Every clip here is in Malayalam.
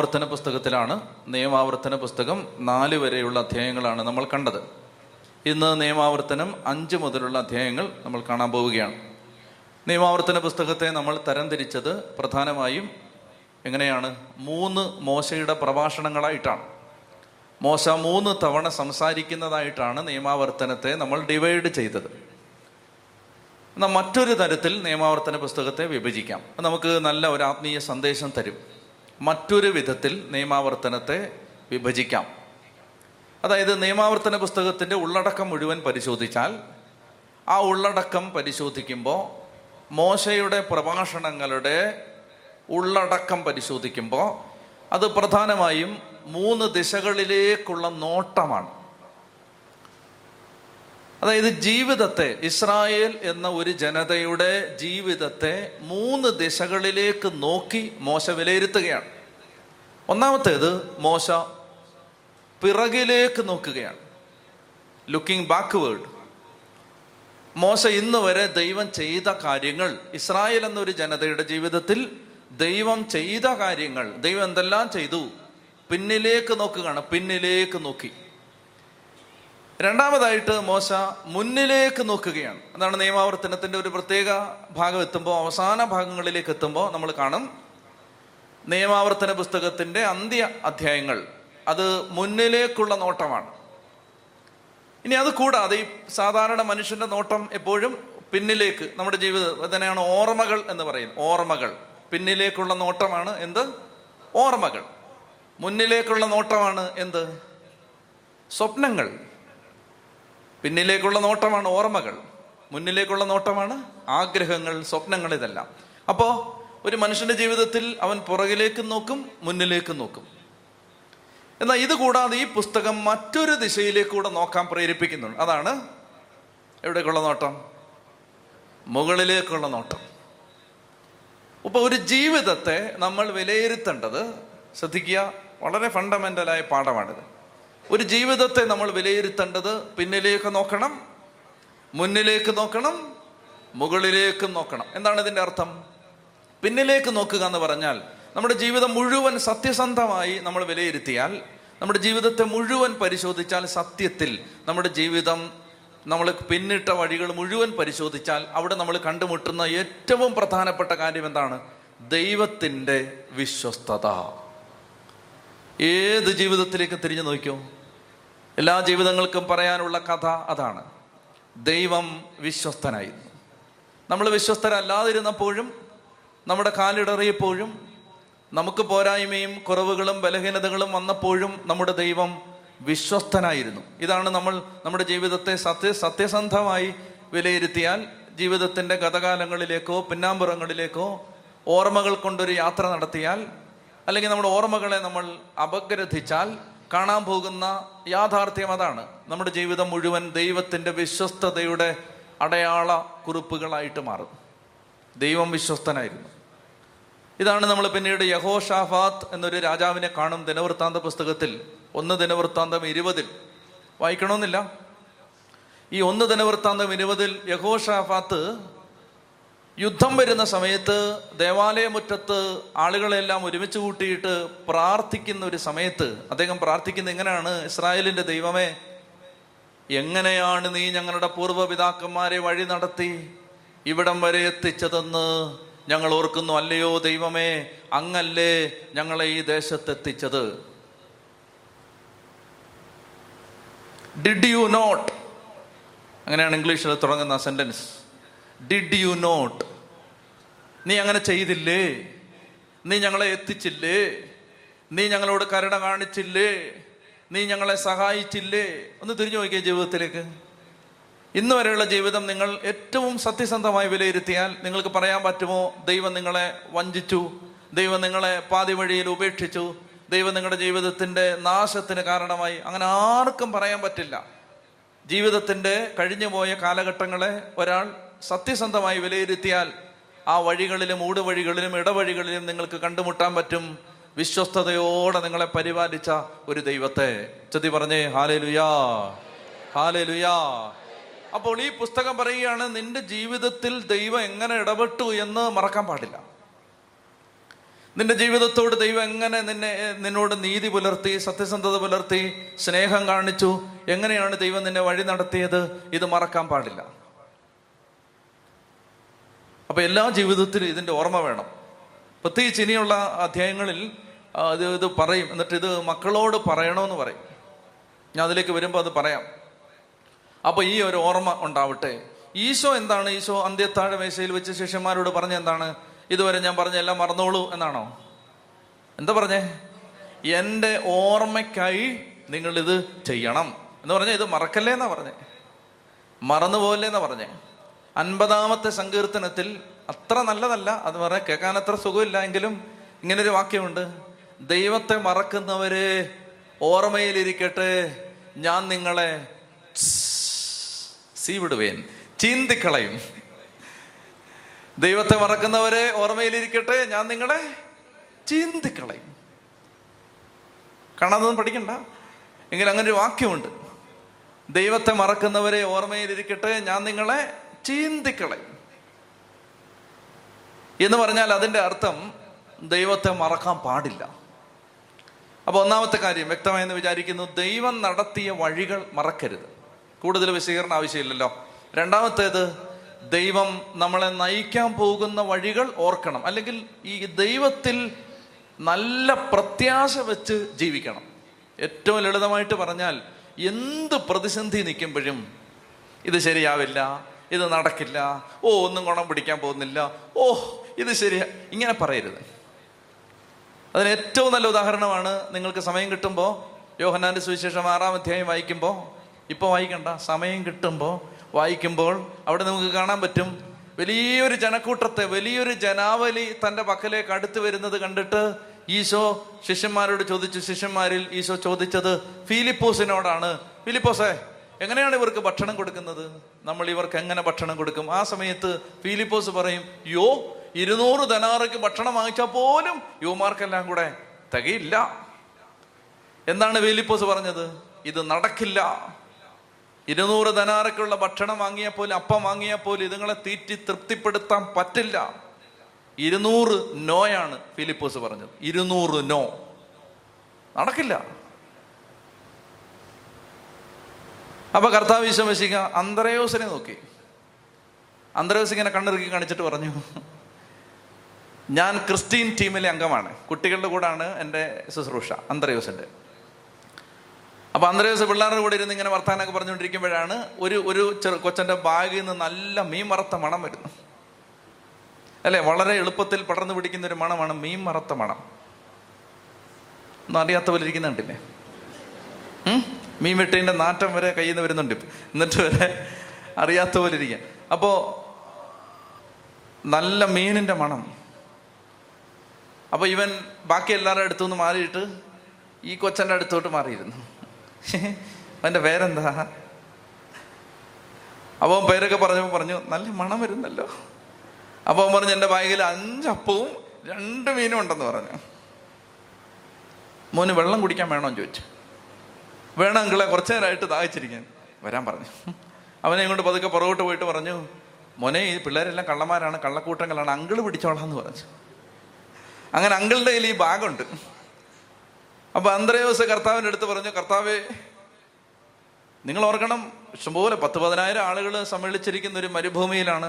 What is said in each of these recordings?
നിയമാവർത്തന പുസ്തകത്തിലാണ് നിയമാവർത്തന പുസ്തകം നാല് വരെയുള്ള അധ്യായങ്ങളാണ് നമ്മൾ കണ്ടത്. ഇന്ന് നിയമാവർത്തനം അഞ്ച് മുതലുള്ള അധ്യായങ്ങൾ നമ്മൾ കാണാൻ പോവുകയാണ്. നിയമാവർത്തന പുസ്തകത്തെ നമ്മൾ തരംതിരിച്ചത് പ്രധാനമായും എങ്ങനെയാണ്? മൂന്ന് മോശയുടെ പ്രഭാഷണങ്ങളായിട്ടാണ്. മോശ മൂന്ന് തവണ സംസാരിക്കുന്നതായിട്ടാണ് നിയമാവർത്തനത്തെ നമ്മൾ ഡിവൈഡ് ചെയ്തത്. എന്നാൽ മറ്റൊരു തരത്തിൽ നിയമാവർത്തന പുസ്തകത്തെ വിഭജിക്കാം. നമുക്ക് നല്ല ഒരു ആത്മീയ സന്ദേശം തരും. മറ്റൊരു വിധത്തിൽ നിയമാവർത്തനത്തെ വിഭജിക്കാം. അതായത് നിയമാവർത്തന പുസ്തകത്തിന്റെ ഉള്ളടക്കം മുഴുവൻ പരിശോധിച്ചാൽ ആ ഉള്ളടക്കം പരിശോധിക്കുമ്പോൾ മോശയുടെ പ്രഭാഷണങ്ങളുടെ ഉള്ളടക്കം പരിശോധിക്കുമ്പോൾ അത് പ്രധാനമായും മൂന്ന് ദിശകളിലേക്കുള്ള നോട്ടമാണ്. അതായത് ജീവിതത്തെ ഇസ്രായേൽ എന്ന ഒരു ജനതയുടെ ജീവിതത്തെ മൂന്ന് ദിശകളിലേക്ക് നോക്കി മോശ വിലയിരുത്തുകയാണ്. ഒന്നാമത്തേത് മോശ പിറകിലേക്ക് നോക്കുകയാണ്. ലുക്കിംഗ് ബാക്ക്വേർഡ് മോശ ഇന്ന് വരെ ദൈവം ചെയ്ത കാര്യങ്ങൾ ഇസ്രായേൽ എന്നൊരു ജനതയുടെ ജീവിതത്തിൽ ദൈവം ചെയ്ത കാര്യങ്ങൾ ദൈവം എന്തെല്ലാം ചെയ്തു? പിന്നിലേക്ക് നോക്കുകയാണ് പിന്നിലേക്ക് നോക്കി. രണ്ടാമതായിട്ട് മോശ മുന്നിലേക്ക് നോക്കുകയാണ്. അതാണ് നിയമാവർത്തനത്തിന്റെ ഒരു പ്രത്യേക ഭാഗം എത്തുമ്പോൾ അവസാന ഭാഗങ്ങളിലേക്ക് എത്തുമ്പോൾ നമ്മൾ കാണും നിയമാവർത്തന പുസ്തകത്തിന്റെ അന്ത്യ അധ്യായങ്ങൾ. അത് മുന്നിലേക്കുള്ള നോട്ടമാണ്. ഇനി അത് കൂടാതെ ഈ സാധാരണ മനുഷ്യന്റെ നോട്ടം എപ്പോഴും പിന്നിലേക്ക് നമ്മുടെ ജീവിതം തന്നെയാണ് ഓർമ്മകൾ എന്ന് പറയും ഓർമ്മകൾ. പിന്നിലേക്കുള്ള നോട്ടമാണ് എന്ത്? ഓർമ്മകൾ. മുന്നിലേക്കുള്ള നോട്ടമാണ് എന്ത്? സ്വപ്നങ്ങൾ. പിന്നിലേക്കുള്ള നോട്ടമാണ് ഓർമ്മകൾ. മുന്നിലേക്കുള്ള നോട്ടമാണ് ആഗ്രഹങ്ങൾ സ്വപ്നങ്ങൾ ഇതെല്ലാം. അപ്പോ ഒരു മനുഷ്യന്റെ ജീവിതത്തിൽ അവൻ പുറകിലേക്ക് നോക്കും മുന്നിലേക്ക് നോക്കും. എന്നാൽ ഇത് കൂടാതെ ഈ പുസ്തകം മറ്റൊരു ദിശയിലേക്കൂടെ നോക്കാൻ പ്രേരിപ്പിക്കുന്നുണ്ട്. അതാണ് എവിടേക്കുള്ള നോട്ടം? മുകളിലേക്കുള്ള നോട്ടം. ഇപ്പോൾ ഒരു ജീവിതത്തെ നമ്മൾ വിലയിരുത്തേണ്ടത് ശ്രദ്ധിക്കുക വളരെ ഫണ്ടമെന്റലായ പാഠമാണിത്. ഒരു ജീവിതത്തെ നമ്മൾ വിലയിരുത്തേണ്ടത് പിന്നിലേക്ക് നോക്കണം മുന്നിലേക്ക് നോക്കണം മുകളിലേക്കും നോക്കണം. എന്താണ് ഇതിന്റെ അർത്ഥം? പിന്നിലേക്ക് നോക്കുക എന്ന് പറഞ്ഞാൽ നമ്മുടെ ജീവിതം മുഴുവൻ സത്യസന്ധമായി നമ്മൾ വിലയിരുത്തിയാൽ നമ്മുടെ ജീവിതത്തെ മുഴുവൻ പരിശോധിച്ചാൽ സത്യത്തിൽ നമ്മുടെ ജീവിതം നമ്മൾ പിന്നിട്ട വഴികൾ മുഴുവൻ പരിശോധിച്ചാൽ അവിടെ നമ്മൾ കണ്ടുമുട്ടുന്ന ഏറ്റവും പ്രധാനപ്പെട്ട കാര്യം എന്താണ്? ദൈവത്തിന്റെ വിശ്വസ്തത. ഏത് ജീവിതത്തിലേക്ക് തിരിഞ്ഞു നോക്കിയോ? എല്ലാ ജീവിതങ്ങൾക്കും പറയാനുള്ള കഥ അതാണ്. ദൈവം വിശ്വസ്തനായിരുന്നു നമ്മൾ വിശ്വസ്തരല്ലാതിരുന്നപ്പോഴും നമ്മുടെ കാലിടറിയപ്പോഴും നമുക്ക് പോരായ്മയും കുറവുകളും ബലഹീനതകളും വന്നപ്പോഴും നമ്മുടെ ദൈവം വിശ്വസ്തനായിരുന്നു. ഇതാണ് നമ്മൾ നമ്മുടെ ജീവിതത്തെ സത്യ സത്യസന്ധമായി വിലയിരുത്തിയാൽ ജീവിതത്തിന്റെ ഗതകാലങ്ങളിലേക്കോ പിന്നാമ്പുറങ്ങളിലേക്കോ ഓർമ്മകൾ കൊണ്ടൊരു യാത്ര നടത്തിയാൽ അല്ലെങ്കിൽ നമ്മുടെ ഓർമ്മകളെ നമ്മൾ അപഗ്രഥിച്ചാൽ കാണാൻ പോകുന്ന യാഥാർത്ഥ്യം അതാണ്. നമ്മുടെ ജീവിതം മുഴുവൻ ദൈവത്തിന്റെ വിശ്വസ്തതയുടെ അടയാള കുറിപ്പുകളായിട്ട് മാറും. ദൈവം വിശ്വസ്തനായിരുന്നു. ഇതാണ് നമ്മൾ പിന്നീട് യഹോ ഷാഫാത്ത് എന്നൊരു രാജാവിനെ കാണും ദിനവൃത്താന്ത പുസ്തകത്തിൽ. ഒന്ന് ദിനവൃത്താന്തം ഇരുപതിൽ. വായിക്കണമെന്നില്ല? ഈ ഒന്ന് ദിനവൃത്താന്തം ഇരുപതിൽ യഹോഷാഫാത്ത് യുദ്ധം വരുന്ന സമയത്ത് ദേവാലയമുറ്റത്ത് ആളുകളെല്ലാം ഒരുമിച്ച് കൂട്ടിയിട്ട് പ്രാർത്ഥിക്കുന്ന ഒരു സമയത്ത് അദ്ദേഹം പ്രാർത്ഥിക്കുന്ന എങ്ങനെയാണ്? ഇസ്രായേലിന്റെ ദൈവമേ എങ്ങനെയാണ് നീ ഞങ്ങളുടെ പൂർവപിതാക്കന്മാരെ വഴി നടത്തി ഇവിടം വരെ എത്തിച്ചതെന്ന് ഞങ്ങൾ ഓർക്കുന്നു. അല്ലയോ ദൈവമേ അങ്ങല്ലേ ഞങ്ങളെ ഈ ദേശത്തെത്തിച്ചത്? ഡിഡ് യു നോട്ട് അങ്ങനെയാണ് ഇംഗ്ലീഷിൽ തുടങ്ങുന്ന സെന്റൻസ് ഡിഡ് യു നോട്ട് നീ അങ്ങനെ ചെയ്തില്ലേ? നീ ഞങ്ങളെ എത്തിച്ചില്ലേ? നീ ഞങ്ങളോട് കരുണ കാണിച്ചില്ലേ? നീ ഞങ്ങളെ സഹായിച്ചില്ലേ? ഒന്ന് തിരിഞ്ഞു നോക്കിയ ജീവിതത്തിലേക്ക്. ഇന്ന് വരെയുള്ള ജീവിതം നിങ്ങൾ ഏറ്റവും സത്യസന്ധമായി വിലയിരുത്തിയാൽ നിങ്ങൾക്ക് പറയാൻ പറ്റുമോ? ദൈവം നിങ്ങളെ വഞ്ചിച്ചു. ദൈവം നിങ്ങളെ പാതി വഴിയിൽ ഉപേക്ഷിച്ചു. ദൈവം നിങ്ങളുടെ ജീവിതത്തിന്റെ നാശത്തിന് കാരണമായി. അങ്ങനെ ആർക്കും പറയാൻ പറ്റില്ല. ജീവിതത്തിന്റെ കഴിഞ്ഞുപോയ കാലഘട്ടങ്ങളെ ഒരാൾ സത്യസന്ധമായി വിലയിരുത്തിയാൽ ആ വഴികളിലും ഊടുവഴികളിലും ഇടവഴികളിലും നിങ്ങൾക്ക് കണ്ടുമുട്ടാൻ പറ്റും. വിശ്വസ്തയോടെ നിങ്ങളെ പരിപാലിച്ച ഒരു ദൈവത്തെ. ചതി പറഞ്ഞേ ഹാലേ ലുയാ ഹാലേ ലുയാ അപ്പോൾ ഈ പുസ്തകം പറയുകയാണ് നിന്റെ ജീവിതത്തിൽ ദൈവം എങ്ങനെ ഇടപെട്ടു എന്ന് മറക്കാൻ പാടില്ല. നിന്റെ ജീവിതത്തോട് ദൈവം എങ്ങനെ നിന്നെ നിന്നോട് നീതി പുലർത്തി സത്യസന്ധത പുലർത്തി സ്നേഹം കാണിച്ചു എങ്ങനെയാണ് ദൈവം നിന്നെ വഴി നടത്തിയത്? ഇത് മറക്കാൻ പാടില്ല. അപ്പൊ എല്ലാ ജീവിതത്തിലും ഇതിന്റെ ഓർമ്മ വേണം. പ്രത്യേകിച്ച് ഇനിയുള്ള അധ്യായങ്ങളിൽ ഇത് ഇത് പറയും. എന്നിട്ട് ഇത് മക്കളോട് പറയണമെന്ന് പറയും. ഞാൻ അതിലേക്ക് വരുമ്പോൾ അത് പറയാം. അപ്പൊ ഈ ഒരു ഓർമ്മ ഉണ്ടാവട്ടെ. ഈശോ എന്താണ്? ഈശോ അന്ത്യത്താഴ മേശയിൽ വെച്ച് ശിഷ്യന്മാരോട് പറഞ്ഞ എന്താണ്? ഇതുവരെ ഞാൻ പറഞ്ഞ എല്ലാം മറന്നോളൂ എന്നാണോ? എന്താ പറഞ്ഞേ? എന്റെ ഓർമ്മയ്ക്കായി നിങ്ങൾ ഇത് ചെയ്യണം. എന്ന് പറഞ്ഞ ഇത് മറക്കല്ലേ എന്നാ പറഞ്ഞേ? മറന്നുപോലെ എന്നാ പറഞ്ഞേ? അൻപതാമത്തെ സങ്കീർത്തനത്തിൽ അത്ര നല്ലതല്ല. അത് പറയാൻ കേൾക്കാൻ അത്ര സുഖമില്ല എങ്കിലും ഇങ്ങനൊരു വാക്യമുണ്ട്. ദൈവത്തെ മറക്കുന്നവര് ഓർമ്മയിലിരിക്കട്ടെ ഞാൻ നിങ്ങളെ സീ വിടുവേൻ. ചീന്തിക്കളയും. ദൈവത്തെ മറക്കുന്നവരെ ഓർമ്മയിലിരിക്കട്ടെ ഞാൻ നിങ്ങളെ ചീന്തിക്കളയും. കാണാതൊന്നും പഠിക്കണ്ട. എങ്കിൽ അങ്ങനെ ഒരു വാക്യമുണ്ട്. ദൈവത്തെ മറക്കുന്നവരെ ഓർമ്മയിലിരിക്കട്ടെ ഞാൻ നിങ്ങളെ ചീന്തിക്കളയും. എന്ന് പറഞ്ഞാൽ അതിന്റെ അർത്ഥം ദൈവത്തെ മറക്കാൻ പാടില്ല. അപ്പോൾ ഒന്നാമത്തെ കാര്യം വ്യക്തമായെന്ന് വിചാരിക്കുന്നു ദൈവം നടത്തിയ വഴികൾ മറക്കരുത്. കൂടുതൽ വിശീകരണം ആവശ്യമില്ലല്ലോ. രണ്ടാമത്തേത് ദൈവം നമ്മളെ നയിക്കാൻ പോകുന്ന വഴികൾ ഓർക്കണം. അല്ലെങ്കിൽ ഈ ദൈവത്തിൽ നല്ല പ്രത്യാശ വെച്ച് ജീവിക്കണം. ഏറ്റവും ലളിതമായിട്ട് പറഞ്ഞാൽ എന്ത് പ്രതിസന്ധി നിൽക്കുമ്പോഴും ഇത് ശരിയാവില്ല ഇത് നടക്കില്ല. ഓ ഒന്നും ഗുണം പിടിക്കാൻ പോകുന്നില്ല. ഓ ഇത് ശരിയാ ഇങ്ങനെ പറയരുത്. അതിന് ഏറ്റവും നല്ല ഉദാഹരണമാണ് നിങ്ങൾക്ക് സമയം കിട്ടുമ്പോൾ യോഹനാന്റെ സുവിശേഷം ആറാം അധ്യായം വായിക്കുമ്പോൾ ഇപ്പോൾ വായിക്കണ്ട സമയം കിട്ടുമ്പോൾ വായിക്കുമ്പോൾ അവിടെ നമുക്ക് കാണാൻ പറ്റും വലിയൊരു ജനക്കൂട്ടത്തെ വലിയൊരു ജനാവലി തന്റെ പക്കലേക്ക് അടുത്ത് വരുന്നത് കണ്ടിട്ട് ഈശോ ശിഷ്യന്മാരോട് ചോദിച്ചു ശിഷ്യന്മാരിൽ ഈശോ ചോദിച്ചത് ഫിലിപ്പോസിനോടാണ്. ഫിലിപ്പോസേ എങ്ങനെയാണ് ഇവർക്ക് ഭക്ഷണം കൊടുക്കുന്നത്? നമ്മൾ ഇവർക്ക് എങ്ങനെ ഭക്ഷണം കൊടുക്കും? ആ സമയത്ത് ഫിലിപ്പോസ് പറയും യോ ഇരുന്നൂറ് ധനാറയ്ക്ക് ഭക്ഷണം വാങ്ങിച്ചാൽ പോലും യുവമാർക്കെല്ലാം കൂടെ തികയില്ല. എന്താണ് ഫിലിപ്പോസ് പറഞ്ഞത്? ഇത് നടക്കില്ല. ഇരുന്നൂറ് ധനാറയ്ക്കുള്ള ഭക്ഷണം വാങ്ങിയാൽ പോലും അപ്പം വാങ്ങിയാൽ പോലും ഇതുങ്ങളെ തീറ്റി തൃപ്തിപ്പെടുത്താൻ പറ്റില്ല. ഇരുന്നൂറ് നോയാണ് ഫിലിപ്പോസ് പറഞ്ഞത്. ഇരുന്നൂറ് നോ. നടക്കില്ല. അപ്പൊ കർത്താവ് വിശ്വസിക്ക അന്തരയോസിനെ നോക്കി. അന്തരയോസ് ഇങ്ങനെ കണ്ണിറുക്കി കാണിച്ചിട്ട് പറഞ്ഞു ഞാൻ ക്രിസ്ത്യൻ ടീമിലെ അംഗമാണ്. കുട്ടികളുടെ കൂടാണ് എന്റെ ശുശ്രൂഷ അന്തരയോസിന്റെ അപ്പൊ അന്തരയോസ് പിള്ളേരുടെ കൂടെ ഇരുന്ന് ഇങ്ങനെ വർത്താനൊക്കെ പറഞ്ഞുകൊണ്ടിരിക്കുമ്പോഴാണ് ഒരു ഒരു ചെറു കൊച്ചന്റെ ബാഗിൽ നിന്ന് നല്ല മീൻ മറത്ത മണം വരുന്നു. അല്ലെ? വളരെ എളുപ്പത്തിൽ പടർന്നു പിടിക്കുന്ന ഒരു മണമാണ് മീൻ മറത്ത മണം. ഒന്നും അറിയാത്ത പോലെ ഇരിക്കുന്നുണ്ടില്ലേ മീൻ വെട്ടിന്റെ നാറ്റം വരെ കയ്യിൽ നിന്ന് വരുന്നുണ്ട് എന്നിട്ട് വരെ അറിയാത്ത പോലെ ഇരിക്കുക അപ്പോൾ നല്ല മീനിന്റെ മണം. അപ്പോൾ ഇവൻ ബാക്കി എല്ലാവരുടെ അടുത്തു നിന്ന് മാറിയിട്ട് ഈ കൊച്ചന്റെ അടുത്തോട്ട് മാറിയിരുന്നു. അവന്റെ പേരെന്താ? അവൻ പേരൊക്കെ പറഞ്ഞപ്പോൾ പറഞ്ഞു നല്ല മണം വരുന്നല്ലോ. അപ്പോൾ അവൻ പറഞ്ഞു എന്റെ ബാഗിൽ അഞ്ചപ്പവും രണ്ട് മീനും ഉണ്ടെന്ന് പറഞ്ഞു. മോന് വെള്ളം കുടിക്കാൻ വേണോന്ന് ചോദിച്ചു. വേണം അങ്കിളെ കുറച്ചു നേരമായിട്ട് ദാഹിച്ചിരിക്കാൻ. വരാൻ പറഞ്ഞു. അവനെ ഇങ്ങോട്ട് പതുക്കെ പുറകോട്ട് പോയിട്ട് പറഞ്ഞു മോനെ ഈ പിള്ളേരെല്ലാം കള്ളന്മാരാണ് കള്ളക്കൂട്ടങ്ങളാണ് അങ്കിൾ പിടിച്ചോളാം എന്ന് പറഞ്ഞു. അങ്ങനെ അങ്കിളുടെ കയ്യിൽ ഈ ബാഗുണ്ട്. അപ്പൊ അന്തരയോസ് കർത്താവിന്റെ അടുത്ത് പറഞ്ഞു കർത്താവേ നിങ്ങൾ ഓർക്കണം ഇഷ്ടംപോലെ പത്ത് പതിനായിരം ആളുകൾ സമ്മേളിച്ചിരിക്കുന്ന ഒരു മരുഭൂമിയിലാണ്.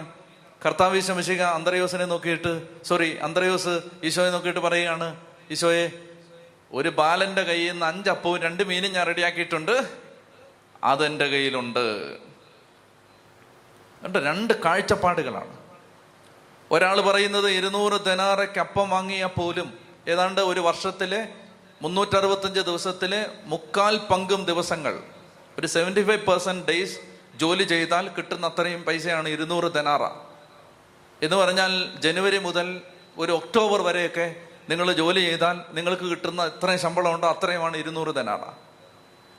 കർത്താവ് ഈശോമിശിക അന്തരയോസിനെ നോക്കിയിട്ട് സോറി അന്തരയോസ് ഈശോയെ നോക്കിയിട്ട് പറയുകയാണ് ഈശോയെ ഒരു ബാലന്റെ കയ്യിൽ നിന്ന് അഞ്ചപ്പവും രണ്ട് മീനും ഞാൻ റെഡിയാക്കിയിട്ടുണ്ട്. അതെന്റെ കയ്യിലുണ്ട്. കണ്ടോ? രണ്ട് കാഴ്ചപ്പാടുകളാണ്. ഒരാൾ പറയുന്നത് ഇരുന്നൂറ് തെനാറയ്ക്ക് അപ്പം വാങ്ങിയാൽ പോലും ഏതാണ്ട് ഒരു വർഷത്തിലെ മുന്നൂറ്ററുപത്തഞ്ച് ദിവസത്തിലെ മുക്കാൽ പങ്കും ദിവസങ്ങൾ ഒരു സെവന്റി ഫൈവ് പെർസെന്റ് ഡേയ്സ് ജോലി ചെയ്താൽ കിട്ടുന്ന അത്രയും പൈസയാണ് ഇരുന്നൂറ് തെനാറ എന്ന് പറഞ്ഞാൽ ജനുവരി മുതൽ ഒരു ഒക്ടോബർ വരെയൊക്കെ നിങ്ങൾ ജോലി ചെയ്താൽ നിങ്ങൾക്ക് കിട്ടുന്ന എത്രയും ശമ്പളം ഉണ്ടോ? അത്രയുമാണ് ഇരുന്നൂറ് തെനാറ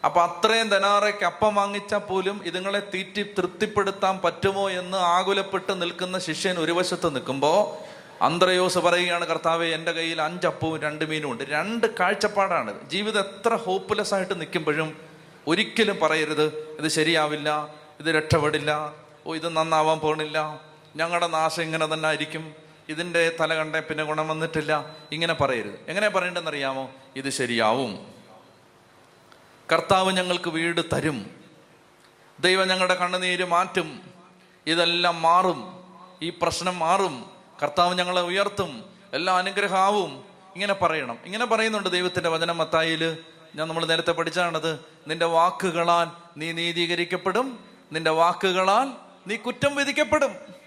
അപ്പൊ അത്രയും ധനാറയ്ക്ക് അപ്പം വാങ്ങിച്ചാൽ പോലും ഇതുങ്ങളെ തീറ്റി തൃപ്തിപ്പെടുത്താൻ പറ്റുമോ എന്ന് ആകുലപ്പെട്ട് നിൽക്കുന്ന ശിഷ്യൻ ഒരു വശത്ത് നിൽക്കുമ്പോൾ അന്ത്രയോസ് പറയുകയാണ് കർത്താവെ എന്റെ കയ്യിൽ അഞ്ചപ്പവും രണ്ട് മീനും ഉണ്ട്. രണ്ട് കാഴ്ചപ്പാടാണ്. ജീവിതം എത്ര ഹോപ്പ്ലെസ് ആയിട്ട് നിൽക്കുമ്പോഴും ഒരിക്കലും പറയരുത്. ഇത് ശരിയാവില്ല ഇത് രക്ഷപ്പെടില്ല. ഓ ഇത് നന്നാവാൻ പോണില്ല. ഞങ്ങളുടെ നാശം ഇങ്ങനെ തന്നെ ആയിരിക്കും. ഇതിന്റെ തല കണ്ട പിന്നെ ഗുണം വന്നിട്ടില്ല. ഇങ്ങനെ പറയരുത്. എങ്ങനെ അറിയാമോ ഇത് ശരിയാവും. കർത്താവ് ഞങ്ങൾക്ക് വീട് തരും. ദൈവം ഞങ്ങളുടെ കണ്ണുനീര് മാറ്റും. ഇതെല്ലാം മാറും. ഈ പ്രശ്നം മാറും. കർത്താവ് ഞങ്ങളെ ഉയർത്തും. എല്ലാം അനുഗ്രഹമാവും ഇങ്ങനെ പറയണം. ഇങ്ങനെ പറയുന്നുണ്ട് ദൈവത്തിന്റെ വചനം മത്തായിൽ ഞാൻ നമ്മൾ നേരത്തെ പഠിച്ചാണത് നിന്റെ വാക്കുകളാൽ നീ നീതീകരിക്കപ്പെടും. നിന്റെ വാക്കുകളാൽ നീ കുറ്റം വിധിക്കപ്പെടും.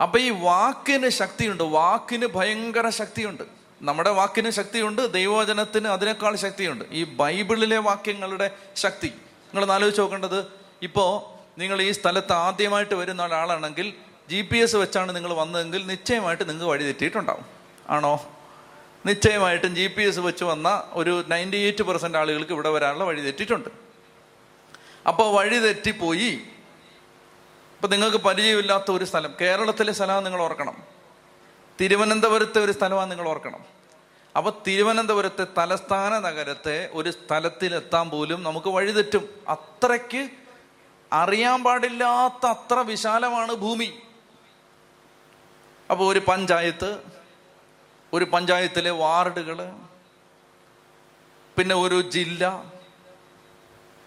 അപ്പൊ ഈ വാക്കിന് ശക്തിയുണ്ട്. വാക്കിന് ഭയങ്കര ശക്തിയുണ്ട്. നമ്മുടെ വാക്കിന് ശക്തിയുണ്ട് ദൈവവചനത്തിന് അതിനേക്കാൾ ശക്തിയുണ്ട്. ഈ ബൈബിളിലെ വാക്യങ്ങളുടെ ശക്തി. നിങ്ങൾ ആലോചിച്ച് നോക്കേണ്ടത് ഇപ്പോ നിങ്ങൾ ഈ സ്ഥലത്ത് ആദ്യമായിട്ട് വരുന്ന ഒരാളാണെങ്കിൽ ജി പി എസ് വെച്ചാണ് നിങ്ങൾ വന്നതെങ്കിൽ നിശ്ചയമായിട്ട് നിങ്ങൾക്ക് വഴി തെറ്റിയിട്ടുണ്ടാവും. ആണോ? നിശ്ചയമായിട്ടും ജി പി എസ് വെച്ച് വന്ന ഒരു നയന്റി എയ്റ്റ് പെർസെന്റ് ആളുകൾക്ക് ഇവിടെ വരാനുള്ള വഴി തെറ്റിയിട്ടുണ്ട്. അപ്പോൾ വഴി തെറ്റിപ്പോയി ഇപ്പൊ നിങ്ങൾക്ക് പരിചയമില്ലാത്ത ഒരു സ്ഥലം കേരളത്തിലെ സ്ഥലമാണ് നിങ്ങൾ ഓർക്കണം. തിരുവനന്തപുരത്തെ ഒരു സ്ഥലമാണ് നിങ്ങൾ ഓർക്കണം. അപ്പോൾ തിരുവനന്തപുരത്തെ തലസ്ഥാന നഗരത്തെ ഒരു സ്ഥലത്തിലെത്താൻ പോലും നമുക്ക് വഴിതെറ്റും അത്രയ്ക്ക് അറിയാൻ പാടില്ലാത്ത അത്ര വിശാലമാണ് ഭൂമി. അപ്പോൾ ഒരു പഞ്ചായത്ത് ഒരു പഞ്ചായത്തിലെ വാർഡുകൾ പിന്നെ ഒരു ജില്ല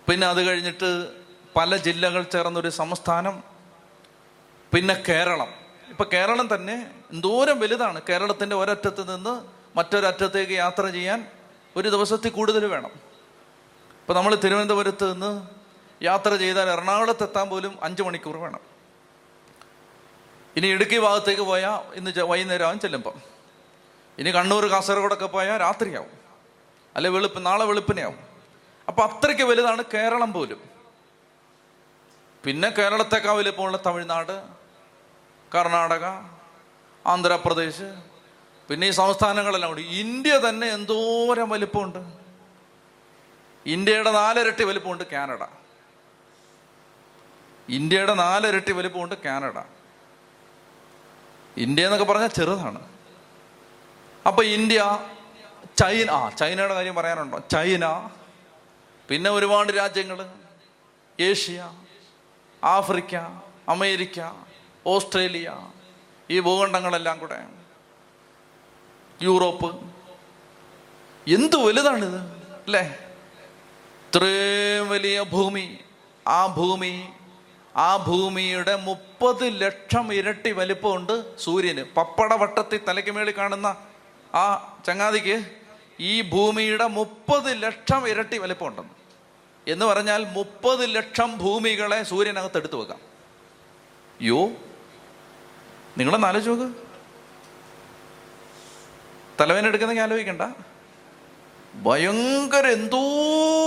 പിന്നെ അത് കഴിഞ്ഞിട്ട് പല ജില്ലകൾ ചേർന്നൊരു സംസ്ഥാനം. പിന്നെ കേരളം. ഇപ്പൊ കേരളം തന്നെ എന്തോരം വലുതാണ്. കേരളത്തിന്റെ ഒരറ്റത്ത് നിന്ന് മറ്റൊരറ്റത്തേക്ക് യാത്ര ചെയ്യാൻ ഒരു ദിവസത്തിൽ കൂടുതൽ വേണം. ഇപ്പൊ നമ്മൾ തിരുവനന്തപുരത്ത് നിന്ന് യാത്ര ചെയ്താൽ എറണാകുളത്ത് എത്താൻ പോലും അഞ്ചു മണിക്കൂർ വേണം. ഇനി ഇടുക്കി ഭാഗത്തേക്ക് പോയാൽ ഇന്ന് വൈകുന്നേരം ആവും ചെല്ലുമ്പം. ഇനി കണ്ണൂർ കാസർഗോഡൊക്കെ പോയാൽ രാത്രിയാവും. അല്ലെ വെളുപ്പ് നാളെ വെളുപ്പിനെയാവും. അപ്പൊ അത്രയ്ക്ക് വലുതാണ് കേരളം പോലും. പിന്നെ കേരളത്തെക്കാൾ വലുപ്പമുള്ള തമിഴ്നാട് കർണാടക ആന്ധ്രാപ്രദേശ് പിന്നെ ഈ സംസ്ഥാനങ്ങളെല്ലാം കൂടി. ഇന്ത്യ തന്നെ എന്തോരം വലിപ്പമുണ്ട്. ഇന്ത്യയുടെ നാലിരട്ടി വലിപ്പമുണ്ട് കാനഡ. ഇന്ത്യയുടെ നാലിരട്ടി വലിപ്പമുണ്ട് കാനഡ. ഇന്ത്യ എന്നൊക്കെ പറഞ്ഞാൽ ചെറുതാണ്. അപ്പൊ ഇന്ത്യ ചൈന ആ ചൈനയുടെ കാര്യം പറയാനുണ്ടോ? ചൈന പിന്നെ ഒരുപാട് രാജ്യങ്ങൾ ഏഷ്യ ആഫ്രിക്ക അമേരിക്ക ഓസ്ട്രേലിയ ഈ ഭൂഖണ്ഡങ്ങളെല്ലാം കൂടെ. യൂറോപ്പ്. എന്ത് വലുതാണിത് അല്ലേ? ഇത്രയും വലിയ ഭൂമി ആ ഭൂമി ആ ഭൂമിയുടെ മുപ്പത് ലക്ഷം ഇരട്ടി വലിപ്പമുണ്ട് സൂര്യന്. പപ്പട വട്ടത്തിൽ തലയ്ക്ക് മേളിൽ കാണുന്ന ആ ചങ്ങാതിക്ക് ഈ ഭൂമിയുടെ മുപ്പത് ലക്ഷം ഇരട്ടി വലിപ്പമുണ്ടെന്ന്. എന്ന് പറഞ്ഞാൽ മുപ്പത് ലക്ഷം ഭൂമികളെ സൂര്യനകത്ത് എടുത്തു വെക്കാം. യോ നിങ്ങളൊന്ന് ആലോചിച്ച് നോക്ക്. തലവേനെടുക്കുന്നെങ്കിൽ ആലോചിക്കണ്ട. ഭയങ്കര എന്തോ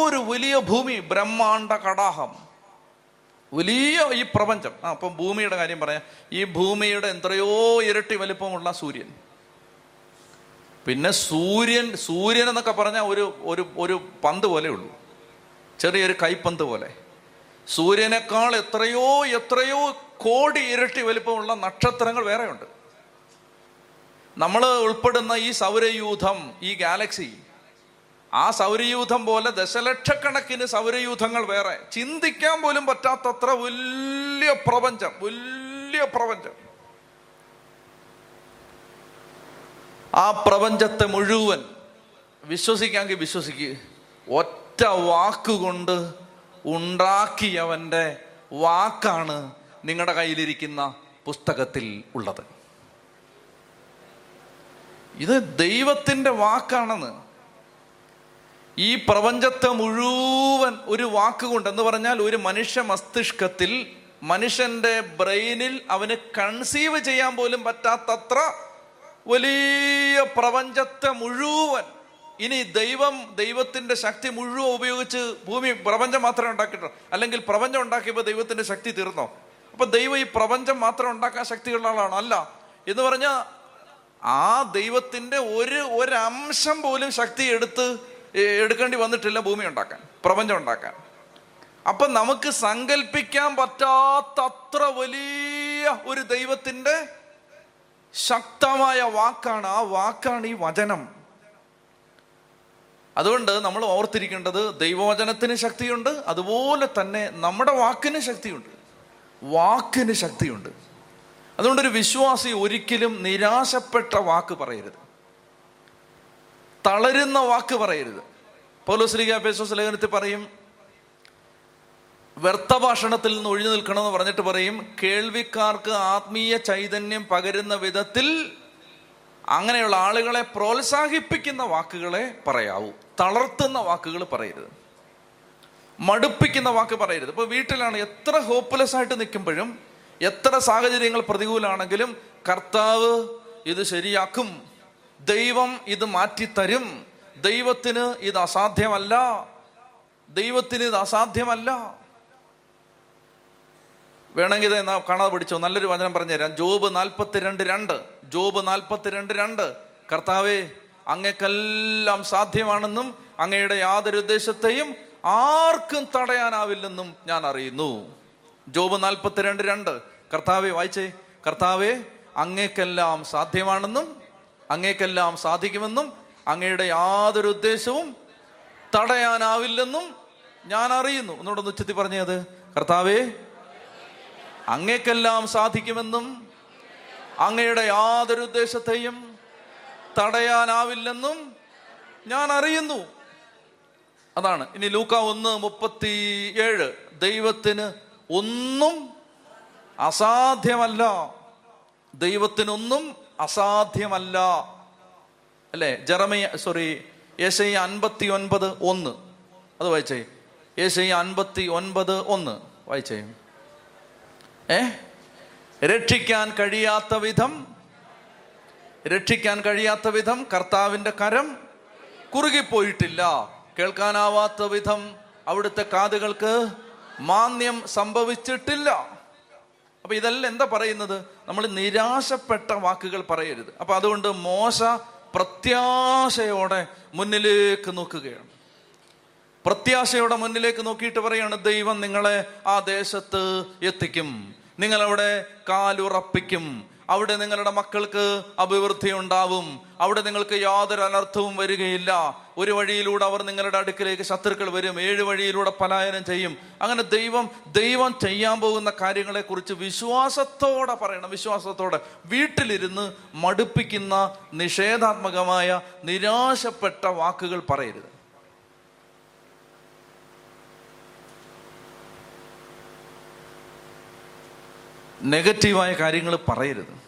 ഒരു വലിയ ഭൂമി ബ്രഹ്മാണ്ട കടാഹം. വലിയ ഈ പ്രപഞ്ചം. ആ അപ്പം ഭൂമിയുടെ കാര്യം പറയാം. ഈ ഭൂമിയുടെ എത്രയോ ഇരട്ടി വലിപ്പമുള്ള സൂര്യൻ. പിന്നെ സൂര്യൻ സൂര്യൻ എന്നൊക്കെ പറഞ്ഞാൽ ഒരു ഒരു ഒരു പന്ത് പോലെ ഉള്ളൂ. ചെറിയൊരു കൈപ്പന്ത് പോലെ. സൂര്യനേക്കാൾ എത്രയോ എത്രയോ കോടി ഇരട്ടി വലിപ്പമുള്ള നക്ഷത്രങ്ങൾ വേറെയുണ്ട്. നമ്മൾ ഉൾപ്പെടുന്ന ഈ സൗരയൂഥം ഈ ഗാലക്സി ആ സൗരയൂഥം പോലെ ദശലക്ഷക്കണക്കിന് സൗരയൂഥങ്ങൾ വേറെ. ചിന്തിക്കാൻ പോലും പറ്റാത്തത്ര വലിയ പ്രപഞ്ചം വലിയ പ്രപഞ്ചം. ആ പ്രപഞ്ചത്തെ മുഴുവൻ വിശ്വസിക്കാമെങ്കിൽ വിശ്വസിക്കുക ഒറ്റ വാക്കുകൊണ്ട് ഉണ്ടാക്കിയവന്റെ വാക്കാണ് നിങ്ങളുടെ കയ്യിലിരിക്കുന്ന പുസ്തകത്തിൽ ഉള്ളത്. ഇത് ദൈവത്തിന്റെ വാക്കാണെന്ന്. ഈ പ്രപഞ്ചത്തെ മുഴുവൻ ഒരു വാക്കുകൊണ്ട് എന്ന് പറഞ്ഞാൽ ഒരു മനുഷ്യ മസ്തിഷ്കത്തിൽ മനുഷ്യന്റെ ബ്രെയിനിൽ അവന് കൺസീവ് ചെയ്യാൻ പോലും പറ്റാത്തത്ര വലിയ പ്രപഞ്ചത്തെ മുഴുവൻ ഇനി ദൈവം ദൈവത്തിന്റെ ശക്തി മുഴുവൻ ഉപയോഗിച്ച് ഭൂമി പ്രപഞ്ചം മാത്രമേ ഉണ്ടാക്കിയിട്ടുള്ളൂ. അല്ലെങ്കിൽ പ്രപഞ്ചം ഉണ്ടാക്കിയപ്പോൾ ദൈവത്തിന്റെ ശക്തി തീർന്നോ? അപ്പൊ ദൈവം ഈ പ്രപഞ്ചം മാത്രം ഉണ്ടാക്കാൻ ശക്തിയുള്ള ആളാണ്? അല്ല. എന്ന് പറഞ്ഞാൽ ആ ദൈവത്തിന്റെ ഒരു ഒരംശം പോലും ശക്തി എടുത്ത് എടുക്കേണ്ടി വന്നിട്ടില്ല ഭൂമി ഉണ്ടാക്കാൻ പ്രപഞ്ചം ഉണ്ടാക്കാൻ. അപ്പൊ നമുക്ക് സങ്കല്പിക്കാൻ പറ്റാത്തത്ര വലിയ ഒരു ദൈവത്തിന്റെ ശക്തമായ വാക്കാണ് ആ വാക്കാണ് ഈ വചനം. അതുകൊണ്ട് നമ്മൾ ഓർത്തിരിക്കേണ്ടത് ദൈവവചനത്തിന് ശക്തിയുണ്ട് അതുപോലെ തന്നെ നമ്മുടെ വാക്കിന് ശക്തിയുണ്ട്. വാക്കിന് ശക്തിയുണ്ട്. അതുകൊണ്ടൊരു വിശ്വാസി ഒരിക്കലും നിരാശപ്പെട്ട വാക്ക് പറയരുത്. തളരുന്ന വാക്ക് പറയരുത്. പൗലോസ്ലിക പേസോസ് ലേഖനത്തിൽ പറയും വ്യർത്ഥഭാഷണത്തിൽ നിന്ന് ഒഴിഞ്ഞു നിൽക്കണമെന്ന് പറഞ്ഞിട്ട് പറയും കേൾവിക്കാർക്ക് ആത്മീയ ചൈതന്യം പകരുന്ന വിധത്തിൽ അങ്ങനെയുള്ള ആളുകളെ പ്രോത്സാഹിപ്പിക്കുന്ന വാക്കുകളെ പറയാവൂ. തളർത്തുന്ന വാക്കുകൾ പറയരുത്. മടുപ്പിക്കുന്ന വാക്ക് പറയരുത്. ഇപ്പൊ വീട്ടിലാണ് എത്ര ഹോപ്പ്ലെസ് ആയിട്ട് നിൽക്കുമ്പോഴും എത്ര സാഹചര്യങ്ങൾ പ്രതികൂലാണെങ്കിലും കർത്താവ് ഇത് ശരിയാക്കും. ദൈവം ഇത് മാറ്റിത്തരും. ദൈവത്തിന് ഇത് അസാധ്യമല്ല. ദൈവത്തിന് ഇത് അസാധ്യമല്ല. വേണമെങ്കിൽ എന്നാ കാണാതെ പിടിച്ചോ. നല്ലൊരു വചനം പറഞ്ഞു തരാം ജോബ് നാൽപ്പത്തിരണ്ട് രണ്ട്. ജോബ് നാൽപ്പത്തിരണ്ട് രണ്ട്. കർത്താവേ അങ്ങക്കെല്ലാം സാധ്യമാണെന്നും അങ്ങയുടെ യാതൊരു ഉദ്ദേശത്തെയും ആർക്കും തടയാനാവില്ലെന്നും ഞാൻ അറിയുന്നു. ജോബ് നാൽപ്പത്തിരണ്ട് രണ്ട്. കർത്താവെ വായിച്ചേ. കർത്താവെ അങ്ങേക്കെല്ലാം സാധ്യമാണെന്നും അങ്ങേക്കെല്ലാം സാധിക്കുമെന്നും അങ്ങയുടെ യാതൊരു ഉദ്ദേശവും തടയാനാവില്ലെന്നും ഞാൻ അറിയുന്നു. ഒന്നുകൂടെ ഉച്ചത്തി പറഞ്ഞത് കർത്താവേ അങ്ങേക്കെല്ലാം സാധിക്കുമെന്നും അങ്ങയുടെ യാതൊരു ഉദ്ദേശത്തെയും തടയാനാവില്ലെന്നും ഞാൻ അറിയുന്നു. അതാണ്. ഇനി ലൂക്ക ഒന്ന് മുപ്പത്തി ഏഴ് ദൈവത്തിന് ഒന്നും അസാധ്യമല്ല. ദൈവത്തിനൊന്നും അസാധ്യമല്ല. അല്ലേ? ജറമയ സോറി യേശയ്യ അൻപത്തി ഒൻപത് ഒന്ന്. അത് വായിച്ചേ. യേശയ്യ അൻപത്തി ഒൻപത് ഒന്ന്. വായിച്ചേ. ഏ? രക്ഷിക്കാൻ കഴിയാത്ത വിധം രക്ഷിക്കാൻ കഴിയാത്ത വിധം കർത്താവിന്റെ കരം കുറുകിപ്പോയിട്ടില്ല. കേൾക്കാനാവാത്ത വിധം അവിടുത്തെ കാതുകൾക്ക് മാന്യം സംഭവിച്ചിട്ടില്ല. അപ്പൊ ഇതെല്ലാം എന്താ പറയുന്നത്? നമ്മൾ നിരാശപ്പെട്ട വാക്കുകൾ പറയരുത്. അപ്പൊ അതുകൊണ്ട് മോശ പ്രത്യാശയോടെ മുന്നിലേക്ക് നോക്കുകയാണ്. പ്രത്യാശയോടെ മുന്നിലേക്ക് നോക്കിയിട്ട് പറയാണ് ദൈവം നിങ്ങളെ ആ ദേശത്ത് എത്തിക്കും. നിങ്ങളവിടെ കാലുറപ്പിക്കും. അവിടെ നിങ്ങളുടെ മക്കൾക്ക് അഭിവൃദ്ധി ഉണ്ടാവും. അവിടെ നിങ്ങൾക്ക് യാതൊരു അനർത്ഥവും വരികയില്ല. ഒരു വഴിയിലൂടെ അവർ നിങ്ങളുടെ അടുക്കിലേക്ക് ശത്രുക്കൾ വരും. ഏഴ് വഴിയിലൂടെ പലായനം ചെയ്യും. അങ്ങനെ ദൈവം ദൈവം ചെയ്യാൻ പോകുന്ന കാര്യങ്ങളെ കുറിച്ച് വിശ്വാസത്തോടെ പറയണം. വിശ്വാസത്തോടെ വീട്ടിലിരുന്ന് മടുപ്പിക്കുന്ന നിഷേധാത്മകമായ നിരാശപ്പെട്ട വാക്കുകൾ പറയരുത്. നെഗറ്റീവായ കാര്യങ്ങൾ പറയരുത്.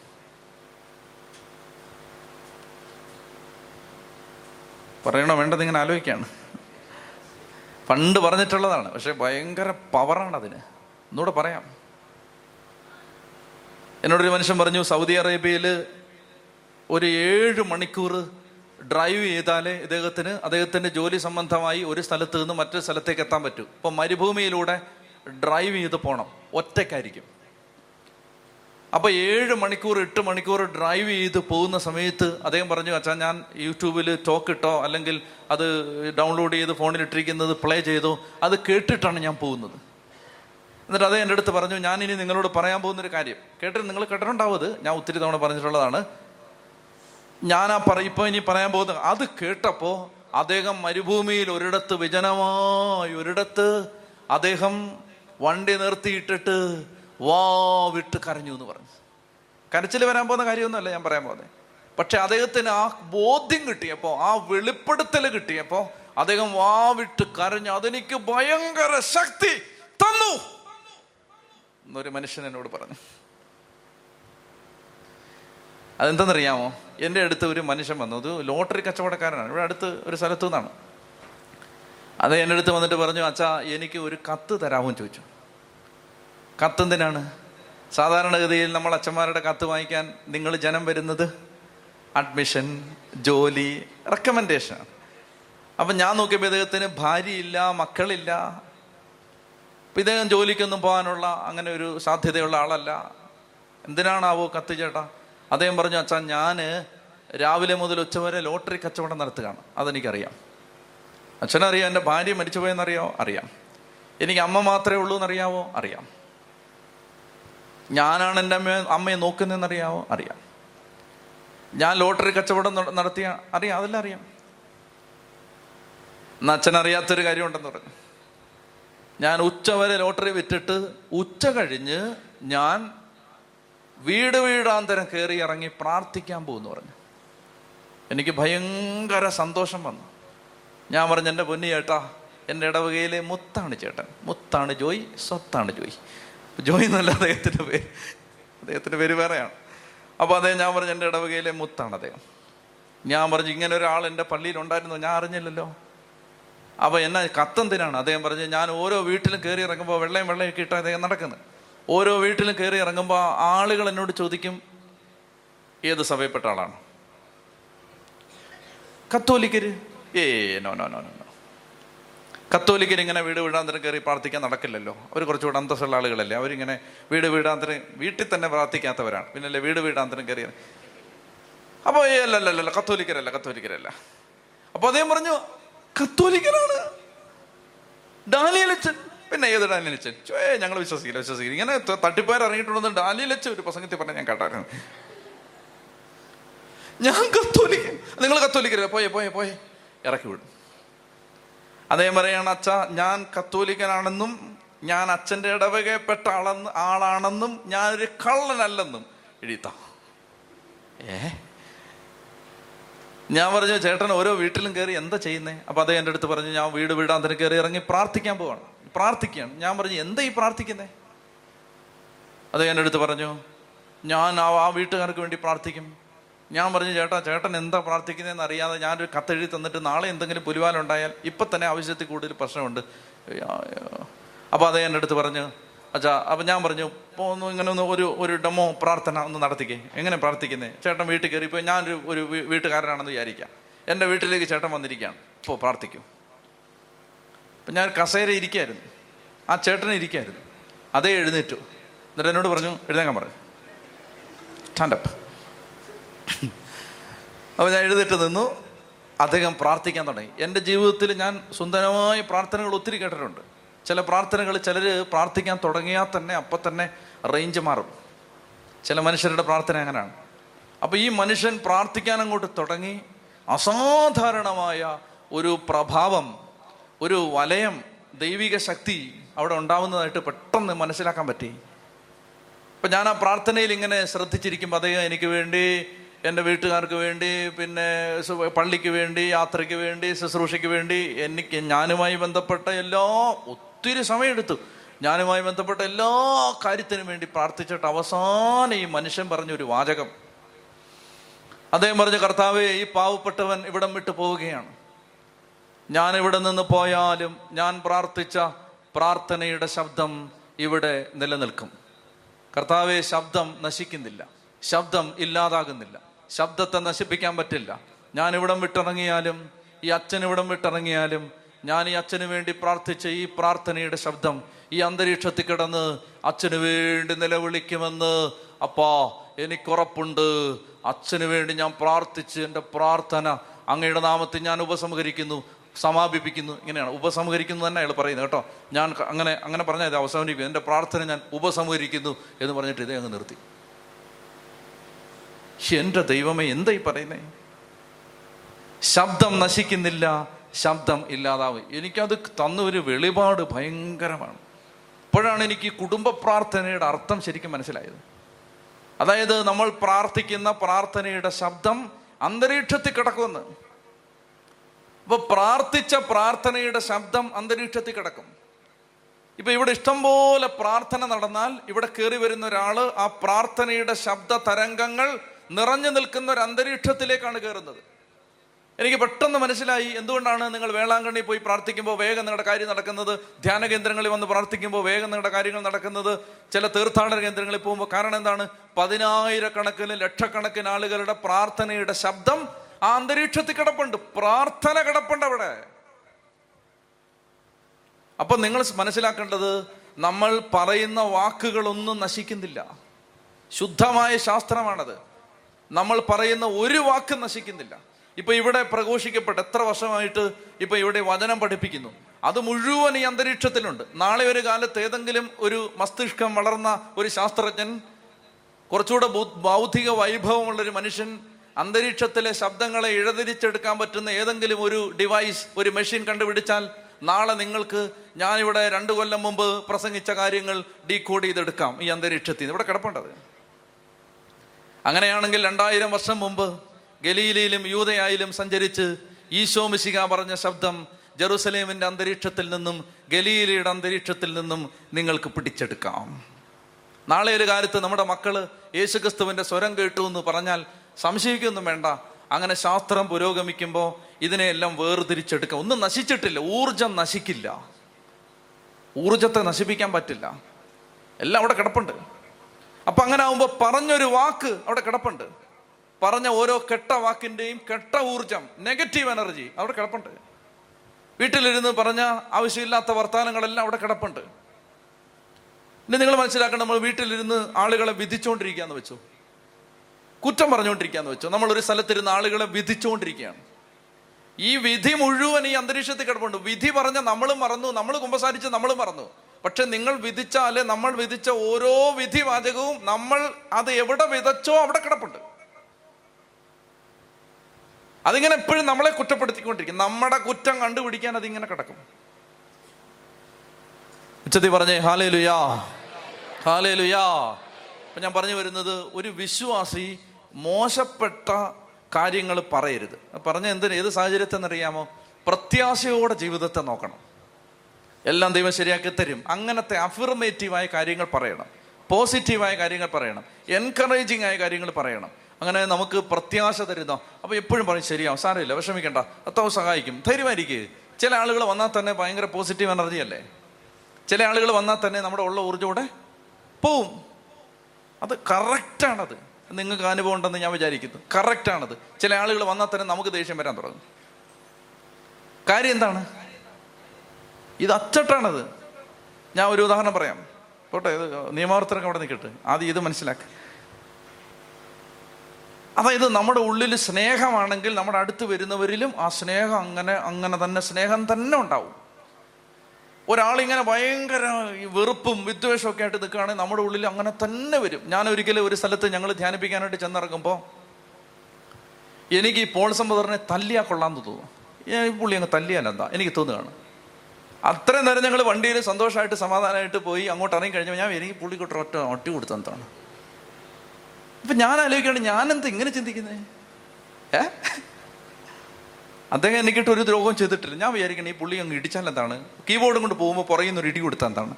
പറയണോ വേണ്ടത് ഇങ്ങനെ ആലോചിക്കുകയാണ് പണ്ട് പറഞ്ഞിട്ടുള്ളതാണ് പക്ഷെ ഭയങ്കര പവറാണ് അതിന്. ഒന്നുകൂടെ പറയാം. എന്നോടൊരു മനുഷ്യൻ പറഞ്ഞു സൗദി അറേബ്യയിൽ ഒരു ഏഴ് മണിക്കൂർ ഡ്രൈവ് ചെയ്താലേ ഇദ്ദേഹത്തിന് അദ്ദേഹത്തിന്റെ ജോലി സംബന്ധമായി ഒരു സ്ഥലത്ത് നിന്ന് മറ്റൊരു സ്ഥലത്തേക്ക് എത്താൻ പറ്റൂ. ഇപ്പം മരുഭൂമിയിലൂടെ ഡ്രൈവ് ചെയ്ത് പോകണം ഒറ്റയ്ക്കായിരിക്കും. അപ്പൊ ഏഴ് മണിക്കൂർ എട്ട് മണിക്കൂർ ഡ്രൈവ് ചെയ്ത് പോകുന്ന സമയത്ത് അദ്ദേഹം പറഞ്ഞു അച്ഛാ ഞാൻ യൂട്യൂബിൽ ടോക്ക് ഇട്ടോ അല്ലെങ്കിൽ അത് ഡൗൺലോഡ് ചെയ്ത് ഫോണിൽ ഇട്ടിരിക്കുന്നത് പ്ലേ ചെയ്തോ അത് കേട്ടിട്ടാണ് ഞാൻ പോകുന്നത്. എന്നിട്ട് അതേ എന്റെ അടുത്ത് പറഞ്ഞു ഞാൻ ഇനി നിങ്ങളോട് പറയാൻ പോകുന്നൊരു കാര്യം. കേട്ടിട്ട് നിങ്ങൾ കേട്ടിട്ടുണ്ടാവും അത്? ഞാൻ ഒത്തിരി തവണ പറഞ്ഞിട്ടുള്ളതാണ്. ഞാൻ ആ പറ ഇനി പറയാൻ പോകുന്നത് അത് കേട്ടപ്പോ അദ്ദേഹം മരുഭൂമിയിൽ ഒരിടത്ത് വിജനമായി ഒരിടത്ത് അദ്ദേഹം വണ്ടി നിർത്തിയിട്ടിട്ട് വാ വിട്ട് കരഞ്ഞു എന്ന് പറഞ്ഞു. കരച്ചിൽ വരാൻ പോകുന്ന കാര്യമൊന്നുമല്ല ഞാൻ പറയാൻ പോകുന്നത്. പക്ഷെ അദ്ദേഹത്തിന് ആ ബോധ്യം കിട്ടിയപ്പോൾ ആ വെളിപ്പെടുത്തൽ കിട്ടിയപ്പോൾ അദ്ദേഹം വാ വിട്ട് കരഞ്ഞു അതെനിക്ക് ഭയങ്കര ശക്തി തന്നു എന്നൊരു മനുഷ്യൻ എന്നോട് പറഞ്ഞു. അതെന്തെന്നറിയാമോ? എന്റെ അടുത്ത് ഒരു മനുഷ്യൻ വന്നു. അത് ലോട്ടറി കച്ചവടക്കാരനാണ്. ഇവിടെ അടുത്ത് ഒരു സ്ഥലത്തു നിന്നാണ് അത് എന്റെ അടുത്ത് വന്നിട്ട് പറഞ്ഞു അച്ഛാ എനിക്ക് ഒരു കത്ത് തരാമോ? ചോദിച്ചു. കത്തെന്തിനാണ്? സാധാരണഗതിയിൽ നമ്മൾ അച്ഛന്മാരുടെ കത്ത് വാങ്ങിക്കാൻ നിങ്ങൾ ജനം വരുന്നത് അഡ്മിഷൻ ജോലി റെക്കമെൻഡേഷൻ അപ്പം ഞാൻ നോക്കിയപ്പോൾ ഇദ്ദേഹത്തിന് ഭാര്യയില്ല മക്കളില്ല. ഇദ്ദേഹം ജോലിക്കൊന്നും പോകാനുള്ള അങ്ങനെ ഒരു സാധ്യതയുള്ള ആളല്ല. എന്തിനാണാവോ കത്ത് ചേട്ടാ? അദ്ദേഹം പറഞ്ഞു അച്ഛാ ഞാൻ രാവിലെ മുതൽ ഉച്ച വരെ ലോട്ടറി കച്ചവടം നടത്തുകയാണ്. അതെനിക്കറിയാം. അച്ഛനറിയാം എന്റെ ഭാര്യ മരിച്ചുപോയെന്നറിയാമോ അറിയാം. എനിക്ക് അമ്മ മാത്രമേ ഉള്ളൂ എന്നറിയാവോ അറിയാം. ഞാനാണ് എന്റെ അമ്മ അമ്മയെ നോക്കുന്നതെന്നറിയാവോ? അറിയാം. ഞാൻ ലോട്ടറി കച്ചവടം നടത്തിയ അറിയാം അതെല്ലാം അറിയാം. എന്നാ അച്ഛൻ അറിയാത്തൊരു കാര്യമുണ്ടെന്ന് പറഞ്ഞു. ഞാൻ ഉച്ച വരെ ലോട്ടറി വിറ്റിട്ട് ഉച്ച കഴിഞ്ഞ് ഞാൻ വീട് വീടാന്തരം കയറി ഇറങ്ങി പ്രാർത്ഥിക്കാൻ പോകുന്നു പറഞ്ഞു. എനിക്ക് ഭയങ്കര സന്തോഷം വന്നു. ഞാൻ പറഞ്ഞു എന്റെ പൊന്നി ചേട്ടാ എന്റെ ഇടവകയിലെ മുത്താണ് ചേട്ടൻ. മുത്താണ് ജോയി സ്വത്താണ് ജോയ്. ജോയ് എന്നല്ല അദ്ദേഹത്തിന്റെ പേര്. അദ്ദേഹത്തിന്റെ പേര് വേറെയാണ്. അപ്പോൾ അദ്ദേഹം ഞാൻ പറഞ്ഞു എന്റെ ഇടവകയിലെ മുത്താണ് അദ്ദേഹം. ഞാൻ പറഞ്ഞു ഇങ്ങനെ ഒരാൾ എന്റെ പള്ളിയിൽ ഉണ്ടായിരുന്നു ഞാൻ അറിഞ്ഞില്ലല്ലോ. അപ്പോൾ എന്നാ കത്തെന്തിനാണ് അദ്ദേഹം പറഞ്ഞു ഞാൻ ഓരോ വീട്ടിലും കയറി ഇറങ്ങുമ്പോൾ വെള്ളയും വെള്ളയൊക്കെ ഇട്ടാണ് അദ്ദേഹം നടക്കുന്നത് ഓരോ വീട്ടിലും കയറി ഇറങ്ങുമ്പോൾ ആളുകൾ എന്നോട് ചോദിക്കും ഏത് സഭയിൽപ്പെട്ട ആളാണ്? കത്തോലിക്കര്. ഏ നോ നോ നോ. കത്തോലിക്കർ ഇങ്ങനെ വീട് വീടാന്തരം കയറി പ്രാർത്ഥിക്കാൻ നടക്കില്ലല്ലോ. അവർ കുറച്ചുകൂടെ അന്തസ്സുള്ള ആളുകളല്ലേ. അവരിങ്ങനെ വീട് വീടാന്തരം വീട്ടിൽ തന്നെ പ്രാർത്ഥിക്കാത്തവരാണ്. പിന്നല്ലേ വീട് വീടാന്തരം കയറി അപ്പോൾ ഏ അല്ല അല്ല അല്ല കത്തോലിക്കരല്ല കത്തോലിക്കരല്ല. അപ്പോൾ അദ്ദേഹം പറഞ്ഞു കത്തോലിക്കരാണ്. ഡാലിയലച്ചൻ പിന്നെ ഏത് ഡാനിയലച്ചൻ ചേ ഞങ്ങൾ വിശ്വസിക്കില്ല വിശ്വസിക്കില്ല. ഇങ്ങനെ തട്ടിപ്പേർ ഇറങ്ങിയിട്ടുണ്ടെന്ന് ഡാലിയലച്ച ഒരു പ്രസംഗത്തിൽ പറഞ്ഞ ഞാൻ കേട്ടായിരുന്നു. ഞാൻ കത്തോലിക്കൻ. നിങ്ങൾ കത്തോലിക്കരല്ല? പോയേ പോയേ പോയേ. ഇറക്കി വിടും. അദ്ദേഹം പറയാണ് അച്ഛ ഞാൻ കത്തോലിക്കനാണെന്നും ഞാൻ അച്ഛന്റെ ഇടവകപ്പെട്ട ആളെന്ന് ആളാണെന്നും ഞാനൊരു കള്ളനല്ലെന്നും എഴുതാ ഏ? ഞാൻ പറഞ്ഞു ചേട്ടൻ ഓരോ വീട്ടിലും കയറി എന്താ ചെയ്യുന്നേ? അപ്പൊ അദ്ദേഹം എന്റെ അടുത്ത് പറഞ്ഞു ഞാൻ വീട് വീടാന്തരം കയറി ഇറങ്ങി പ്രാർത്ഥിക്കാൻ പോവാണ്. പ്രാർത്ഥിക്കുകയാണ്. ഞാൻ പറഞ്ഞു എന്താ ഈ പ്രാർത്ഥിക്കുന്നേ? അദ്ദേഹം എന്റെ അടുത്ത് പറഞ്ഞു ഞാൻ ആ വീട്ടുകാർക്ക് വേണ്ടി പ്രാർത്ഥിക്കും. ഞാൻ പറഞ്ഞു ചേട്ടാ ചേട്ടൻ എന്താ പ്രാർത്ഥിക്കുന്നതെന്ന് അറിയാതെ ഞാനൊരു കത്തെഴുതി തന്നിട്ട് നാളെ എന്തെങ്കിലും പുലിവാലുണ്ടായാൽ ഇപ്പം തന്നെ ആവശ്യത്തിൽ കൂടുതൽ പ്രശ്നമുണ്ട്. അപ്പോൾ അതേ എന്റെ അടുത്ത് പറഞ്ഞു അച്ഛാ അപ്പം ഞാൻ പറഞ്ഞു ഇപ്പോൾ ഒന്ന് ഇങ്ങനെ ഒന്ന് ഒരു ഒരു ഡെമോ പ്രാർത്ഥന ഒന്ന് നടത്തിക്കേ. എങ്ങനെ പ്രാർത്ഥിക്കുന്നത് ചേട്ടൻ വീട്ടിൽ കയറി ഇപ്പോൾ ഞാനൊരു ഒരു വീട്ടുകാരനാണെന്ന് വിചാരിക്കാം. എന്റെ വീട്ടിലേക്ക് ചേട്ടൻ വന്നിരിക്കുകയാണ്. ഇപ്പോൾ പ്രാർത്ഥിക്കും. അപ്പം ഞാൻ കസേര ഇരിക്കായിരുന്നു. ആ ചേട്ടൻ ഇരിക്കായിരുന്നു. അതേ എഴുന്നേറ്റു. എന്നിട്ട് എന്നോട് പറഞ്ഞു എഴുന്നേക്കാൻ പറഞ്ഞു സ്റ്റാൻഡപ്പ് അപ്പോൾ ഞാൻ എഴുന്നേറ്റ് നിന്നു. അദ്ദേഹം പ്രാർത്ഥിക്കാൻ തുടങ്ങി. എന്റെ ജീവിതത്തിൽ ഞാൻ സുന്ദരമായ പ്രാർത്ഥനകൾ ഒത്തിരി കേട്ടിട്ടുണ്ട്. ചില പ്രാർത്ഥനകൾ ചിലർ പ്രാർത്ഥിക്കാൻ തുടങ്ങിയാൽ തന്നെ അപ്പം തന്നെ റേഞ്ച് മാറും. ചില മനുഷ്യരുടെ പ്രാർത്ഥന അങ്ങനെയാണ്. അപ്പോൾ ഈ മനുഷ്യൻ പ്രാർത്ഥിക്കാൻ അങ്ങോട്ട് തുടങ്ങി. അസാധാരണമായ ഒരു പ്രഭാവം ഒരു വലയം ദൈവിക ശക്തി അവിടെ ഉണ്ടാവുന്നതായിട്ട് പെട്ടെന്ന് മനസ്സിലാക്കാൻ പറ്റി. അപ്പം ഞാൻ ആ പ്രാർത്ഥനയിൽ ഇങ്ങനെ ശ്രദ്ധിച്ചിരിക്കുമ്പോൾ അദ്ദേഹം എനിക്ക് വേണ്ടി എന്റെ വീട്ടുകാർക്ക് വേണ്ടി പിന്നെ പള്ളിക്ക് വേണ്ടി യാത്രയ്ക്ക് വേണ്ടി ശുശ്രൂഷയ്ക്ക് വേണ്ടി എനിക്ക് ഞാനുമായി ബന്ധപ്പെട്ട എല്ലാ ഒത്തിരി സമയമെടുത്തു. ഞാനുമായി ബന്ധപ്പെട്ട എല്ലാ കാര്യത്തിനും വേണ്ടി പ്രാർത്ഥിച്ചിട്ട് അവസാനം ഈ മനുഷ്യൻ പറഞ്ഞൊരു വാചകം. അദ്ദേഹം പറഞ്ഞ കർത്താവെ ഈ പാവപ്പെട്ടവൻ ഇവിടം വിട്ടു പോവുകയാണ്. ഞാൻ ഇവിടെ നിന്ന് പോയാലും ഞാൻ പ്രാർത്ഥിച്ച പ്രാർത്ഥനയുടെ ശബ്ദം ഇവിടെ നിലനിൽക്കും. കർത്താവെ ശബ്ദം നശിക്കുന്നില്ല. ശബ്ദം ഇല്ലാതാകുന്നില്ല. ശബ്ദത്തെ നശിപ്പിക്കാൻ പറ്റില്ല. ഞാൻ ഇവിടം വിട്ടിറങ്ങിയാലും ഈ അച്ഛൻ ഇവിടം വിട്ടിറങ്ങിയാലും ഞാൻ ഈ അച്ഛന് വേണ്ടി പ്രാർത്ഥിച്ച ഈ പ്രാർത്ഥനയുടെ ശബ്ദം ഈ അന്തരീക്ഷത്തിൽ കിടന്ന് അച്ഛന് വേണ്ടി നിലവിളിക്കുമെന്ന്. അപ്പാ എനിക്കുറപ്പുണ്ട്. അച്ഛന് വേണ്ടി ഞാൻ പ്രാർത്ഥിച്ച് എന്റെ പ്രാർത്ഥന അങ്ങയുടെ നാമത്തിൽ ഞാൻ ഉപസംഹരിക്കുന്നു സമാപിപ്പിക്കുന്നു. ഇങ്ങനെയാണ്. ഉപസംഹരിക്കുന്നു തന്നെ അയാൾ പറയുന്നത് കേട്ടോ. ഞാൻ അങ്ങനെ അങ്ങനെ പറഞ്ഞാൽ ഇത് അവസാനിപ്പിക്കും. എന്റെ പ്രാർത്ഥന ഞാൻ ഉപസംഹരിക്കുന്നു എന്ന് പറഞ്ഞിട്ട് ഇതേ അങ്ങ് നിർത്തി. എന്റെ ദൈവമേ എന്തായി പറയുന്നേ? ശബ്ദം നശിക്കുന്നില്ല ശബ്ദം ഇല്ലാതാവും. എനിക്കത് തന്ന ഒരു വെളിപാട് ഭയങ്കരമാണ്. ഇപ്പോഴാണ് എനിക്ക് കുടുംബ പ്രാർത്ഥനയുടെ അർത്ഥം ശരിക്കും മനസ്സിലായത്. അതായത് നമ്മൾ പ്രാർത്ഥിക്കുന്ന പ്രാർത്ഥനയുടെ ശബ്ദം അന്തരീക്ഷത്തിൽ കിടക്കുമെന്ന്. അപ്പൊ പ്രാർത്ഥിച്ച പ്രാർത്ഥനയുടെ ശബ്ദം അന്തരീക്ഷത്തിൽ കിടക്കും. ഇപ്പൊ ഇവിടെ ഇഷ്ടംപോലെ പ്രാർത്ഥന നടന്നാൽ ഇവിടെ കയറി വരുന്ന ഒരാൾ ആ പ്രാർത്ഥനയുടെ ശബ്ദ തരംഗങ്ങൾ നിറഞ്ഞു നിൽക്കുന്ന ഒരു അന്തരീക്ഷത്തിലേക്കാണ് കയറുന്നത്. എനിക്ക് പെട്ടെന്ന് മനസ്സിലായി എന്തുകൊണ്ടാണ് നിങ്ങൾ വേളാങ്കണ്ണി പോയി പ്രാർത്ഥിക്കുമ്പോൾ വേഗം നിങ്ങളുടെ കാര്യം നടക്കുന്നത്? ധ്യാന കേന്ദ്രങ്ങളിൽ വന്ന് പ്രാർത്ഥിക്കുമ്പോൾ വേഗം നിങ്ങളുടെ കാര്യങ്ങൾ നടക്കുന്നത്? ചില തീർത്ഥാടന കേന്ദ്രങ്ങളിൽ പോകുമ്പോൾ കാരണം എന്താണ്? പതിനായിരക്കണക്കിന് ലക്ഷക്കണക്കിന് ആളുകളുടെ പ്രാർത്ഥനയുടെ ശബ്ദം ആ അന്തരീക്ഷത്തിൽ കിടപ്പുണ്ട്. പ്രാർത്ഥന കിടപ്പുണ്ട് അവിടെ. അപ്പൊ നിങ്ങൾ മനസ്സിലാക്കേണ്ടത് നമ്മൾ പറയുന്ന വാക്കുകളൊന്നും നശിക്കുന്നില്ല. ശുദ്ധമായ ശാസ്ത്രമാണത്. നമ്മൾ പറയുന്ന ഒരു വാക്ക് നശിക്കുന്നില്ല. ഇപ്പൊ ഇവിടെ പ്രഘോഷിക്കപ്പെട്ട എത്ര വർഷമായിട്ട് ഇപ്പൊ ഇവിടെ വചനം പഠിപ്പിക്കുന്നു? അത് മുഴുവൻ ഈ അന്തരീക്ഷത്തിലുണ്ട്. നാളെ ഒരു കാലത്ത് ഏതെങ്കിലും ഒരു മസ്തിഷ്കം വളർന്ന ഒരു ശാസ്ത്രജ്ഞൻ കുറച്ചുകൂടെ ബൗദ്ധിക വൈഭവമുള്ള ഒരു മനുഷ്യൻ അന്തരീക്ഷത്തിലെ ശബ്ദങ്ങളെ ഇഴതിരിച്ചെടുക്കാൻ പറ്റുന്ന ഏതെങ്കിലും ഒരു ഡിവൈസ് ഒരു മെഷീൻ കണ്ടുപിടിച്ചാൽ നാളെ നിങ്ങൾക്ക് ഞാനിവിടെ രണ്ടു കൊല്ലം മുമ്പ് പ്രസംഗിച്ച കാര്യങ്ങൾ ഡീകോഡ് ചെയ്തെടുക്കാം ഈ അന്തരീക്ഷത്തിൽ ഇവിടെ കിടപ്പുണ്ടത് അങ്ങനെയാണെങ്കിൽ രണ്ടായിരം വർഷം മുമ്പ് ഗലീലയിലും യൂതയായാലും സഞ്ചരിച്ച് ഈശോ മിശിക പറഞ്ഞ ശബ്ദം ജെറുസലേമിന്റെ അന്തരീക്ഷത്തിൽ നിന്നും ഗലീലയുടെ അന്തരീക്ഷത്തിൽ നിന്നും നിങ്ങൾക്ക് പിടിച്ചെടുക്കാം. നാളെ ഒരു കാലത്ത് നമ്മുടെ മക്കൾ യേശുക്രിസ്തുവിന്റെ സ്വരം കേട്ടു എന്ന് പറഞ്ഞാൽ സംശയിക്കൊന്നും വേണ്ട. അങ്ങനെ ശാസ്ത്രം പുരോഗമിക്കുമ്പോൾ ഇതിനെയെല്ലാം വേർതിരിച്ചെടുക്കാം. ഒന്നും നശിച്ചിട്ടില്ല. ഊർജം നശിക്കില്ല. ഊർജത്തെ നശിപ്പിക്കാൻ പറ്റില്ല. എല്ലാം അവിടെ കിടപ്പുണ്ട്. അപ്പൊ അങ്ങനെ ആവുമ്പോൾ പറഞ്ഞൊരു വാക്ക് അവിടെ കിടപ്പുണ്ട്. പറഞ്ഞ ഓരോ കെട്ട വാക്കിന്റെയും കെട്ട ഊർജം നെഗറ്റീവ് എനർജി അവിടെ കിടപ്പുണ്ട്. വീട്ടിലിരുന്ന് പറഞ്ഞ ആവശ്യമില്ലാത്ത വർത്തമാനങ്ങളെല്ലാം അവിടെ കിടപ്പുണ്ട്. ഇനി നിങ്ങൾ മനസ്സിലാക്കണം നമ്മൾ വീട്ടിലിരുന്ന് ആളുകളെ വിധിച്ചുകൊണ്ടിരിക്കുകയെന്ന് വെച്ചു. കുറ്റം പറഞ്ഞുകൊണ്ടിരിക്കുകയെന്ന് വെച്ചു. നമ്മൾ ഒരു സ്ഥലത്തിരുന്ന് ആളുകളെ വിധിച്ചുകൊണ്ടിരിക്കുകയാണ് ഈ വിധി മുഴുവൻ ഈ അന്തരീക്ഷത്തിൽ കിടപ്പുണ്ട്. വിധി പറഞ്ഞ നമ്മളും മറന്നു നമ്മൾ കുമ്പസാരിച്ച് നമ്മളും മറന്നു. പക്ഷെ നിങ്ങൾ വിധിച്ചാൽ നമ്മൾ വിധിച്ച ഓരോ വിധി വാചകവും നമ്മൾ അത് എവിടെ വിതച്ചോ അവിടെ കിടപ്പുണ്ട്. അതിങ്ങനെ എപ്പോഴും നമ്മളെ കുറ്റപ്പെടുത്തിക്കൊണ്ടിരിക്കും. നമ്മുടെ കുറ്റം കണ്ടുപിടിക്കാൻ അതിങ്ങനെ കിടക്കും. ഉച്ചത്തി പറഞ്ഞേ ഹാലേ ലുയാ ഹാലേ ലുയാ അപ്പൊ ഞാൻ പറഞ്ഞു വരുന്നത് ഒരു വിശ്വാസി മോശപ്പെട്ട കാര്യങ്ങൾ പറയരുത്. പറഞ്ഞ എന്തിന് ഏത് സാഹചര്യത്തെന്നറിയാമോ? പ്രത്യാശയോടെ ജീവിതത്തെ നോക്കണം. എല്ലാം ദൈവം ശരിയാക്കി തരും. അങ്ങനത്തെ അഫിർമേറ്റീവായ കാര്യങ്ങൾ പറയണം. പോസിറ്റീവായ കാര്യങ്ങൾ പറയണം. എൻകറേജിങ് ആയ കാര്യങ്ങൾ പറയണം. അങ്ങനെ നമുക്ക് പ്രത്യാശ തരുന്നോ അപ്പോൾ എപ്പോഴും പറയും ശരിയാവും സാരമില്ല വിഷമിക്കണ്ട. അത്താവ് സഹായിക്കും. ധൈര്യമായിരിക്കും. ചില ആളുകൾ വന്നാൽ തന്നെ ഭയങ്കര പോസിറ്റീവ് എനർജി അല്ലേ? ചില ആളുകൾ വന്നാൽ തന്നെ നമ്മുടെ ഉള്ള ഊർജോടെ പോവും. അത് കറക്റ്റാണത് നിങ്ങൾക്ക് അനുഭവം ഉണ്ടെന്ന് ഞാൻ വിചാരിക്കുന്നു. കറക്റ്റാണത് ചില ആളുകൾ വന്നാൽ തന്നെ നമുക്ക് ദേഷ്യം വരാൻ തുടങ്ങും. കാര്യം എന്താണ്? ഇത് അച്ചട്ടാണത്. ഞാൻ ഒരു ഉദാഹരണം പറയാം. പോട്ടെ ഇത് നിയമാവർത്തനൊക്കെ അവിടെ നിൽക്കട്ടെ. ആദ്യം ഇത് മനസ്സിലാക്കുക അതായത് നമ്മുടെ ഉള്ളിൽ സ്നേഹമാണെങ്കിൽ നമ്മുടെ അടുത്ത് വരുന്നവരിലും ആ സ്നേഹം അങ്ങനെ അങ്ങനെ തന്നെ സ്നേഹം തന്നെ ഉണ്ടാവും. ഒരാളിങ്ങനെ ഭയങ്കര വെറുപ്പും വിദ്വേഷവും ഒക്കെ ആയിട്ട് നിൽക്കുകയാണെങ്കിൽ നമ്മുടെ ഉള്ളിൽ അങ്ങനെ തന്നെ വരും. ഞാൻ ഒരിക്കലും ഒരു സ്ഥലത്ത് ഞങ്ങൾ ധ്യാനിപ്പിക്കാനായിട്ട് ചെന്നിറങ്ങുമ്പോൾ എനിക്ക് ഈ പോൾ സമ്പതറിനെ തല്ലിയാ കൊള്ളാമെന്ന് തോന്നുന്നു പുള്ളി അങ്ങ് തല്ലിയാലെന്താ എനിക്ക് തോന്നുകയാണ്. അത്രയും നേരം ഞങ്ങൾ വണ്ടിയിൽ സന്തോഷമായിട്ട് സമാധാനമായിട്ട് പോയി അങ്ങോട്ട് ഇറങ്ങി കഴിഞ്ഞപ്പോൾ ഞാൻ എനിക്ക് പുള്ളിക്കൊട്ട് ഒറ്റ ഒട്ടി കൊടുത്തെന്താണ് അപ്പൊ ഞാൻ ആലോചിക്കുകയാണ് ഞാൻ എന്താ ഇങ്ങനെ ചിന്തിക്കുന്നേ? ഏ? അദ്ദേഹം എനിക്കിട്ട് ഒരു ദ്രോഹം ചെയ്തിട്ടില്ല. ഞാൻ വിചാരിക്കണം ഈ പുള്ളി അങ്ങ് ഇടിച്ചാൽ എന്താണ്? കീബോർഡും കൊണ്ട് പോകുമ്പോൾ പുറകിൽ നിന്ന് ഒരു ഇടി കൊടുത്താൽ എന്താണ്?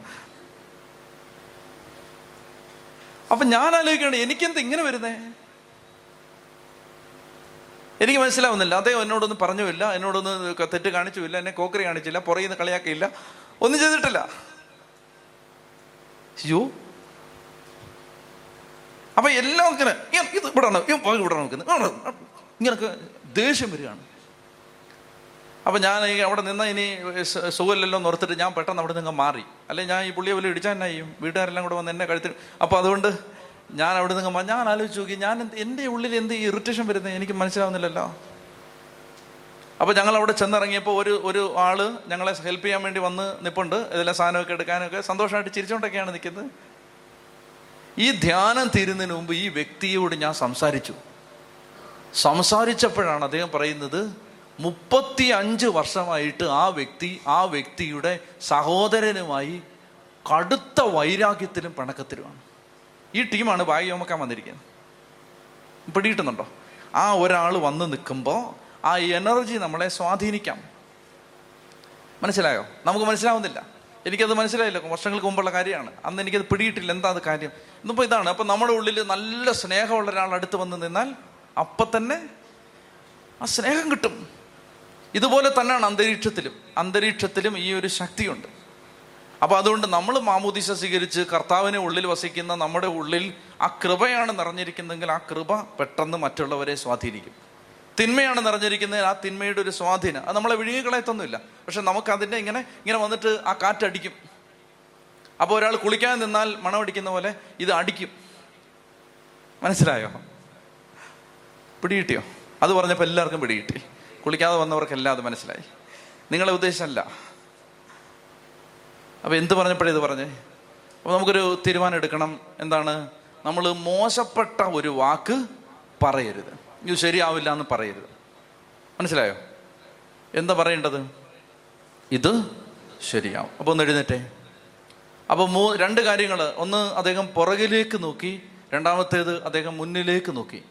അപ്പൊ ഞാൻ ആലോചിക്കുകയാണ് എനിക്കെന്ത് ഇങ്ങനെ വരുന്നേ? എനിക്ക് മനസ്സിലാവുന്നില്ല. അദ്ദേഹം എന്നോടൊന്നും പറഞ്ഞുമില്ല. എന്നോടൊന്ന് തെറ്റ് കാണിച്ചുമില്ല. എന്നെ കോക്കറി കാണിച്ചില്ല. പുറകിൽ നിന്ന് കളിയാക്കിയില്ല. ഒന്നും ചെയ്തിട്ടില്ല. അയ്യോ. അപ്പൊ എല്ലാം ഇങ്ങനെ ഇത് ഇവിടെ ഇവിടെ നോക്കുന്നത് ഇങ്ങനൊക്കെ ദേഷ്യം വരികയാണ്. അപ്പൊ ഞാൻ അവിടെ നിന്ന് ഇനി സുഖമില്ലല്ലോ എന്ന് ഓർത്തിട്ട് ഞാൻ പെട്ടെന്ന് അവിടെ നിന്ന് മാറി. അല്ലെ ഞാൻ ഈ പുള്ളിയെ വലിയ ഇടിച്ചാൽ എന്നാ ചെയ്യും? വീട്ടുകാരെല്ലാം കൂടെ വന്ന് എന്നെ കഴുത്തിൽ അപ്പൊ അതുകൊണ്ട് ഞാൻ അവിടെ നിന്ന് ഞാൻ ആലോചിച്ച് നോക്കി ഞാൻ എന്റെ ഉള്ളിൽ എന്ത് ഇറിറ്റേഷൻ വരുന്നത് എനിക്ക് മനസ്സിലാവുന്നില്ലല്ലോ. അപ്പോൾ ഞങ്ങൾ അവിടെ ചെന്നിറങ്ങിയപ്പോൾ ഒരു ഒരു ആൾ ഞങ്ങളെ ഹെൽപ്പ് ചെയ്യാൻ വേണ്ടി വന്ന് നിപ്പുണ്ട്. ഇതെല്ലാം സാധനമൊക്കെ എടുക്കാനൊക്കെ സന്തോഷമായിട്ട് ചിരിച്ചുകൊണ്ടൊക്കെയാണ് നിൽക്കുന്നത് ഈ ധ്യാനം തീരുന്നതിന് മുമ്പ് ഈ വ്യക്തിയോട് ഞാൻ സംസാരിച്ചു. സംസാരിച്ചപ്പോഴാണ് അദ്ദേഹം പറയുന്നത് മുപ്പത്തി അഞ്ച് വർഷമായിട്ട് ആ വ്യക്തി ആ വ്യക്തിയുടെ സഹോദരനുമായി കടുത്ത വൈരാഗ്യത്തിലും പിണക്കത്തിലുമാണ്. ഈ ടീമാണ് ഭാഗ്യ ചുമക്കാൻ വന്നിരിക്കുന്നത്. പിടിയിട്ടുന്നുണ്ടോ ആ ഒരാൾ വന്ന് നിൽക്കുമ്പോൾ ആ എനർജി നമ്മളെ സ്വാധീനിക്കാം. മനസ്സിലായോ? നമുക്ക് മനസ്സിലാവുന്നില്ല. എനിക്കത് മനസ്സിലായില്ല. വർഷങ്ങൾക്ക് മുമ്പുള്ള കാര്യമാണ്. അന്ന് എനിക്കത് പിടിയിട്ടില്ല എന്താ അത് കാര്യം? ഇന്നിപ്പോൾ ഇതാണ്. അപ്പം നമ്മുടെ ഉള്ളിൽ നല്ല സ്നേഹമുള്ള ഒരാൾ അടുത്ത് വന്ന് നിന്നാൽ അപ്പം തന്നെ ആ സ്നേഹം കിട്ടും. ഇതുപോലെ തന്നെയാണ് അന്തരീക്ഷത്തിലും. അന്തരീക്ഷത്തിലും ഈ ഒരു ശക്തിയുണ്ട്. അപ്പൊ അതുകൊണ്ട് നമ്മൾ മാമോദിശ സ്വീകരിച്ച് കർത്താവിനെ ഉള്ളിൽ വസിക്കുന്ന നമ്മുടെ ഉള്ളിൽ ആ കൃപയാണ് നിറഞ്ഞിരിക്കുന്നതെങ്കിൽ ആ കൃപ പെട്ടെന്ന് മറ്റുള്ളവരെ സ്വാധീനിക്കും. തിന്മയാണ് നിറഞ്ഞിരിക്കുന്നത് ആ തിന്മയുടെ ഒരു സ്വാധീനം. അത് നമ്മളെ വിഴുങ്ങിക്കളയത്തൊന്നുമില്ല. പക്ഷെ നമുക്ക് അതിന്റെ ഇങ്ങനെ ഇങ്ങനെ വന്നിട്ട് ആ കാറ്റടിക്കും അപ്പോൾ ഒരാൾ കുളിക്കാൻ നിന്നാൽ മണമടിക്കുന്ന പോലെ ഇത് അടിക്കും. മനസ്സിലായോ? പിടികിട്ടിയോ? അത് പറഞ്ഞപ്പോൾ എല്ലാവർക്കും പിടികിട്ടി. കുളിക്കാതെ വന്നവർക്കെല്ലാം അത് മനസ്സിലായി. നിങ്ങളെ ഉദ്ദേശമല്ല. അപ്പൊ എന്ത് പറഞ്ഞപ്പോഴേ ഇത് പറഞ്ഞേ? അപ്പൊ നമുക്കൊരു തീരുമാനം എടുക്കണം. എന്താണ്? നമ്മൾ മോശപ്പെട്ട ഒരു വാക്ക് പറയരുത്. ഇത് ശരിയാവില്ല എന്ന് പറയരുത്. മനസ്സിലായോ? എന്താ പറയേണ്ടത്? ഇത് ശരിയാവും. അപ്പോൾ ഒന്ന് എഴുന്നേറ്റേ. അപ്പോൾ മൂ രണ്ട് കാര്യങ്ങൾ ഒന്ന് അദ്ദേഹം പുറകിലേക്ക് നോക്കി. രണ്ടാമത്തേത് അദ്ദേഹം മുന്നിലേക്ക് നോക്കി.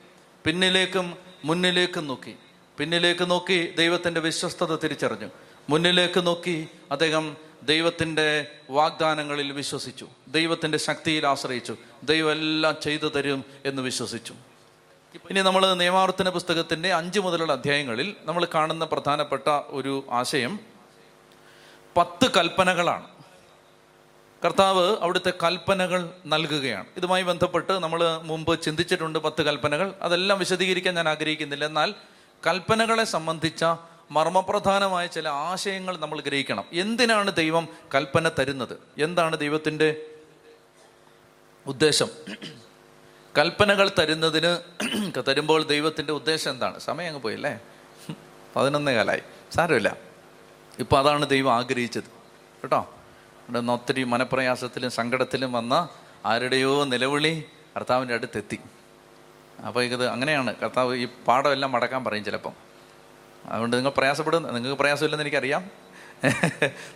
പിന്നിലേക്കും മുന്നിലേക്കും നോക്കി. പിന്നിലേക്ക് നോക്കി ദൈവത്തിന്റെ വിശ്വസ്തത തിരിച്ചറിഞ്ഞു. മുന്നിലേക്ക് നോക്കി അദ്ദേഹം ദൈവത്തിന്റെ വാഗ്ദാനങ്ങളിൽ വിശ്വസിച്ചു. ദൈവത്തിന്റെ ശക്തിയിൽ ആശ്രയിച്ചു. ദൈവം എല്ലാം ചെയ്തു തരും എന്ന് വിശ്വസിച്ചു. ഇനി നമ്മൾ നിയമാവർത്തന പുസ്തകത്തിന്റെ അഞ്ച് മുതലുള്ള അധ്യായങ്ങളിൽ നമ്മൾ കാണുന്ന പ്രധാനപ്പെട്ട ഒരു ആശയം പത്ത് കൽപ്പനകളാണ്. കർത്താവ് അവിടുത്തെ കൽപ്പനകൾ നൽകുകയാണ്. ഇതുമായി ബന്ധപ്പെട്ട് നമ്മൾ മുമ്പ് ചിന്തിച്ചിട്ടുണ്ട് പത്ത് കൽപ്പനകൾ. അതെല്ലാം വിശദീകരിക്കാൻ ഞാൻ ആഗ്രഹിക്കുന്നില്ല. എന്നാൽ കൽപ്പനകളെ സംബന്ധിച്ച മർമ്മപ്രധാനമായ ചില ആശയങ്ങൾ നമ്മൾ ഗ്രഹിക്കണം. എന്തിനാണ് ദൈവം കൽപ്പന തരുന്നത്? എന്താണ് ദൈവത്തിന്റെ ഉദ്ദേശം? കൽപ്പനകൾ തരുന്നതിന് തരുമ്പോൾ ദൈവത്തിന്റെ ഉദ്ദേശം എന്താണ്? സമയം അങ്ങ് പോയില്ലേ പതിനൊന്നേ കാലായി. സാരമില്ല. ഇപ്പം അതാണ് ദൈവം ആഗ്രഹിച്ചത്. കേട്ടോ? ഇവിടെ നിന്ന് ഒത്തിരി മനപ്രയാസത്തിലും സങ്കടത്തിലും വന്ന ആരുടെയോ നിലവിളി കർത്താവിന്റെ അടുത്തെത്തി. അപ്പോൾ ഇത് അങ്ങനെയാണ്. കർത്താവ് ഈ പാഠമെല്ലാം മടക്കാൻ പറയും ചിലപ്പം. അതുകൊണ്ട് നിങ്ങൾ പ്രയാസപ്പെടുന്ന നിങ്ങൾക്ക് പ്രയാസമില്ലെന്ന് എനിക്കറിയാം.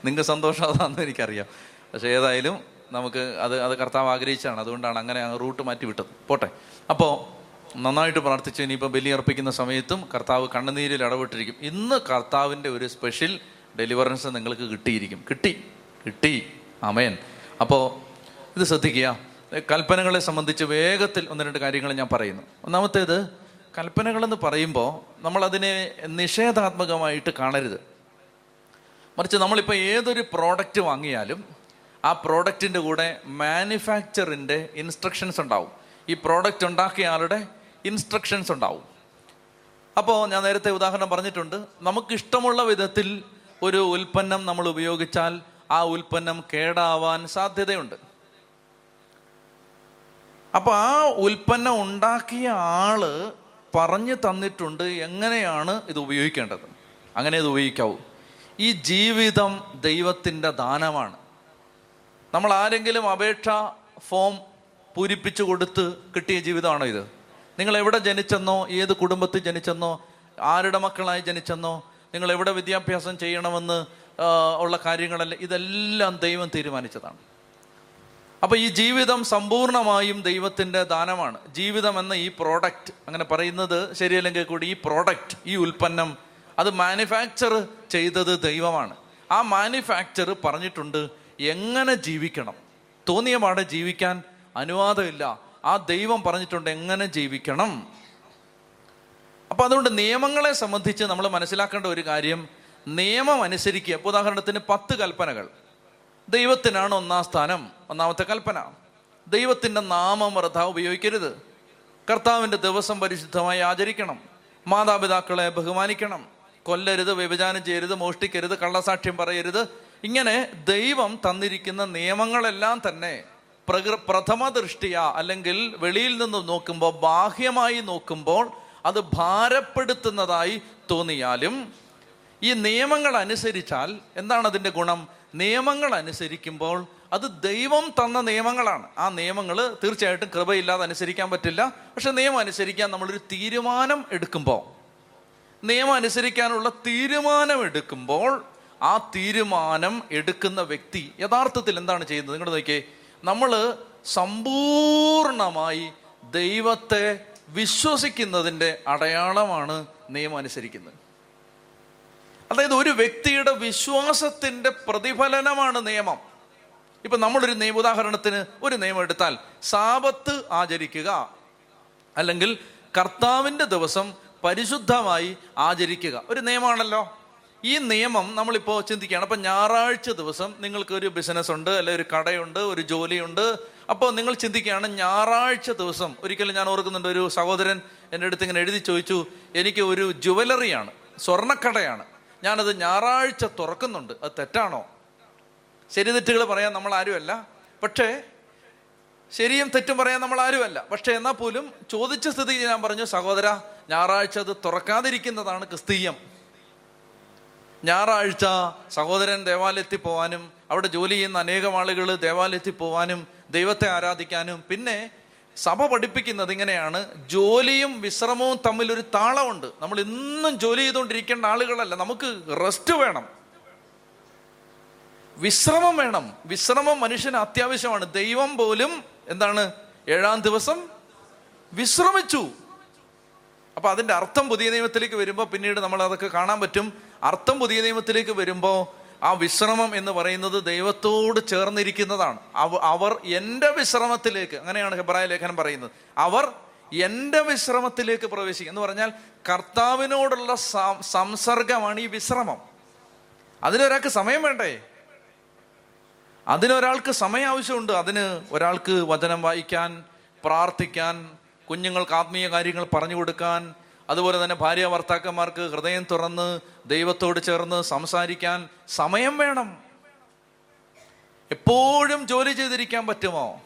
നിങ്ങൾക്ക് സന്തോഷം അതാണെന്ന് എനിക്കറിയാം. പക്ഷേ ഏതായാലും നമുക്ക് അത് അത് കർത്താവ് ആഗ്രഹിച്ചാണ് അതുകൊണ്ടാണ് അങ്ങനെ റൂട്ട് മാറ്റി വിട്ടത്. പോട്ടെ. അപ്പോൾ നന്നായിട്ട് പ്രാർത്ഥിച്ചു ഇനിയിപ്പോൾ ബലിയർപ്പിക്കുന്ന സമയത്തും കർത്താവ് കണ്ണുനീരിൽ ഇടപെട്ടിരിക്കും. ഇന്ന് കർത്താവിന്റെ ഒരു സ്പെഷ്യൽ ഡെലിവറൻസ് നിങ്ങൾക്ക് കിട്ടിയിരിക്കും. കിട്ടി. കിട്ടി. അമയൻ അപ്പോൾ ഇത് ശ്രദ്ധിക്കുക. കൽപ്പനകളെ സംബന്ധിച്ച് വേഗത്തിൽ ഒന്ന് രണ്ട് കാര്യങ്ങൾ ഞാൻ പറയുന്നു. ഒന്നാമത്തേത് കൽപ്പനകളെന്ന് പറയുമ്പോൾ നമ്മളതിനെ നിഷേധാത്മകമായിട്ട് കാണരുത്. മറിച്ച് നമ്മളിപ്പോൾ ഏതൊരു പ്രോഡക്റ്റ് വാങ്ങിയാലും ആ പ്രോഡക്റ്റിന്റെ കൂടെ മാനുഫാക്ചറിന്റെ ഇൻസ്ട്രക്ഷൻസ് ഉണ്ടാവും. ഈ പ്രോഡക്റ്റ് ഉണ്ടാക്കിയ ആളുടെ ഇൻസ്ട്രക്ഷൻസ് ഉണ്ടാവും. അപ്പോൾ ഞാൻ നേരത്തെ ഉദാഹരണം പറഞ്ഞിട്ടുണ്ട്. നമുക്കിഷ്ടമുള്ള വിധത്തിൽ ഒരു ഉൽപ്പന്നം നമ്മൾ ഉപയോഗിച്ചാൽ ആ ഉൽപ്പന്നം കേടാവാൻ സാധ്യതയുണ്ട്. അപ്പോൾ ആ ഉൽപ്പന്നം ഉണ്ടാക്കിയ ആൾ പറഞ്ഞു തന്നിട്ടുണ്ട് എങ്ങനെയാണ് ഇത് ഉപയോഗിക്കേണ്ടത്? അങ്ങനെ ഇത് ഉപയോഗിക്കാവൂ. ഈ ജീവിതം ദൈവത്തിന്റെ ദാനമാണ്. നമ്മൾ ആരെങ്കിലും അപേക്ഷ ഫോം പൂരിപ്പിച്ചു കൊടുത്ത് കിട്ടിയ ജീവിതമാണോ ഇത്? നിങ്ങൾ എവിടെ ജനിച്ചെന്നോ ഏത് കുടുംബത്തിൽ ജനിച്ചെന്നോ ആരുടെ മക്കളായി ജനിച്ചെന്നോ നിങ്ങൾ എവിടെ വിദ്യാഭ്യാസം ചെയ്യണമെന്ന് ഉള്ള കാര്യങ്ങളല്ല. ഇതെല്ലാം ദൈവം തീരുമാനിച്ചതാണ്. അപ്പൊ ഈ ജീവിതം സമ്പൂർണമായും ദൈവത്തിന്റെ ദാനമാണ്. ജീവിതം എന്ന ഈ പ്രോഡക്റ്റ് അങ്ങനെ പറയുന്നത് ശരിയല്ലെങ്കിൽ കൂടി ഈ പ്രോഡക്റ്റ് ഈ ഉൽപ്പന്നം അത് മാനുഫാക്ചർ ചെയ്തത് ദൈവമാണ്. ആ മാനുഫാക്ചർ പറഞ്ഞിട്ടുണ്ട് എങ്ങനെ ജീവിക്കണം? തോന്നിയ പാടെ ജീവിക്കാൻ അനുവാദമില്ല. ആ ദൈവം പറഞ്ഞിട്ടുണ്ട് എങ്ങനെ ജീവിക്കണം? അപ്പൊ അതുകൊണ്ട് നിയമങ്ങളെ സംബന്ധിച്ച് നമ്മൾ മനസ്സിലാക്കേണ്ട ഒരു കാര്യം നിയമം അനുസരിക്കുക ഉദാഹരണത്തിന് പത്ത് കൽപ്പനകൾ. ദൈവത്തിനാണ് ഒന്നാം സ്ഥാനം ഒന്നാമത്തെ കൽപ്പന. ദൈവത്തിന്റെ നാമം വൃഥ ഉപയോഗിക്കരുത്. കർത്താവിന്റെ ദിവസം പരിശുദ്ധമായി ആചരിക്കണം. മാതാപിതാക്കളെ ബഹുമാനിക്കണം. കൊല്ലരുത് വ്യഭിചാനം ചെയ്യരുത് മോഷ്ടിക്കരുത് കള്ളസാക്ഷ്യം പറയരുത്. ഇങ്ങനെ ദൈവം തന്നിരിക്കുന്ന നിയമങ്ങളെല്ലാം തന്നെ പ്രകൃ പ്രഥമ ദൃഷ്ടിയ അല്ലെങ്കിൽ വെളിയിൽ നിന്ന് നോക്കുമ്പോൾ ബാഹ്യമായി നോക്കുമ്പോൾ അത് ഭാരപ്പെടുത്തുന്നതായി തോന്നിയാലും ഈ നിയമങ്ങൾ അനുസരിച്ചാൽ എന്താണ് അതിന്റെ ഗുണം? നിയമങ്ങൾ അനുസരിക്കുമ്പോൾ അത് ദൈവം തന്ന നിയമങ്ങളാണ്. ആ നിയമങ്ങൾ തീർച്ചയായിട്ടും കൃപയില്ലാതെ അനുസരിക്കാൻ പറ്റില്ല. പക്ഷെ നിയമം അനുസരിക്കാൻ നമ്മളൊരു തീരുമാനം എടുക്കുമ്പോൾ നിയമം അനുസരിക്കാനുള്ള തീരുമാനം എടുക്കുമ്പോൾ ആ തീരുമാനം എടുക്കുന്ന വ്യക്തി യഥാർത്ഥത്തിൽ എന്താണ് ചെയ്യുന്നത്? നിങ്ങൾ നോക്കിയേ. നമ്മൾ സമ്പൂർണമായി ദൈവത്തെ വിശ്വസിക്കുന്നതിന്റെ അടയാളമാണ് നിയമം അനുസരിക്കുന്നത്. അതായത് ഒരു വ്യക്തിയുടെ വിശ്വാസത്തിന്റെ പ്രതിഫലനമാണ് നിയമം. ഇപ്പൊ നമ്മളൊരു നിയമ ഉദാഹരണത്തിന് ഒരു നിയമം എടുത്താൽ സാപത്ത് ആചരിക്കുക. അല്ലെങ്കിൽ കർത്താവിന്റെ ദിവസം പരിശുദ്ധമായി ആചരിക്കുക. ഒരു നിയമമാണല്ലോ. ഈ നിയമം നമ്മളിപ്പോൾ ചിന്തിക്കുകയാണ്. അപ്പം ഞായറാഴ്ച ദിവസം നിങ്ങൾക്ക് ഒരു ബിസിനസ് ഉണ്ട് അല്ലെ ഒരു കടയുണ്ട് ഒരു ജോലിയുണ്ട്. അപ്പോൾ നിങ്ങൾ ചിന്തിക്കുകയാണ് ഞായറാഴ്ച ദിവസം ഒരിക്കലും ഞാൻ ഓർക്കുന്നുണ്ട് ഒരു സഹോദരൻ എന്റെ അടുത്ത് ഇങ്ങനെ എഴുതി ചോദിച്ചു എനിക്ക് ഒരു ജുവലറിയാണ് സ്വർണക്കടയാണ്. ഞാനത് ഞായറാഴ്ച തുറക്കുന്നുണ്ട്. അത് തെറ്റാണോ? ശരി തെറ്റുകൾ പറയാൻ നമ്മൾ ആരുമല്ല. പക്ഷേ ശരിയും തെറ്റും പറയാൻ നമ്മൾ ആരുമല്ല. പക്ഷേ എന്നാൽ പോലും ചോദിച്ച സ്ഥിതി ഞാൻ പറഞ്ഞു സഹോദര ഞായറാഴ്ച അത് തുറക്കാതിരിക്കുന്നതാണ് ക്രിസ്തീയം. ഞായറാഴ്ച സഹോദരൻ ദേവാലയത്തിൽ പോവാനും അവിടെ ജോലി ചെയ്യുന്ന അനേകം ആളുകൾ ദേവാലയത്തിൽ പോവാനും ദൈവത്തെ ആരാധിക്കാനും പിന്നെ സഭ പഠിപ്പിക്കുന്നത് ഇങ്ങനെയാണ്. ജോലിയും വിശ്രമവും തമ്മിലൊരു താളമുണ്ട്. നമ്മൾ ഇന്നും ജോലി ചെയ്തുകൊണ്ടിരിക്കേണ്ട ആളുകളല്ല. നമുക്ക് റെസ്റ്റ് വേണം. വിശ്രമം വേണം. വിശ്രമം മനുഷ്യന് അത്യാവശ്യമാണ്. ദൈവം പോലും എന്താണ്? ഏഴാം ദിവസം വിശ്രമിച്ചു. അപ്പൊ അതിന്റെ അർത്ഥം പുതിയ നിയമത്തിലേക്ക് വരുമ്പോൾ പിന്നീട് നമ്മൾ അതൊക്കെ കാണാൻ പറ്റും. അർത്ഥം പുതിയ നിയമത്തിലേക്ക് വരുമ്പോൾ ആ വിശ്രമം എന്ന് പറയുന്നത് ദൈവത്തോട് ചേർന്നിരിക്കുന്നതാണ്. അവർ എന്റെ വിശ്രമത്തിലേക്ക് അങ്ങനെയാണ് ഹെബ്രായ ലേഖനം പറയുന്നത്. അവർ എന്റെ വിശ്രമത്തിലേക്ക് പ്രവേശിക്കും. എന്ന് പറഞ്ഞാൽ കർത്താവിനോടുള്ള സംസർഗമാണ് ഈ വിശ്രമം. അതിനൊരാൾക്ക് സമയം വേണ്ടേ? അതിനൊരാൾക്ക് സമയം ആവശ്യമുണ്ട് അതിന് ഒരാൾക്ക് വചനം വായിക്കാൻ പ്രാർത്ഥിക്കാൻ കുഞ്ഞുങ്ങൾക്ക് ആത്മീയ കാര്യങ്ങൾ പറഞ്ഞു കൊടുക്കാൻ അതുപോലെ തന്നെ ഭാര്യ ഭർത്താക്കന്മാർക്ക് ഹൃദയം തുറന്ന് ദൈവത്തോട് ചേർന്ന് സംസാരിക്കാൻ സമയം വേണം. എപ്പോഴും ജോലി ചെയ്തിരിക്കാൻ പറ്റുമോ?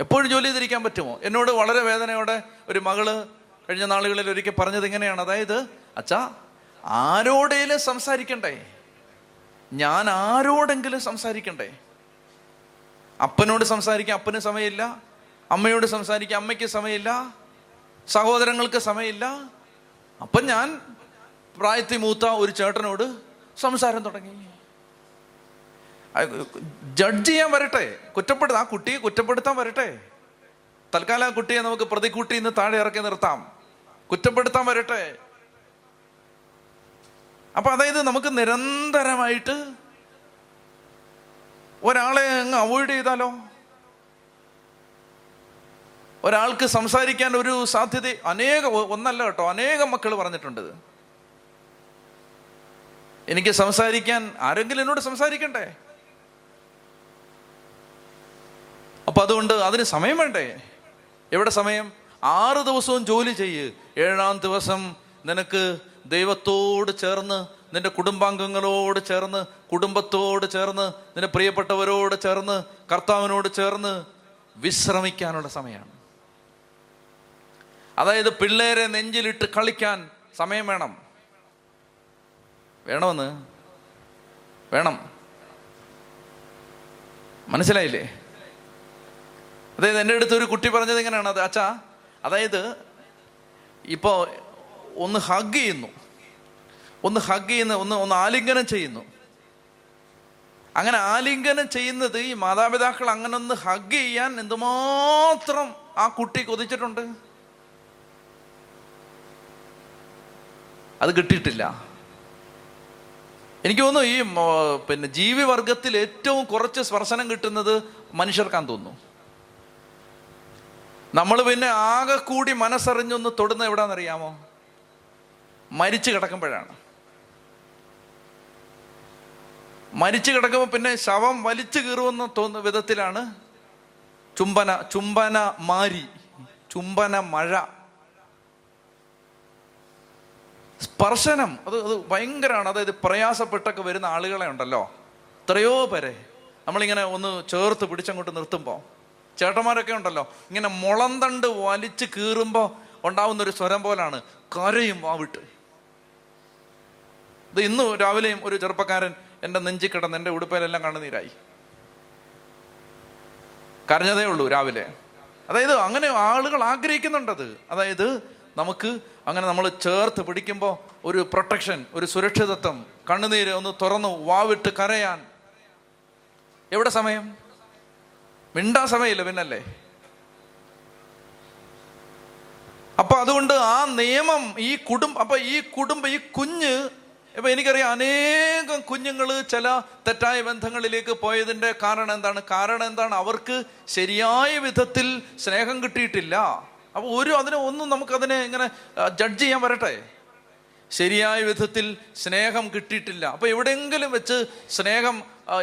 എപ്പോഴും ജോലി ചെയ്തിരിക്കാൻ പറ്റുമോ? എന്നോട് വളരെ വേദനയോടെ ഒരു മകൾ കഴിഞ്ഞ നാളുകളിൽ ഒരിക്കൽ പറഞ്ഞത് ഇങ്ങനെയാണ്. അതായത് അച്ഛാ ആരോടേലും സംസാരിക്കണ്ടേ? ഞാൻ ആരോടെങ്കിലും സംസാരിക്കണ്ടേ? അപ്പനോട് സംസാരിക്കാൻ അപ്പന് സമയമില്ല. അമ്മയോട് സംസാരിക്കാൻ അമ്മയ്ക്ക് സമയമില്ല. സഹോദരങ്ങൾക്ക് സമയമില്ല. അപ്പം ഞാൻ പ്രായത്തിൽ മൂത്ത ഒരു ചേട്ടനോട് സംസാരം തുടങ്ങി. ജഡ്ജ് ചെയ്യാൻ വരട്ടെ. കുറ്റപ്പെടുത്താം ആ കുട്ടിയെ കുറ്റപ്പെടുത്താൻ വരട്ടെ. തൽക്കാലം ആ കുട്ടിയെ നമുക്ക് പ്രതിക്കൂട്ടി ഇന്ന് താഴെ ഇറക്കി നിർത്താം. കുറ്റപ്പെടുത്താൻ വരട്ടെ. അപ്പൊ അതായത് നമുക്ക് നിരന്തരമായിട്ട് ഒരാളെ അങ്ങ് അവോയ്ഡ് ചെയ്താലോ? ഒരാൾക്ക് സംസാരിക്കാൻ ഒരു സാധ്യത അനേക ഒന്നല്ല കേട്ടോ അനേകം മക്കൾ പറഞ്ഞിട്ടുണ്ട്. എനിക്ക് സംസാരിക്കാൻ ആരെങ്കിലും എന്നോട് സംസാരിക്കണ്ടേ? അപ്പൊ അതുകൊണ്ട് അതിന് സമയം വേണ്ടേ? എവിടെ സമയം? ആറ് ദിവസവും ജോലി ചെയ്യ്. ഏഴാം ദിവസം നിനക്ക് ദൈവത്തോട് ചേർന്ന് നിന്റെ കുടുംബാംഗങ്ങളോട് ചേർന്ന് കുടുംബത്തോട് ചേർന്ന് നിന്റെ പ്രിയപ്പെട്ടവരോട് ചേർന്ന് കർത്താവിനോട് ചേർന്ന് വിശ്രമിക്കാനുള്ള സമയമാണ്. അതായത് പിള്ളേരെ നെഞ്ചിലിട്ട് കളിക്കാൻ സമയം വേണം. വേണമെന്ന്? വേണം. മനസ്സിലായില്ലേ? അതായത് എന്റെ അടുത്ത് ഒരു കുട്ടി പറഞ്ഞത് എങ്ങനെയാണ്? അത് അച്ഛാ അതായത് ഇപ്പോൾ ഒന്ന് ഹഗ് ചെയ്യുന്നു. ഒന്ന് ഹഗ് ചെയ്യുന്നു ഒന്ന് ഒന്ന് ആലിംഗനം ചെയ്യുന്നു. അങ്ങനെ ആലിംഗനം ചെയ്യുന്നത് ഈ മാതാപിതാക്കൾ അങ്ങനെ ഒന്ന് ഹഗ് ചെയ്യാൻ എന്തുമാത്രം ആ കുട്ടി കൊതിച്ചിട്ടുണ്ട്? അത് കിട്ടിയിട്ടില്ല. എനിക്ക് തോന്നുന്നു ഈ പിന്നെ ജീവിവർഗത്തിൽ ഏറ്റവും കുറച്ച് സ്പർശനം കിട്ടുന്നത് മനുഷ്യർക്കാന്ന് തോന്നുന്നു. നമ്മൾ പിന്നെ ആകെ കൂടി മനസ്സറിഞ്ഞൊന്ന് തൊടുന്ന എവിടാന്നറിയാമോ? മരിച്ചു കിടക്കുമ്പോഴാണ്. മരിച്ചു കിടക്കുമ്പോൾ പിന്നെ ശവം വലിച്ചു കീറുമെന്ന് തോന്നുന്ന വിധത്തിലാണ് ചുംബന ചുംബന മാരി ചുംബന മഴ സ്പർശനം അത് അത് ഭയങ്കരമാണ് അതായത് പ്രയാസപ്പെട്ടൊക്കെ വരുന്ന ആളുകളെ ഉണ്ടല്ലോ. എത്രയോ പേരെ നമ്മളിങ്ങനെ ഒന്ന് ചേർത്ത് പിടിച്ചങ്ങോട്ട് നിർത്തുമ്പോൾ ചേട്ടന്മാരൊക്കെ ഉണ്ടല്ലോ ഇങ്ങനെ മുളന്തണ്ട് വലിച്ചു കീറുമ്പോൾ ഉണ്ടാവുന്ന ഒരു സ്വരം പോലാണ് കരയും വാവിട്ട്. ഇത് ഇന്ന് രാവിലെയും ഒരു ചെറുപ്പക്കാരൻ എന്റെ നെഞ്ചി കിടന്ന് എന്റെ ഉടുപ്പയിലെല്ലാം കണ്ണുനീരായി. കരഞ്ഞതേ ഉള്ളൂ രാവിലെ. അതായത് അങ്ങനെ ആളുകൾ ആഗ്രഹിക്കുന്നുണ്ടത്. അതായത് നമുക്ക് അങ്ങനെ നമ്മൾ ചേർത്ത് പിടിക്കുമ്പോൾ ഒരു പ്രൊട്ടക്ഷൻ ഒരു സുരക്ഷിതത്വം. കണ്ണുനീര് ഒന്ന് തുറന്നു വാവിട്ട് കരയാൻ. എവിടെ സമയം? മിണ്ടാ സമയമില്ല പിന്നല്ലേ? അപ്പൊ അതുകൊണ്ട് ആ നിയമം ഈ കുടുംബം അപ്പൊ ഈ കുടുംബം ഈ കുഞ്ഞ് ഇപ്പൊ എനിക്കറിയാം അനേകം കുഞ്ഞുങ്ങൾ ചില തെറ്റായ ബന്ധങ്ങളിലേക്ക് പോയതിന്റെ കാരണം എന്താണ്? കാരണം എന്താണ്? അവർക്ക് ശരിയായ വിധത്തിൽ സ്നേഹം കിട്ടിയിട്ടില്ല. അപ്പൊ ഒരു അതിനെ ഒന്നും നമുക്കതിനെ ഇങ്ങനെ ജഡ്ജ് ചെയ്യാൻ വരട്ടെ? ശരിയായ വിധത്തിൽ സ്നേഹം കിട്ടിയിട്ടില്ല. അപ്പൊ എവിടെയെങ്കിലും വെച്ച് സ്നേഹം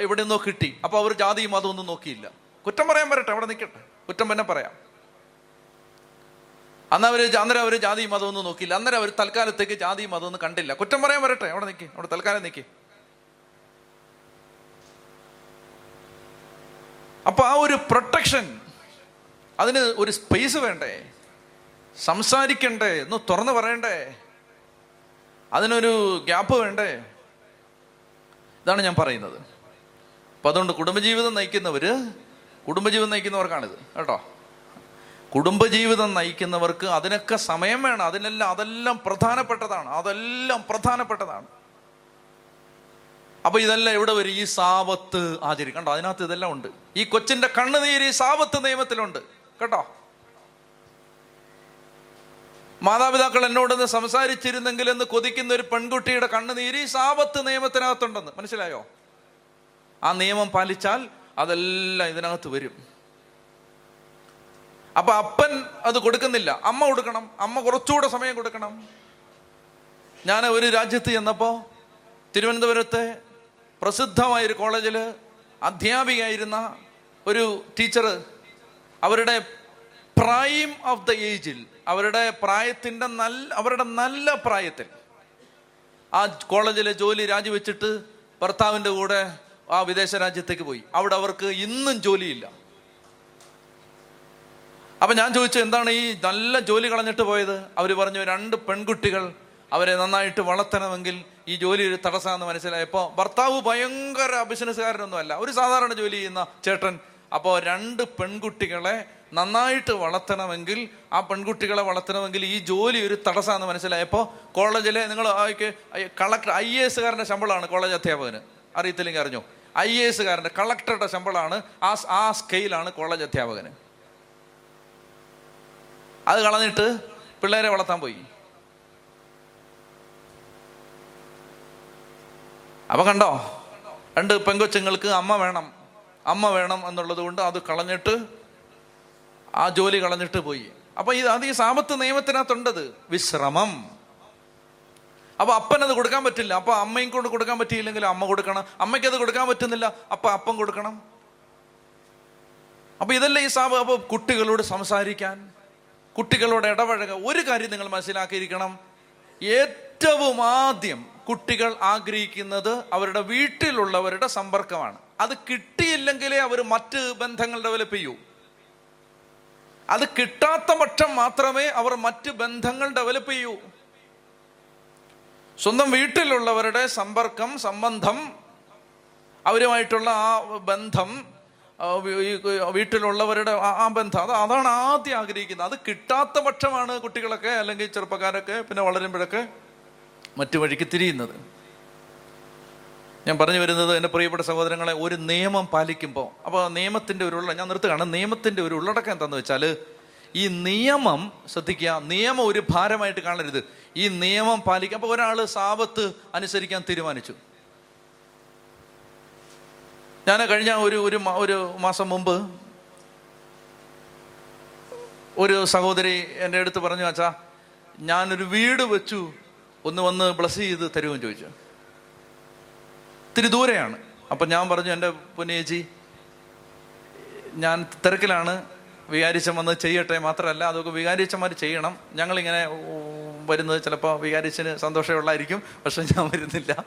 എവിടെ നിന്നോ കിട്ടി. അപ്പൊ അവർ ജാതിയും അതൊന്നും നോക്കിയില്ല. കുറ്റം പറയാൻ വരട്ടെ അവിടെ നിൽക്കട്ടെ. കുറ്റം തന്നെ പറയാം. അന്ന് അവർ അന്നേരം അവർ ജാതിയും മതമൊന്നും നോക്കിയില്ല. അന്നേരം അവർ തൽക്കാലത്തേക്ക് ജാതിയും മതമൊന്നും കണ്ടില്ല. കുറ്റം പറയാൻ വരട്ടെ അവിടെ നിൽക്കി അവിടെ തൽക്കാലം നിൽക്കി അപ്പൊ ആ ഒരു പ്രൊട്ടക്ഷൻ അതിന് ഒരു സ്പേസ് വേണ്ടേ? സംസാരിക്കണ്ടേ? ഒന്ന് തുറന്നു പറയണ്ടേ? അതിനൊരു ഗ്യാപ്പ് വേണ്ടേ? ഇതാണ് ഞാൻ പറയുന്നത്. അപ്പൊ അതുകൊണ്ട് കുടുംബജീവിതം നയിക്കുന്നവര് കുടുംബജീവിതം നയിക്കുന്നവർക്കാണിത് കേട്ടോ? കുടുംബജീവിതം നയിക്കുന്നവർക്ക് അതിനൊക്കെ സമയം വേണം. അതിനെല്ലാം അതെല്ലാം പ്രധാനപ്പെട്ടതാണ്. അതെല്ലാം പ്രധാനപ്പെട്ടതാണ്. അപ്പൊ ഇതെല്ലാം എവിടെ വരും? ഈ സാപത്ത് ആചരിക്കണ്ടോ കണ്ടോ അതിനകത്ത് ഇതെല്ലാം ഉണ്ട്. ഈ കൊച്ചിന്റെ കണ്ണുനീര് ഈ സാപത്ത് നിയമത്തിലുണ്ട്. കേട്ടോ? മാതാപിതാക്കൾ എന്നോടൊന്ന് സംസാരിച്ചിരുന്നെങ്കിൽ എന്ന് കൊതിക്കുന്ന ഒരു പെൺകുട്ടിയുടെ കണ്ണുനീര് സാപത്ത് നിയമത്തിനകത്തുണ്ടെന്ന്. മനസ്സിലായോ? ആ നിയമം പാലിച്ചാൽ അതെല്ലാം ഇതിനകത്ത് വരും. അപ്പൊ അപ്പൻ അത് കൊടുക്കുന്നില്ല. അമ്മ കൊടുക്കണം. അമ്മ കുറച്ചുകൂടെ സമയം കൊടുക്കണം. ഞാൻ ഒരു രാജ്യത്ത് ചെന്നപ്പോ തിരുവനന്തപുരത്തെ പ്രസിദ്ധമായൊരു കോളേജിൽ അധ്യാപികയായിരുന്ന ഒരു ടീച്ചർ അവരുടെ പ്രൈം ഓഫ് ദ ഏജിൽ അവരുടെ പ്രായത്തിന്റെ നല്ല അവരുടെ നല്ല പ്രായത്തിൽ. ആ കോളേജിലെ ജോലി രാജിവെച്ചിട്ട് ഭർത്താവിന്റെ കൂടെ ആ വിദേശ രാജ്യത്തേക്ക് പോയി. അവിടെ അവർക്ക് ഇന്നും ജോലിയില്ല. അപ്പൊ ഞാൻ ചോദിച്ചു എന്താണ് ഈ നല്ല ജോലി കളഞ്ഞിട്ട് പോയത്? അവർ പറഞ്ഞു രണ്ട് പെൺകുട്ടികൾ അവരെ നന്നായിട്ട് വളർത്തണമെങ്കിൽ ഈ ജോലി ഒരു തടസ്സമാണെന്ന് മനസ്സിലായപ്പോൾ ഭർത്താവ് ഭയങ്കര ബിസിനസ്സുകാരനൊന്നും അല്ല ഒരു സാധാരണ ജോലി ചെയ്യുന്ന ചേട്ടൻ. അപ്പോൾ രണ്ട് പെൺകുട്ടികളെ നന്നായിട്ട് വളർത്തണമെങ്കിൽ ആ പെൺകുട്ടികളെ വളർത്തണമെങ്കിൽ ഈ ജോലി ഒരു തടസ്സമാണെന്ന് മനസ്സിലായപ്പോൾ കോളേജിലെ നിങ്ങൾ കളക്ടർ ഐ എ എസുകാരന്റെ ശമ്പളമാണ് കോളേജ് അധ്യാപകന്. അറിയത്തില്ലെങ്കിൽ അറിഞ്ഞു? ഐ എ എസുകാരന്റെ കളക്ടറുടെ ശമ്പളമാണ് ആ ആ സ്കെയിലാണ് കോളേജ് അധ്യാപകന്. അത് കളഞ്ഞിട്ട് പിള്ളേരെ വളർത്താൻ പോയി. അപ്പൊ കണ്ടോ? രണ്ട് പെങ്കൊച്ചുങ്ങൾക്ക് അമ്മ വേണം. അമ്മ വേണം എന്നുള്ളത് കൊണ്ട് അത് കളഞ്ഞിട്ട് ആ ജോലി കളഞ്ഞിട്ട് പോയി. അപ്പൊ ഇത് അത് ഈ സാമത്ത് നിയമത്തിനകത്തുണ്ടത്. വിശ്രമം. അപ്പൊ അപ്പനത് കൊടുക്കാൻ പറ്റില്ല. അപ്പൊ അമ്മയും കൊണ്ട് കൊടുക്കാൻ പറ്റിയില്ലെങ്കിൽ അമ്മ കൊടുക്കണം. അമ്മയ്ക്ക് അത് കൊടുക്കാൻ പറ്റുന്നില്ല. അപ്പൊ അപ്പം കൊടുക്കണം. അപ്പൊ ഇതല്ല ഈ സാപ അപ്പൊ കുട്ടികളോട് സംസാരിക്കാൻ കുട്ടികളോട് ഇടപഴക ഒരു കാര്യം നിങ്ങൾ മനസ്സിലാക്കിയിരിക്കണം. ഏറ്റവും ആദ്യം കുട്ടികൾ ആഗ്രഹിക്കുന്നത് അവരുടെ വീട്ടിലുള്ളവരുടെ സമ്പർക്കമാണ്. അത് കിട്ടിയില്ലെങ്കിലേ അവർ മറ്റ് ബന്ധങ്ങൾ ഡെവലപ്പ് ചെയ്യൂ. അത് കിട്ടാത്ത പക്ഷം മാത്രമേ അവർ മറ്റ് ബന്ധങ്ങൾ ഡെവലപ്പ് ചെയ്യൂ. സ്വന്തം വീട്ടിലുള്ളവരുടെ സമ്പർക്കം സംബന്ധം അവരുമായിട്ടുള്ള ആ ബന്ധം വീട്ടിലുള്ളവരുടെ ആ ബന്ധം അത് അതാണ് ആദ്യം ആഗ്രഹിക്കുന്നത്. അത് കിട്ടാത്ത പക്ഷമാണ് കുട്ടികളൊക്കെ അല്ലെങ്കിൽ ചെറുപ്പക്കാരൊക്കെ പിന്നെ വളരുമ്പോഴൊക്കെ മറ്റു വഴിക്ക് തിരിയുന്നത്. ഞാൻ പറഞ്ഞു വരുന്നത് എന്റെ പ്രിയപ്പെട്ട സഹോദരങ്ങളെ ഒരു നിയമം പാലിക്കുമ്പോൾ അപ്പോൾ നിയമത്തിന്റെ ഒരു ഉള്ള ഞാൻ നിർത്തുകയാണ് നിയമത്തിന്റെ ഒരു ഉള്ളടക്കം എന്താണെന്ന് വെച്ചാൽ ഈ നിയമം ശ്രദ്ധിക്കുക നിയമം ഒരു ഭാരമായിട്ട് കാണരുത്. ഈ നിയമം പാലിക്കുക അപ്പോൾ ഒരാൾ സാപത്ത് അനുസരിക്കാൻ തീരുമാനിച്ചു. ഞാൻ കഴിഞ്ഞ ഒരു ഒരു ഒരു മാസം മുമ്പ് ഒരു സഹോദരി എന്റെ അടുത്ത് പറഞ്ഞു അച്ഛാ ഞാനൊരു വീട് വെച്ചു ഒന്ന് വന്ന് ബ്ലസ് ചെയ്ത് തരുമെന്ന് ചോദിച്ചു. ഇത്തിരി ദൂരെയാണ്. അപ്പം ഞാൻ പറഞ്ഞു എന്റെ പൊന്നേച്ചി ഞാൻ തിരക്കിലാണ്. വികാരിച്ചം വന്ന് ചെയ്യട്ടെ മാത്രമല്ല അതൊക്കെ വികാരിച്ചന്മാർ ചെയ്യണം. ഞങ്ങളിങ്ങനെ വരുന്നത് ചിലപ്പോൾ വികാരിച്ചന് സന്തോഷമുള്ളായിരിക്കും പക്ഷെ ഞാൻ വരുന്നില്ല.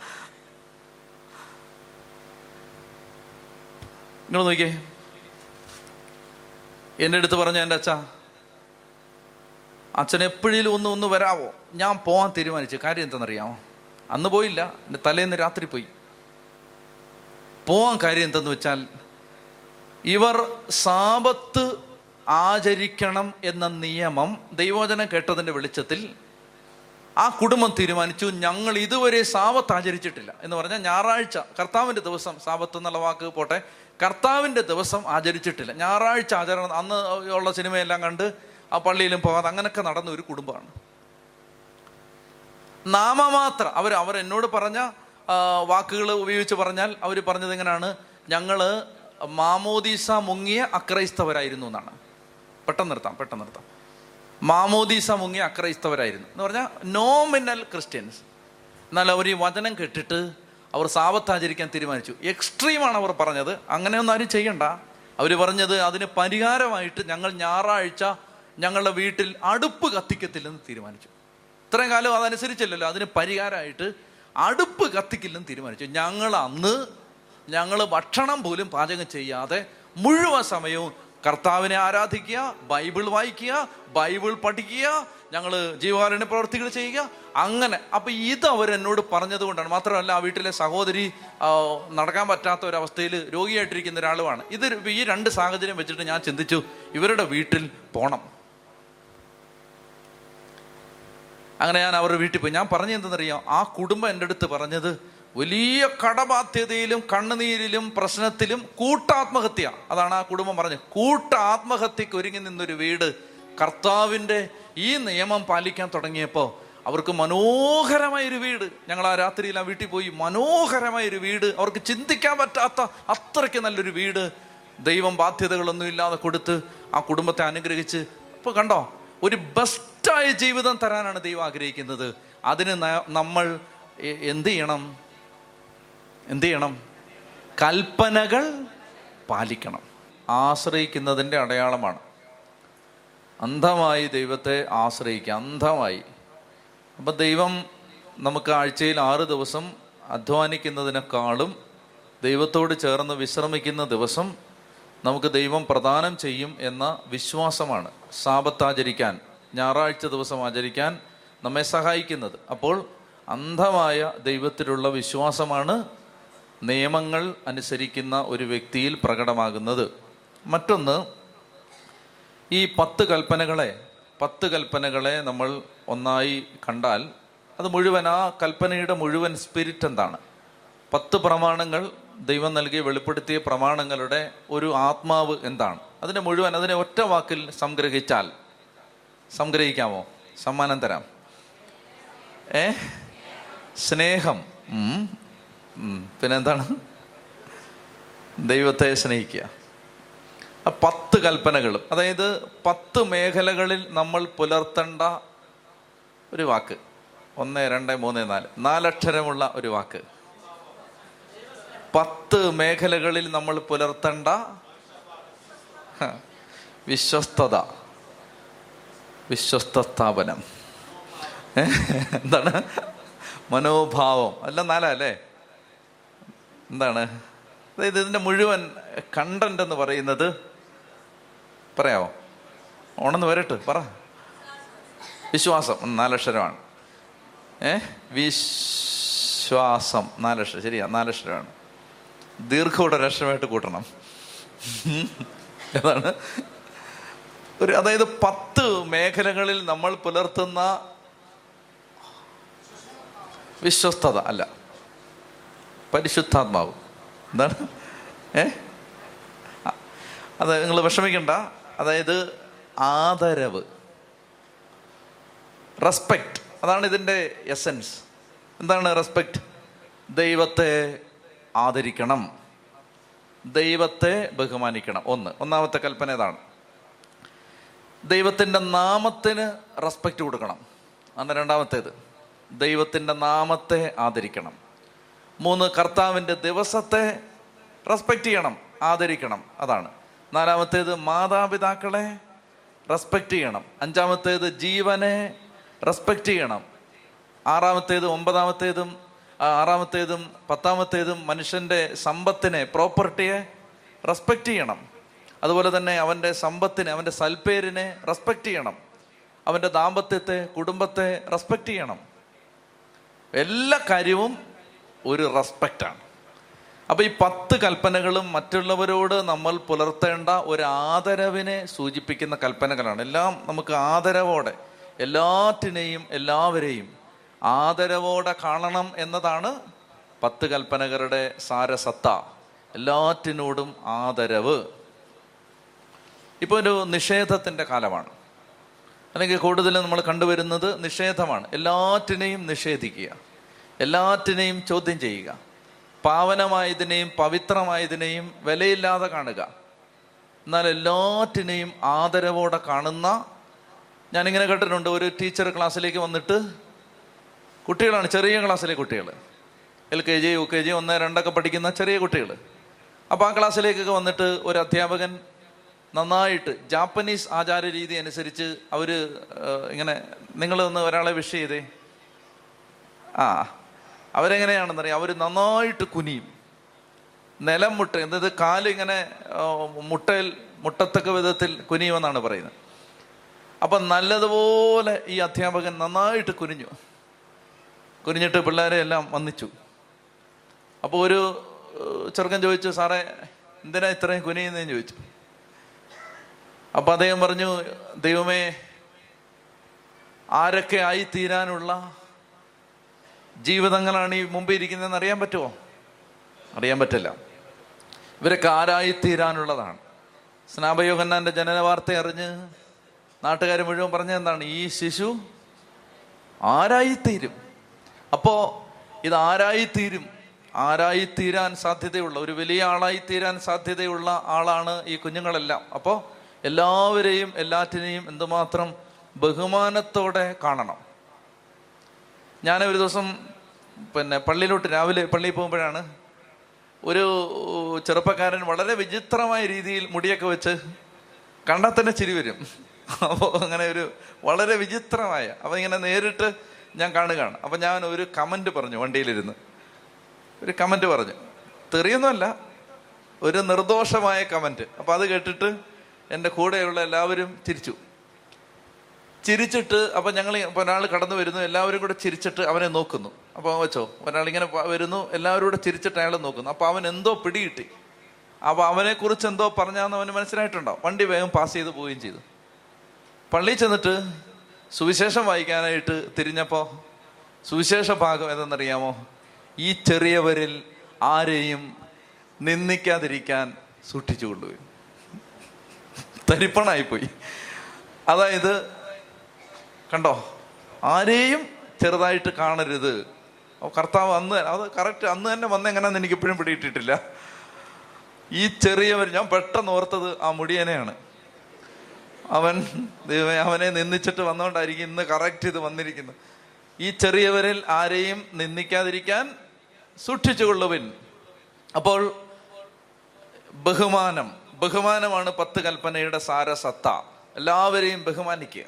നിങ്ങൾ നോക്കിയേ. എന്റെ അടുത്ത് പറഞ്ഞു എന്റെ അച്ഛ അച്ഛൻ എപ്പോഴേലും ഒന്ന് ഒന്ന് വരാവോ? ഞാൻ പോകാൻ തീരുമാനിച്ചു. കാര്യം എന്താണെന്നറിയാമോ? അന്ന് പോയില്ല. എന്റെ തലേന്ന് രാത്രി പോയി. പോവാൻ കാര്യം എന്തെന്ന് വെച്ചാൽ ഇവർ സാപത്ത് ആചരിക്കണം എന്ന നിയമം ദൈവോചനം കേട്ടതിന്റെ വെളിച്ചത്തിൽ ആ കുടുംബം തീരുമാനിച്ചു ഞങ്ങൾ ഇതുവരെ സാപത്ത് ആചരിച്ചിട്ടില്ല എന്ന് പറഞ്ഞാൽ ഞായറാഴ്ച കർത്താവിന്റെ ദിവസം സാപത്ത് എന്നുള്ള വാക്ക് പോട്ടെ കർത്താവിന്റെ ദിവസം ആചരിച്ചിട്ടില്ല. ഞായറാഴ്ച ആചരണം അന്ന് ഉള്ള സിനിമയെല്ലാം കണ്ട് ആ പള്ളിയിലും പോകാതെ അങ്ങനെയൊക്കെ നടന്ന ഒരു കുടുംബമാണ്. നാമമാത്രം അവർ അവർ എന്നോട് പറഞ്ഞ വാക്കുകൾ ഉപയോഗിച്ച് പറഞ്ഞാൽ അവർ പറഞ്ഞത് എങ്ങനെയാണ്? ഞങ്ങൾ മാമോദീസ മുങ്ങിയ അക്രൈസ്തവരായിരുന്നു എന്നാണ്. പെട്ടെന്ന് നിർത്താം പെട്ടെന്ന് നിർത്താം. മാമോദീസ മുങ്ങിയ അക്രൈസ്തവരായിരുന്നു എന്ന് പറഞ്ഞാൽ നോമിനൽ ക്രിസ്ത്യൻസ് എന്നാൽ അവർ ഈ വചനം കെട്ടിട്ട് അവർ സാപത്താചരിക്കാൻ തീരുമാനിച്ചു. എക്സ്ട്രീമാണ് അവർ പറഞ്ഞത്. അങ്ങനെയൊന്നും ആരും ചെയ്യണ്ട. അവർ പറഞ്ഞത് അതിന് പരിഹാരമായിട്ട് ഞങ്ങൾ ഞായറാഴ്ച ഞങ്ങളുടെ വീട്ടിൽ അടുപ്പ് കത്തിക്കത്തില്ലെന്ന് തീരുമാനിച്ചു. ഇത്രയും കാലം അതനുസരിച്ചില്ലല്ലോ. അതിന് പരിഹാരമായിട്ട് അടുപ്പ് കത്തിക്കില്ലെന്ന് തീരുമാനിച്ചു. ഞങ്ങൾ അന്ന് ഞങ്ങൾ ഭക്ഷണം പോലും പാചകം ചെയ്യാതെ മുഴുവൻ സമയവും കർത്താവിനെ ആരാധിക്കുക ബൈബിൾ വായിക്കുക ബൈബിൾ പഠിക്കുക ഞങ്ങൾ ജീവകാരുണ്യ പ്രവർത്തികൾ ചെയ്യുക അങ്ങനെ. അപ്പൊ ഇത് അവർ എന്നോട് പറഞ്ഞത് കൊണ്ടാണ്. മാത്രമല്ല ആ വീട്ടിലെ സഹോദരി നടക്കാൻ പറ്റാത്ത ഒരവസ്ഥയിൽ രോഗിയായിട്ടിരിക്കുന്ന ഒരാളുമാണ്. ഇത് ഈ രണ്ട് സാഹചര്യം വെച്ചിട്ട് ഞാൻ ചിന്തിച്ചു ഇവരുടെ വീട്ടിൽ പോണം. അങ്ങനെ ഞാൻ അവരുടെ വീട്ടിൽ പോയി. ഞാൻ പറഞ്ഞു എന്തെന്നറിയാം? ആ കുടുംബം എന്റെ അടുത്ത് പറഞ്ഞത് വലിയ കടബാധ്യതയിലും കണ്ണുനീരിലും പ്രശ്നത്തിലും കൂട്ടാത്മഹത്യ. അതാണ് ആ കുടുംബം പറഞ്ഞത്. കൂട്ടാത്മഹത്യക്ക് ഒരുങ്ങി നിന്നൊരു വീട് കർത്താവിന്റെ ഈ നിയമം പാലിക്കാൻ തുടങ്ങിയപ്പോൾ അവർക്ക് മനോഹരമായൊരു വീട്. ഞങ്ങൾ ആ രാത്രിയിൽ ആ വീട്ടിൽ പോയി. മനോഹരമായൊരു വീട്. അവർക്ക് ചിന്തിക്കാൻ പറ്റാത്ത അത്രയ്ക്ക് നല്ലൊരു വീട്. ദൈവം ബാധ്യതകളൊന്നും ഇല്ലാതെ കൊടുത്ത് ആ കുടുംബത്തെ അനുഗ്രഹിച്ച്. ഇപ്പോൾ കണ്ടോ? ഒരു ബെസ്റ്റായ ജീവിതം തരാനാണ് ദൈവം ആഗ്രഹിക്കുന്നത്. അതിന് നമ്മൾ എന്ത് ചെയ്യണം? എന്ത് ചെയ്യണം? കൽപ്പനകൾ പാലിക്കണം. ആശ്രയിക്കുന്നതിന്റെ അടയാളമാണ്. അന്ധമായി ദൈവത്തെ ആശ്രയിക്കുക. അന്ധമായി. അപ്പം ദൈവം നമുക്ക് ആഴ്ചയിൽ ആറ് ദിവസം അധ്വാനിക്കുന്നതിനേക്കാളും ദൈവത്തോട് ചേർന്ന് വിശ്രമിക്കുന്ന ദിവസം നമുക്ക് ദൈവം പ്രദാനം ചെയ്യും എന്ന വിശ്വാസമാണ് സാപത്ത് ആചരിക്കാൻ ഞായറാഴ്ച ദിവസം ആചരിക്കാൻ നമ്മെ സഹായിക്കുന്നത്. അപ്പോൾ അന്ധമായ ദൈവത്തിലുള്ള വിശ്വാസമാണ് നിയമങ്ങൾ അനുസരിക്കുന്ന ഒരു വ്യക്തിയിൽ പ്രകടമാകുന്നത്. മറ്റൊന്ന് ഈ പത്ത് കൽപ്പനകളെ പത്ത് കൽപ്പനകളെ നമ്മൾ ഒന്നായി കണ്ടാൽ അത് മുഴുവൻ ആ കൽപ്പനയുടെ മുഴുവൻ സ്പിരിറ്റ് എന്താണ്? പത്ത് പ്രമാണങ്ങൾ ദൈവം നൽകി വെളിപ്പെടുത്തിയ പ്രമാണങ്ങളുടെ ഒരു ആത്മാവ് എന്താണ്? അതിനെ മുഴുവൻ അതിനെ ഒറ്റ വാക്കിൽ സംഗ്രഹിച്ചാൽ സംഗ്രഹിക്കാമോ? സമ്മാനം തരാം. ഏ? സ്നേഹം. പിന്നെന്താണ്? ദൈവത്തെ സ്നേഹിക്കുക. പത്ത് കൽപ്പനകൾ. അതായത് പത്ത് മേഖലകളിൽ നമ്മൾ പുലർത്തേണ്ട ഒരു വാക്ക്. ഒന്ന് രണ്ട് മൂന്ന് നാല്. നാലക്ഷരമുള്ള ഒരു വാക്ക്. പത്ത് മേഖലകളിൽ നമ്മൾ പുലർത്തേണ്ട വിശ്വസ്തത വിശ്വസ്ത സ്ഥാപനം. എന്താണ്? മനോഭാവം. അല്ല നാലല്ലേ? എന്താണ്? അതായത് ഇതിന്റെ മുഴുവൻ കണ്ടന്റ് എന്ന് പറയുന്നത് പറയാമോ ഓണെന്ന് വരട്ട് പറ. വിശ്വാസം നാലക്ഷരമാണ് ഏ? വിശ്വാസം നാലക്ഷരം ശരിയാ നാലക്ഷരമാണ് ദീർഘയുടെ രക്ഷമായിട്ട് കൂട്ടണം. അതാണ്. ഒരു അതായത് പത്ത് മേഖലകളിൽ നമ്മൾ പുലർത്തുന്ന വിശ്വസ്തത അല്ല പരിശുദ്ധാത്മാവ്. എന്താണ്? ഏ? അത് നിങ്ങൾ വിഷമിക്കണ്ട. അതായത് ആദരവ്. റെസ്പെക്റ്റ് അതാണ് ഇതിന്റെ എസൻസ്. എന്താണ് റെസ്പെക്റ്റ് ദൈവത്തെ ആദരിക്കണം. ദൈവത്തെ ബഹുമാനിക്കണം. ഒന്ന്. ഒന്നാമത്തെ കൽപ്പന ഇതാണ് ദൈവത്തിന്റെ നാമത്തിന് റെസ്പെക്റ്റ് കൊടുക്കണം. അന്ന് രണ്ടാമത്തേത്. ദൈവത്തിന്റെ നാമത്തെ ആദരിക്കണം. മൂന്ന് കർത്താവിന്റെ ദിവസത്തെ റെസ്പെക്റ്റ് ചെയ്യണം. ആദരിക്കണം. അതാണ്. നാലാമത്തേത് മാതാപിതാക്കളെ റെസ്പെക്റ്റ് ചെയ്യണം. അഞ്ചാമത്തേത് ജീവനെ റെസ്പെക്റ്റ് ചെയ്യണം. ആറാമത്തേത് ഒമ്പതാമത്തേതും ആറാമത്തേതും പത്താമത്തേതും മനുഷ്യന്റെ സമ്പത്തിനെ പ്രോപ്പർട്ടിയെ റെസ്പെക്റ്റ് ചെയ്യണം. അതുപോലെ തന്നെ അവന്റെ സമ്പത്തിനെ അവന്റെ സൽപ്പേരിനെ റെസ്പെക്റ്റ് ചെയ്യണം. അവന്റെ ദാമ്പത്യത്തെ കുടുംബത്തെ റെസ്പെക്റ്റ് ചെയ്യണം. എല്ലാ കാര്യവും ഒരു റെസ്പെക്റ്റാണ് അപ്പൊ ഈ പത്ത് കൽപ്പനകളും മറ്റുള്ളവരോട് നമ്മൾ പുലർത്തേണ്ട ഒരു ആദരവിനെ സൂചിപ്പിക്കുന്ന കൽപ്പനകളാണ്. എല്ലാം നമുക്ക് ആദരവോടെ എല്ലാറ്റിനെയും എല്ലാവരെയും ആദരവോടെ കാണണം എന്നതാണ് പത്ത് കൽപ്പനകളുടെ സാരസത്ത. എല്ലാറ്റിനോടും ആദരവ്. ഇപ്പോൾ ഒരു നിഷേധത്തിന്റെ കാലമാണ്. അല്ലെങ്കിൽ കൂടുതലും നമ്മൾ കണ്ടുവരുന്നത് നിഷേധമാണ്. എല്ലാറ്റിനെയും നിഷേധിക്കുക. എല്ലാറ്റിനെയും ചോദ്യം ചെയ്യുക. പാവനമായതിനെയും പവിത്രമായതിനെയും വിലയില്ലാതെ കാണുക. എന്നാൽ എല്ലാറ്റിനെയും ആദരവോടെ കാണുന്ന ഞാനിങ്ങനെ കേട്ടിട്ടുണ്ട്. ഒരു ടീച്ചർ ക്ലാസ്സിലേക്ക് വന്നിട്ട് കുട്ടികളാണ് ചെറിയ ക്ലാസ്സിലെ കുട്ടികൾ L K G U K G ഒന്ന് രണ്ടൊക്കെ പഠിക്കുന്ന ചെറിയ കുട്ടികൾ അപ്പോൾ ആ ക്ലാസ്സിലേക്കൊക്കെ വന്നിട്ട് ഒരു അധ്യാപകൻ നന്നായിട്ട് ജാപ്പനീസ് ആചാര രീതി അനുസരിച്ച് അവർ ഇങ്ങനെ നിങ്ങൾ ഒന്ന് ഒരാളെ വിഷ് ചെയ്തേ. ആ അവരെങ്ങനെയാണെന്നറിയാം. അവർ നന്നായിട്ട് കുനിയും. നിലം മുട്ട എന്നത് കാലിങ്ങനെ മുട്ടയിൽ മുട്ടത്തക്ക വിധത്തിൽ കുനിയുമെന്നാണ് പറയുന്നത്. അപ്പം നല്ലതുപോലെ ഈ അധ്യാപകൻ നന്നായിട്ട് കുനിഞ്ഞു. കുനിഞ്ഞിട്ട് പിള്ളേരെ എല്ലാം വന്നിച്ചു. അപ്പോൾ ഒരു ചെറുക്കൻ ചോദിച്ചു സാറേ എന്തിനാ ഇത്രയും കുനിയുന്നതെന്ന് ചോദിച്ചു. അപ്പം അദ്ദേഹം പറഞ്ഞു ദൈവമേ ആരൊക്കെ ആയി തീരാനുള്ള ജീവിതങ്ങളാണ് ഈ മുമ്പ് ഇരിക്കുന്നതെന്ന് അറിയാൻ പറ്റുമോ? അറിയാൻ പറ്റില്ല. ഇവരൊക്കെ ആരായി തീരാനുള്ളതാണ് സ്നാപയോഹന്നാന്റെ ജനന വാർത്ത അറിഞ്ഞ് നാട്ടുകാർ മുഴുവൻ പറഞ്ഞ എന്താണ്? ഈ ശിശു ആരായിത്തീരും? അപ്പോ ഇത് ആരായിത്തീരും ആരായിത്തീരാൻ സാധ്യതയുള്ള ഒരു വലിയ ആളായി തീരാൻ സാധ്യതയുള്ള ആളാണ് ഈ കുഞ്ഞുങ്ങളെല്ലാം. അപ്പോ എല്ലാവരെയും എല്ലാറ്റിനെയും എന്തുമാത്രം ബഹുമാനത്തോടെ കാണണം. ഞാൻ ഒരു ദിവസം പിന്നെ പള്ളിയിലോട്ട് രാവിലെ പള്ളിയിൽ പോകുമ്പോഴാണ് ഒരു ചെറുപ്പക്കാരൻ വളരെ വിചിത്രമായ രീതിയിൽ മുടിയൊക്കെ വെച്ച് കണ്ടാൽ തന്നെ ചിരി വരും. അപ്പോൾ അങ്ങനെ ഒരു വളരെ വിചിത്രമായ അപ്പം ഇങ്ങനെ നേരിട്ട് ഞാൻ കാണുകയാണ്. അപ്പം ഞാൻ ഒരു കമന്റ് പറഞ്ഞു വണ്ടിയിലിരുന്ന്. ഒരു കമന്റ് പറഞ്ഞു. തെറിയൊന്നുമല്ല. ഒരു നിർദോഷമായ കമന്റ് അപ്പം അത് കേട്ടിട്ട് എന്റെ കൂടെയുള്ള എല്ലാവരും ചിരിച്ചു. ചിരിച്ചിട്ട് അപ്പം ഞങ്ങൾ ഒരാൾ കടന്നു വരുന്നു. എല്ലാവരും കൂടെ ചിരിച്ചിട്ട് അവനെ നോക്കുന്നു. അപ്പോൾ വെച്ചോ? ഒരാൾ ഇങ്ങനെ വരുന്നു. എല്ലാവരും കൂടെ ചിരിച്ചിട്ട് അയാൾ നോക്കുന്നു. അപ്പോൾ അവൻ എന്തോ പിടികിട്ടി. അപ്പോൾ അവനെക്കുറിച്ച് എന്തോ പറഞ്ഞാന്ന് അവന് മനസ്സിലായിട്ടുണ്ടാവും. വണ്ടി വേഗം പാസ് ചെയ്ത് പോവുകയും ചെയ്തു. പള്ളിയിൽ ചെന്നിട്ട് സുവിശേഷം വായിക്കാനായിട്ട് തിരിഞ്ഞപ്പോൾ സുവിശേഷ ഭാഗം എന്തെന്നറിയാമോ ഈ ചെറിയവരിൽ ആരെയും നിന്ദിക്കാതിരിക്കാൻ സൂക്ഷിച്ചു കൊണ്ടുപോയി. തരിപ്പണായിപ്പോയി. അതായത് കണ്ടോ? ആരെയും ചെറുതായിട്ട് കാണരുത്. കർത്താവ് അന്ന് അത് കറക്റ്റ് അന്ന് തന്നെ വന്ന് എങ്ങനെയാന്ന് എനിക്ക് ഇപ്പോഴും പിടിയിട്ടിട്ടില്ല ഈ ചെറിയവർ ഞാൻ പെട്ടെന്ന് ഓർത്തത് ആ മുടിയനെയാണ്. അവൻ ദൈവമേ അവനെ നിന്ദിച്ചിട്ട് വന്നുകൊണ്ടായിരിക്കും ഇന്ന് കറക്റ്റ് ഇത് വന്നിരിക്കുന്നു ഈ ചെറിയവരിൽ ആരെയും നിന്ദിക്കാതിരിക്കാൻ സൂക്ഷിച്ചുകൊള്ളുവിൻ അപ്പോൾ ബഹുമാനം ബഹുമാനമാണ് പത്ത് കൽപ്പനയുടെ സാരസത്ത. എല്ലാവരെയും ബഹുമാനിക്കുക.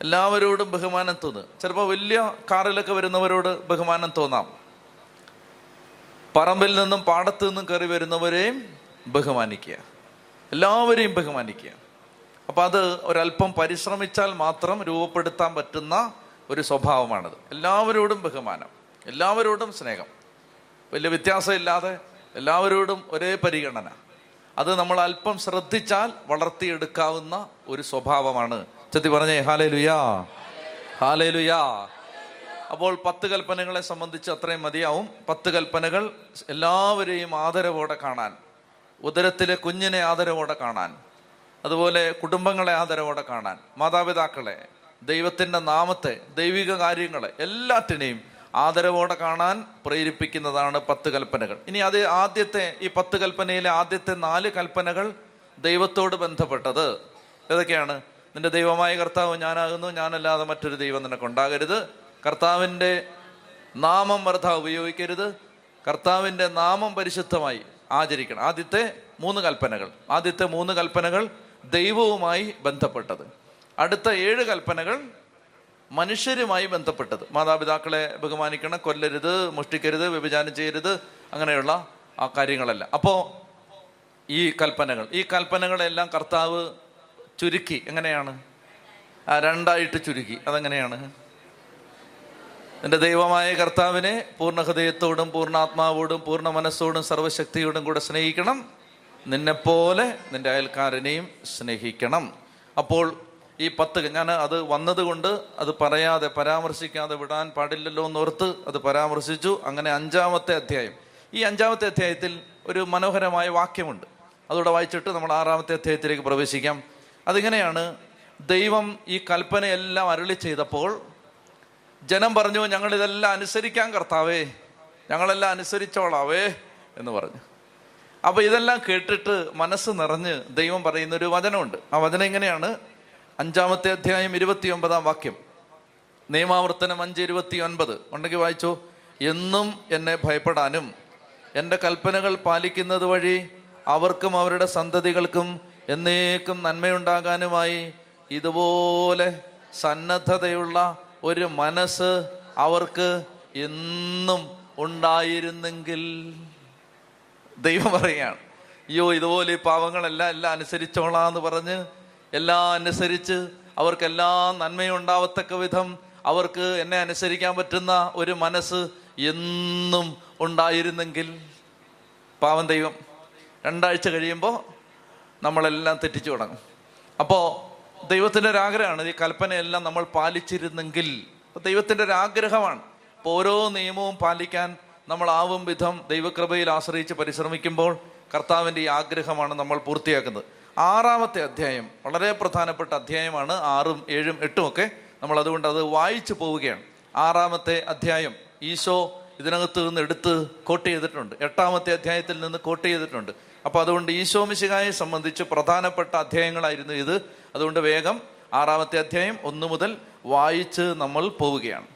എല്ലാവരോടും ബഹുമാനം തോന്നുക ചിലപ്പോൾ വലിയ കാറിലൊക്കെ വരുന്നവരോട് ബഹുമാനം തോന്നാം. പറമ്പിൽ നിന്നും പാടത്തു നിന്നും കയറി വരുന്നവരെയും ബഹുമാനിക്കുക. എല്ലാവരെയും ബഹുമാനിക്കുക. അപ്പൊ അത് ഒരല്പം പരിശ്രമിച്ചാൽ മാത്രം രൂപപ്പെടുത്താൻ പറ്റുന്ന ഒരു സ്വഭാവമാണത്. എല്ലാവരോടും ബഹുമാനം എല്ലാവരോടും സ്നേഹം. വലിയ വ്യത്യാസമില്ലാതെ എല്ലാവരോടും ഒരേ പരിഗണന. അത് നമ്മൾ അല്പം ശ്രദ്ധിച്ചാൽ വളർത്തിയെടുക്കാവുന്ന ഒരു സ്വഭാവമാണ്. ചെത്തി പറഞ്ഞേ ഹാലേ ലുയാ ഹാലേ ലുയാ അപ്പോൾ പത്ത് കൽപ്പനകളെ സംബന്ധിച്ച് അത്രയും മതിയാവും. പത്ത് കൽപ്പനകൾ എല്ലാവരെയും ആദരവോടെ കാണാൻ ഉദരത്തിലെ കുഞ്ഞിനെ ആദരവോടെ കാണാൻ അതുപോലെ കുടുംബങ്ങളെ ആദരവോടെ കാണാൻ മാതാപിതാക്കളെ ദൈവത്തിന്റെ നാമത്തെ ദൈവിക കാര്യങ്ങളെ എല്ലാറ്റിനെയും ആദരവോടെ കാണാൻ പ്രേരിപ്പിക്കുന്നതാണ് പത്ത് കൽപ്പനകൾ. ഇനി അത് ആദ്യത്തെ ഈ പത്ത് കൽപ്പനയിലെ ആദ്യത്തെ നാല് കൽപ്പനകൾ ദൈവത്തോട് ബന്ധപ്പെട്ടത്. ഏതൊക്കെയാണ്? നിന്റെ ദൈവമായ കർത്താവ് ഞാനാകുന്നു ഞാനല്ലാതെ മറ്റൊരു ദൈവം നിനക്കുണ്ടാകരുത് കർത്താവിന്റെ നാമം വർദ്ധ ഉപയോഗിക്കരുത്. കർത്താവിന്റെ നാമം പരിശുദ്ധമായി ആചരിക്കണം. ആദ്യത്തെ മൂന്ന് കൽപ്പനകൾ. ആദ്യത്തെ മൂന്ന് കൽപ്പനകൾ ദൈവവുമായി ബന്ധപ്പെട്ടത്. അടുത്ത ഏഴ് കൽപ്പനകൾ മനുഷ്യരുമായി ബന്ധപ്പെട്ടത്. മാതാപിതാക്കളെ ബഹുമാനിക്കണം കൊല്ലരുത് മുഷ്ടിക്കരുത് വ്യഭിചാരം ചെയ്യരുത് അങ്ങനെയുള്ള ആ കാര്യങ്ങളല്ല. അപ്പോൾ ഈ കൽപ്പനകൾ. ഈ കൽപ്പനകളെല്ലാം കർത്താവ് ചുരുക്കി. എങ്ങനെയാണ്? രണ്ടായിട്ട് ചുരുക്കി. അതെങ്ങനെയാണ്? എന്റെ ദൈവമായ കർത്താവിനെ പൂർണ ഹൃദയത്തോടും പൂർണാത്മാവോടും പൂർണ മനസ്സോടും സർവശക്തിയോടും കൂടെ സ്നേഹിക്കണം. നിന്നെപ്പോലെ നിന്റെ അയൽക്കാരനെയും സ്നേഹിക്കണം. അപ്പോൾ ഈ പത്ത് ഞാൻ അത് വന്നതുകൊണ്ട് അത് പറയാതെ പരാമർശിക്കാതെ വിടാൻ പാടില്ലല്ലോ എന്നോർത്ത് അത് പരാമർശിച്ചു. അങ്ങനെ അഞ്ചാമത്തെ അധ്യായം. ഈ അഞ്ചാമത്തെ അധ്യായത്തിൽ ഒരു മനോഹരമായ വാക്യമുണ്ട്. അതോടെ വായിച്ചിട്ട് നമ്മൾ ആറാമത്തെ അധ്യായത്തിലേക്ക് പ്രവേശിക്കാം. അതിങ്ങനെയാണ് ദൈവം ഈ കൽപ്പനയെല്ലാം അരുളി ചെയ്തപ്പോൾ ജനം പറഞ്ഞു ഞങ്ങളിതെല്ലാം അനുസരിക്കാൻ കർത്താവേ. ഞങ്ങളെല്ലാം അനുസരിച്ചോളാവേ എന്ന് പറഞ്ഞു. അപ്പൊ ഇതെല്ലാം കേട്ടിട്ട് മനസ്സ് നിറഞ്ഞ് ദൈവം പറയുന്ന ഒരു വചനമുണ്ട്. ആ വചനം എങ്ങനെയാണ്? അഞ്ചാമത്തെ അധ്യായം ഇരുപത്തി ഒമ്പതാം വാക്യം. നിയമാവർത്തനം അഞ്ച് ഇരുപത്തി ഒൻപത് ഉണ്ടെങ്കിൽ വായിച്ചു. എന്നും എന്നെ ഭയപ്പെടാനും എന്റെ കൽപ്പനകൾ പാലിക്കുന്നത് വഴി അവർക്കും അവരുടെ സന്തതികൾക്കും എന്നേക്കും നന്മയുണ്ടാകാനുമായി ഇതുപോലെ സന്നദ്ധതയുള്ള ഒരു മനസ്സ് അവർക്ക് എന്നും ഉണ്ടായിരുന്നെങ്കിൽ ദൈവം പറയുകയാണ് അയ്യോ ഇതുപോലെ പാവങ്ങളെല്ലാം എല്ലാം അനുസരിച്ചോളാന്ന് പറഞ്ഞ് എല്ലാം അനുസരിച്ച് അവർക്കെല്ലാം നന്മയുണ്ടാവത്തക്ക വിധം അവർക്ക് എന്നെ അനുസരിക്കാൻ പറ്റുന്ന ഒരു മനസ്സ് എന്നും ഉണ്ടായിരുന്നെങ്കിൽ പാവം ദൈവം രണ്ടാഴ്ച കഴിയുമ്പോൾ നമ്മളെല്ലാം തെറ്റിച്ചു തുടങ്ങും. അപ്പോൾ ദൈവത്തിന്റെ ഒരു ആഗ്രഹമാണ് ഈ കൽപ്പനയെല്ലാം നമ്മൾ പാലിച്ചിരുന്നെങ്കിൽ. ദൈവത്തിന്റെ ഒരു ആഗ്രഹമാണ് അപ്പോൾ ഓരോ നിയമവും പാലിക്കാൻ നമ്മൾ ആവും വിധം ദൈവകൃപയിൽ ആശ്രയിച്ച് പരിശ്രമിക്കുമ്പോൾ കർത്താവിന്റെ ഈ ആഗ്രഹമാണ് നമ്മൾ പൂർത്തിയാക്കുന്നത്. ആറാമത്തെ അധ്യായം വളരെ പ്രധാനപ്പെട്ട അധ്യായമാണ് ആറും ഏഴും എട്ടും ഒക്കെ നമ്മൾ അതുകൊണ്ട് അത് വായിച്ചു പോവുകയാണ്. ആറാമത്തെ അധ്യായം ഈശോ ഇതിനകത്ത് നിന്ന് എടുത്ത് കോട്ട് ചെയ്തിട്ടുണ്ട്. എട്ടാമത്തെ അധ്യായത്തിൽ നിന്ന് കോട്ട് ചെയ്തിട്ടുണ്ട്. അപ്പോൾ അതുകൊണ്ട് ഈശോ മിശിഹായെ സംബന്ധിച്ച് പ്രധാനപ്പെട്ട അധ്യായങ്ങളായിരുന്നു ഇത്. അതുകൊണ്ട് വേഗം ആറാമത്തെ അധ്യായം ഒന്ന് മുതൽ വായിച്ച് നമ്മൾ പോവുകയാണ്.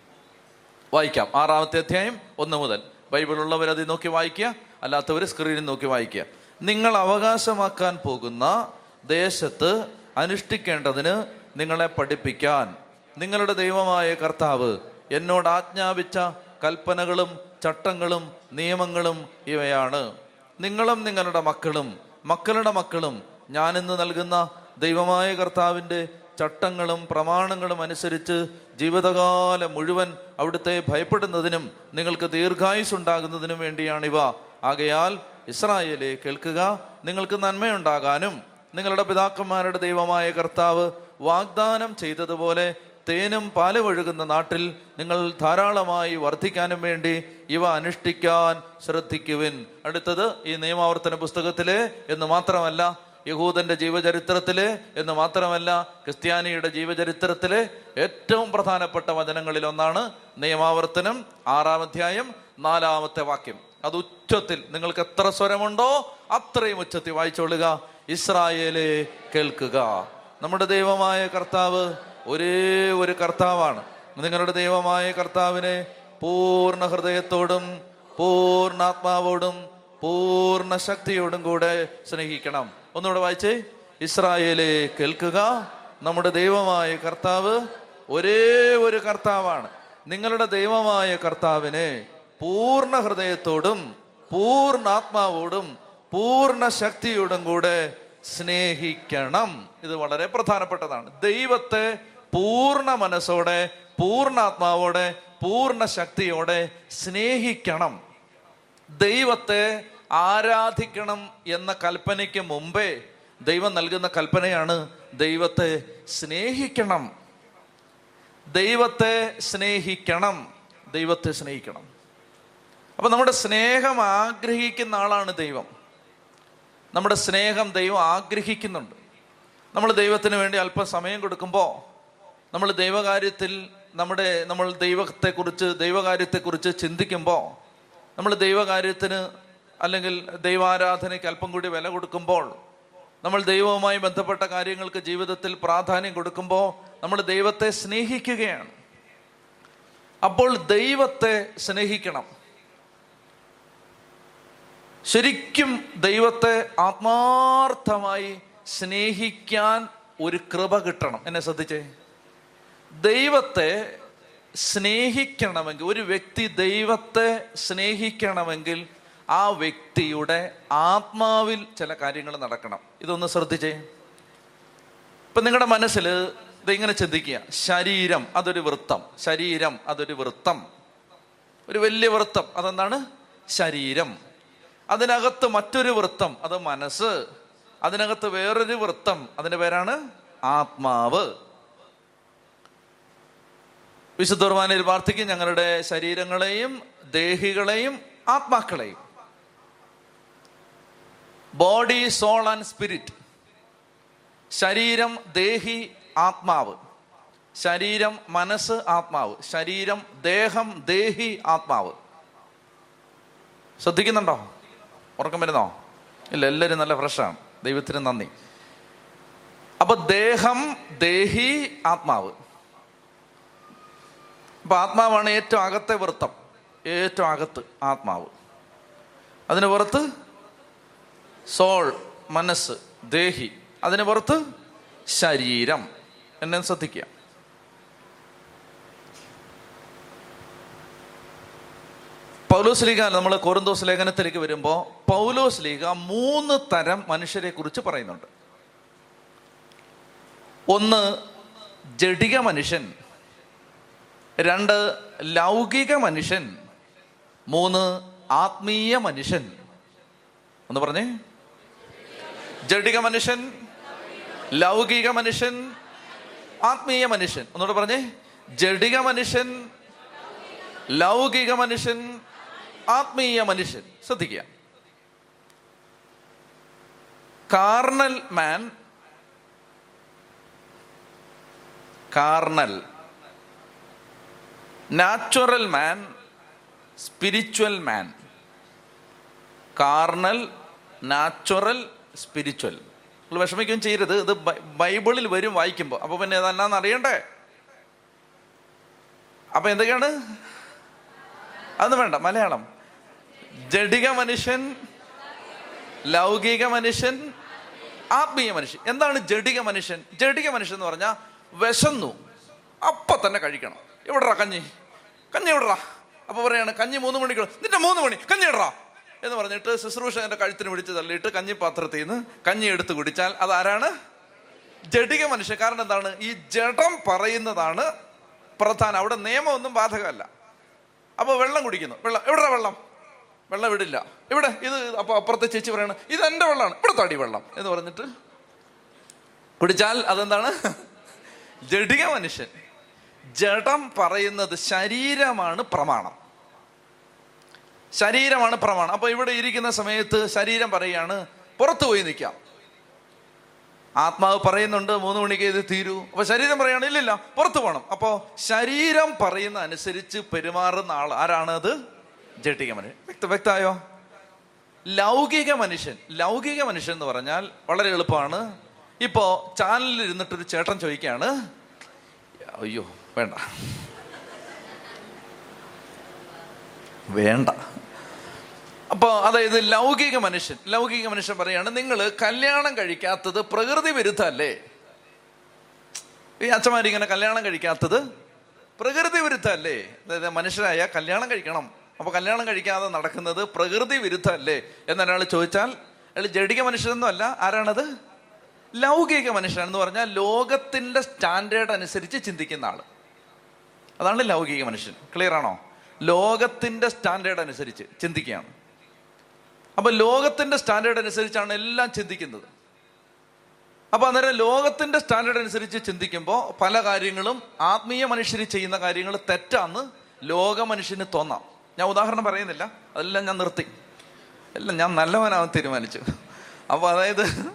വായിക്കാം. ആറാമത്തെ അധ്യായം ഒന്ന് മുതൽ. ബൈബിൾ ഉള്ളവർ നോക്കി വായിക്കുക അല്ലാത്തവർ സ്ക്രീനിൽ നോക്കി വായിക്കുക. നിങ്ങൾ അവകാശമാക്കാൻ പോകുന്ന ദേശത്ത് അനുഷ്ഠിക്കേണ്ടതിന് നിങ്ങളെ പഠിപ്പിക്കാൻ. നിങ്ങളുടെ ദൈവമായ കർത്താവ് എന്നോട് ആജ്ഞാപിച്ച കൽപ്പനകളും ചട്ടങ്ങളും നിയമങ്ങളും ഇവയാണ്. നിങ്ങളും നിങ്ങളുടെ മക്കളും മക്കളുടെ മക്കളും ഞാനിന്ന് നൽകുന്ന ദൈവമായ കർത്താവിന്റെ ചട്ടങ്ങളും പ്രമാണങ്ങളും അനുസരിച്ച് ജീവിതകാലം മുഴുവൻ അവിടുത്തെ ഭയപ്പെടുന്നതിനും നിങ്ങൾക്ക് ദീർഘായുസ് ഉണ്ടാകുന്നതിനും വേണ്ടിയാണിവ. ആകയാൽ ഇസ്രായേലെ കേൾക്കുക. നിങ്ങൾക്ക് നന്മയുണ്ടാകാനും നിങ്ങളുടെ പിതാക്കന്മാരുടെ ദൈവമായ കർത്താവ് വാഗ്ദാനം ചെയ്തതുപോലെ തേനും പാൽ ഒഴുകുന്ന നാട്ടിൽ നിങ്ങൾ ധാരാളമായി വർദ്ധിക്കാനും വേണ്ടി ഇവ അനുഷ്ഠിക്കാൻ ശ്രദ്ധിക്കുവിൻ. അടുത്തത് ഈ നിയമാവർത്തന പുസ്തകത്തിലെ എന്ന് മാത്രമല്ല യഹൂദന്റെ ജീവചരിത്രത്തിലെ എന്ന് മാത്രമല്ല ക്രിസ്ത്യാനിയുടെ ജീവചരിത്രത്തിലെ ഏറ്റവും പ്രധാനപ്പെട്ട വചനങ്ങളിൽ ഒന്നാണ് നിയമാവർത്തനം ആറാം അധ്യായം നാലാമത്തെ വാക്യം. അത് ഉച്ചത്തിൽ നിങ്ങൾക്ക് എത്ര സ്വരമുണ്ടോ അത്രയും ഉച്ചത്തിൽ വായിച്ചോളുക ഇസ്രായേലെ കേൾക്കുക. നമ്മുടെ ദൈവമായ കർത്താവ് ഒരേ ഒരു കർത്താവാണ്. നിങ്ങളുടെ ദൈവമായ കർത്താവിനെ പൂർണ ഹൃദയത്തോടും പൂർണാത്മാവോടും പൂർണ ശക്തിയോടും കൂടെ സ്നേഹിക്കണം. ഒന്നുകൂടെ വായിച്ചേ. ഇസ്രായേലെ കേൾക്കുക. നമ്മുടെ ദൈവമായ കർത്താവ് ഒരേ ഒരു കർത്താവാണ്. നിങ്ങളുടെ ദൈവമായ കർത്താവിനെ പൂർണ ഹൃദയത്തോടും പൂർണ ആത്മാവോടും പൂർണ ശക്തിയോടും കൂടെ സ്നേഹിക്കണം. ഇത് വളരെ പ്രധാനപ്പെട്ടതാണ്. ദൈവത്തെ പൂർണ മനസ്സോടെ പൂർണാത്മാവോടെ പൂർണ ശക്തിയോടെ സ്നേഹിക്കണം. ദൈവത്തെ ആരാധിക്കണം എന്ന കൽപ്പനയ്ക്ക് മുമ്പേ ദൈവം നൽകുന്ന കൽപ്പനയാണ് ദൈവത്തെ സ്നേഹിക്കണം. ദൈവത്തെ സ്നേഹിക്കണം. ദൈവത്തെ സ്നേഹിക്കണം. അപ്പൊ നമ്മുടെ സ്നേഹം ആഗ്രഹിക്കുന്ന ആളാണ് ദൈവം. നമ്മുടെ സ്നേഹം ദൈവം ആഗ്രഹിക്കുന്നുണ്ട്. നമ്മൾ ദൈവത്തിന് വേണ്ടി അല്പം സമയം കൊടുക്കുമ്പോൾ നമ്മൾ ദൈവകാര്യത്തിൽ നമ്മുടെ നമ്മൾ ദൈവത്തെക്കുറിച്ച് ദൈവകാര്യത്തെക്കുറിച്ച് ചിന്തിക്കുമ്പോൾ നമ്മൾ ദൈവകാര്യത്തിന് അല്ലെങ്കിൽ ദൈവാരാധനയ്ക്ക് അല്പം കൂടി വില കൊടുക്കുമ്പോൾ നമ്മൾ ദൈവവുമായി ബന്ധപ്പെട്ട കാര്യങ്ങൾക്ക് ജീവിതത്തിൽ പ്രാധാന്യം കൊടുക്കുമ്പോൾ നമ്മൾ ദൈവത്തെ സ്നേഹിക്കുകയാണ്. അപ്പോൾ ദൈവത്തെ സ്നേഹിക്കണം. ശരിക്കും ദൈവത്തെ ആത്മാർത്ഥമായി സ്നേഹിക്കാൻ ഒരു കൃപ കിട്ടണം. എന്നെ ശ്രദ്ധിച്ചേ. ദൈവത്തെ സ്നേഹിക്കണമെങ്കിൽ ഒരു വ്യക്തി ദൈവത്തെ സ്നേഹിക്കണമെങ്കിൽ ആ വ്യക്തിയുടെ ആത്മാവിൽ ചില കാര്യങ്ങൾ നടക്കണം. ഇതൊന്ന് ശ്രദ്ധിച്ചേ. ഇപ്പൊ നിങ്ങളുടെ മനസ്സിൽ ഇതിങ്ങനെ ചിന്തിക്കുക. ശരീരം അതൊരു വൃത്തം. ശരീരം അതൊരു വൃത്തം. ഒരു വലിയ വൃത്തം. അതെന്താണ്? ശരീരം. അതിനകത്ത് മറ്റൊരു വൃത്തം. അത് മനസ്സ്. അതിനകത്ത് വേറൊരു വൃത്തം. അതിന്റെ പേരാണ് ആത്മാവ്. വിശുദ്ധ പ്രാർത്ഥിക്കും ഞങ്ങളുടെ ശരീരങ്ങളെയും ദേഹികളെയും ആത്മാക്കളെയും. Body soul and spirit. ശരീരം ദേഹി ആത്മാവ്. ശരീരം മനസ്സ് ആത്മാവ്. ശരീരം ദേഹം ദേഹി ആത്മാവ്. ശ്രദ്ധിക്കുന്നുണ്ടോ? ഉറക്കം വരുന്നോ? ഇല്ല എല്ലാവരും നല്ല ഫ്രഷാണ്. ദൈവത്തിന് നന്ദി. അപ്പൊ ദേഹം ദേഹി ആത്മാവ്. അപ്പൊ ആത്മാവാണ് ഏറ്റവും അകത്തെ വൃത്തം. ഏറ്റവും അകത്ത് ആത്മാവ്. അതിന് പുറത്ത് സോൾ മനസ്സ് ദേഹി അതിന് പുറത്ത് ശരീരം. എന്നെ ശ്രദ്ധിക്കുക. പൗലോസ് ലീഗ നമ്മൾ കോരന്തോസ് ലേഖനത്തിലേക്ക് വരുമ്പോൾ പൗലോസ് ലീഗ മൂന്ന് തരം മനുഷ്യരെ കുറിച്ച് പറയുന്നുണ്ട്. ഒന്ന് ജഡിക മനുഷ്യൻ. രണ്ട് ലൗകിക മനുഷ്യൻ. മൂന്ന് ആത്മീയ മനുഷ്യൻ. ഒന്ന് പറഞ്ഞേ. ജഡിക മനുഷ്യൻ ലൗകിക മനുഷ്യൻ ആത്മീയ മനുഷ്യൻ. ഒന്നുകൂടെ പറഞ്ഞേ. ജഡിക മനുഷ്യൻ ലൗകിക മനുഷ്യൻ ആത്മീയ മനുഷ്യൻ. ശ്രദ്ധിക്കുക. Carnal man carnal. Natural man spiritual man. Carnal natural spiritual നിങ്ങൾ വിഷമിക്കുകയും ചെയ്യരുത്. ഇത് ബൈബിളിൽ വരും വായിക്കുമ്പോൾ. അപ്പോൾ പിന്നെ ഇതെന്നാന്ന് അറിയണ്ടേ? അപ്പൊ എന്തൊക്കെയാണ്? അതൊന്നും വേണ്ട. മലയാളം. ജഡിക മനുഷ്യൻ ലൗകിക മനുഷ്യൻ ആത്മീയ മനുഷ്യൻ. എന്താണ് ജഡിക മനുഷ്യൻ? ജഡിക മനുഷ്യൻ എന്ന് പറഞ്ഞാൽ വിശന്നു. അപ്പൊ തന്നെ കഴിക്കണം. എവിടെടാ കഞ്ഞി? കഞ്ഞി എവിടെടാ? അപ്പൊ പറയാണ് കഞ്ഞി മൂന്ന് മണിക്ക്. നിന്റെ മൂന്ന് മണി കഞ്ഞി ഇടറാ എന്ന് പറഞ്ഞിട്ട് ശുശ്രൂഷകന്റെ കഴുത്തിന് പിടിച്ച് തള്ളിയിട്ട് കഞ്ഞി പാത്രത്തിൽ നിന്ന് കഞ്ഞി എടുത്ത് കുടിച്ചാൽ അതാരാണ്? ജഡിക മനുഷ്യൻ. കാരണം എന്താണ്? ഈ ജഡം പറയുന്നതാണ് പ്രധാനം. അവിടെ നിയമമൊന്നും ബാധകമല്ല. അപ്പോൾ വെള്ളം കുടിക്കുന്നു. വെള്ളം. എവിടെ വെള്ളം? വെള്ളം ഇടില്ല ഇവിടെ. ഇത് അപ്പോൾ അപ്പുറത്തെ ചേച്ചി പറയണ ഇത് എന്റെ വെള്ളമാണ്. ഇവിടെ തടി വെള്ളം. എന്ന് പറഞ്ഞിട്ട് കുടിച്ചാൽ അതെന്താണ്? ജഡിക മനുഷ്യൻ. ജഡം പറയുന്നത് ശരീരമാണ് പ്രമാണം. ശരീരമാണ് പ്രമാണം. അപ്പൊ ഇവിടെ ഇരിക്കുന്ന സമയത്ത് ശരീരം പറയാണ് പുറത്തു പോയി നിൽക്കാം. ആത്മാവ് പറയുന്നുണ്ട് മൂന്ന് മണിക്ക് ഇത് തീരൂ. അപ്പൊ ശരീരം പറയാണ് ഇല്ലില്ല പുറത്തു പോകണം. അപ്പോ ശരീരം പറയുന്ന അനുസരിച്ച് പെരുമാറുന്ന ആൾ ആരാണ് അത്? ജട്ടിക മനുഷ്യൻ. വ്യക്ത വ്യക്തമായോ? ലൗകിക മനുഷ്യൻ. ലൗകിക മനുഷ്യൻ എന്ന് പറഞ്ഞാൽ വളരെ എളുപ്പമാണ്. ഇപ്പോ ചാനലിൽ ഇരുന്നിട്ടൊരു ചേട്ടൻ ചോദിക്കുകയാണ് അയ്യോ വേണ്ട. വേണ്ട. അപ്പോൾ അതായത് ലൗകിക മനുഷ്യൻ ലൗകിക മനുഷ്യൻ പറയാണ് നിങ്ങൾ കല്യാണം കഴിക്കാത്തത് പ്രകൃതി വിരുദ്ധമല്ലേ? ഈ അച്ഛന്മാരിങ്ങനെ കല്യാണം കഴിക്കാത്തത് പ്രകൃതി വിരുദ്ധമല്ലേ? അതായത് മനുഷ്യരായ കല്യാണം കഴിക്കണം. അപ്പോൾ കല്യാണം കഴിക്കാതെ നടക്കുന്നത് പ്രകൃതി വിരുദ്ധമല്ലേ? എന്നൊരാൾ ചോദിച്ചാൽ അയാൾ ജഡിക മനുഷ്യനൊന്നും അല്ല ആരാണത്? ലൗകിക മനുഷ്യനെന്ന് പറഞ്ഞാൽ ലോകത്തിന്റെ സ്റ്റാൻഡേർഡ് അനുസരിച്ച് ചിന്തിക്കുന്ന ആൾ അതാണ് ലൗകിക മനുഷ്യൻ. ക്ലിയർ ആണോ? ലോകത്തിന്റെ സ്റ്റാൻഡേർഡ് അനുസരിച്ച് ചിന്തിക്കുകയാണ് അപ്പൊ ലോകത്തിന്റെ സ്റ്റാൻഡേർഡ് അനുസരിച്ചാണ് എല്ലാം ചിന്തിക്കുന്നത്. അപ്പൊ അന്നേരം ലോകത്തിന്റെ സ്റ്റാൻഡേർഡ് അനുസരിച്ച് ചിന്തിക്കുമ്പോൾ പല കാര്യങ്ങളും ആത്മീയ മനുഷ്യർ ചെയ്യുന്ന കാര്യങ്ങൾ തെറ്റാന്ന് ലോക മനുഷ്യന് തോന്നാം. ഞാൻ ഉദാഹരണം പറയുന്നില്ല. അതെല്ലാം ഞാൻ നിർത്തി. എല്ലാം ഞാൻ നല്ലവനാവാൻ തീരുമാനിച്ചു. അപ്പൊ അതായത്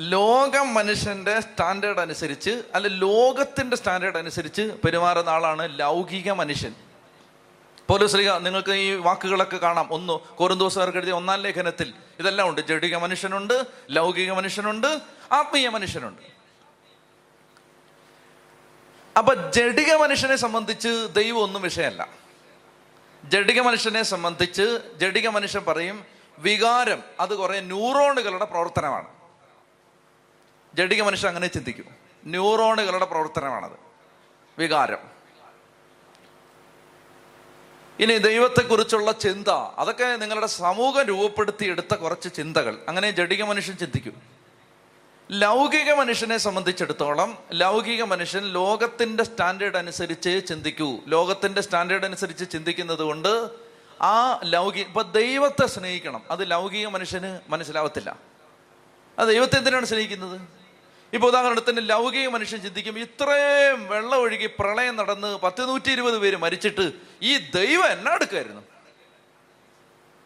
ലോക മനുഷ്യന്റെ സ്റ്റാൻഡേർഡ് അനുസരിച്ച് അല്ല ലോകത്തിന്റെ സ്റ്റാൻഡേർഡ് അനുസരിച്ച് പെരുമാറുന്ന ആളാണ് ലൗകിക മനുഷ്യൻ. പോലീസ്ലിക നിങ്ങൾക്ക് ഈ വാക്കുകളൊക്കെ കാണാം. ഒന്ന് കോരുന്തോസുകാർക്ക് എഴുതിയ ഒന്നാം ലേഖനത്തിൽ ഇതെല്ലാം ഉണ്ട്. ജഡിക മനുഷ്യനുണ്ട് ലൗകിക മനുഷ്യനുണ്ട് ആത്മീയ മനുഷ്യനുണ്ട്. അപ്പൊ ജഡിക മനുഷ്യനെ സംബന്ധിച്ച് ദൈവം ഒന്നും വിഷയമല്ല. ജഡിക മനുഷ്യനെ സംബന്ധിച്ച് ജഡിക മനുഷ്യൻ പറയും വികാരം അത് കുറെ ന്യൂറോണുകളുടെ പ്രവർത്തനമാണ്. ജഡിക മനുഷ്യൻ അങ്ങനെ ചിന്തിക്കും. ന്യൂറോണുകളുടെ പ്രവർത്തനമാണത്. വികാരം. ഇനി ദൈവത്തെക്കുറിച്ചുള്ള ചിന്ത അതൊക്കെ നിങ്ങളുടെ സമൂഹം രൂപപ്പെടുത്തി എടുത്ത കുറച്ച് ചിന്തകൾ. അങ്ങനെ ജഡിക മനുഷ്യൻ ചിന്തിക്കും. ലൗകിക മനുഷ്യനെ സംബന്ധിച്ചിടത്തോളം ലൗകിക മനുഷ്യൻ ലോകത്തിന്റെ സ്റ്റാൻഡേർഡ് അനുസരിച്ച് ചിന്തിക്കൂ. ലോകത്തിന്റെ സ്റ്റാൻഡേർഡ് അനുസരിച്ച് ചിന്തിക്കുന്നത് കൊണ്ട് ആ ലൗകിക ഇപ്പൊ ദൈവത്തെ സ്നേഹിക്കണം. അത് ലൗകിക മനുഷ്യന് മനസ്സിലാവത്തില്ല. ആ ദൈവത്തെ എന്തിനാണ് സ്നേഹിക്കുന്നത്? ഇപ്പൊ ഉദാഹരണത്തിന് ലൗകിക മനുഷ്യൻ ചിന്തിക്കും ഇത്രയും വെള്ളം ഒഴുകി പ്രളയം നടന്ന് പത്ത് നൂറ്റി ഇരുപത് പേര് മരിച്ചിട്ട് ഈ ദൈവം എന്നാ എടുക്കായിരുന്നു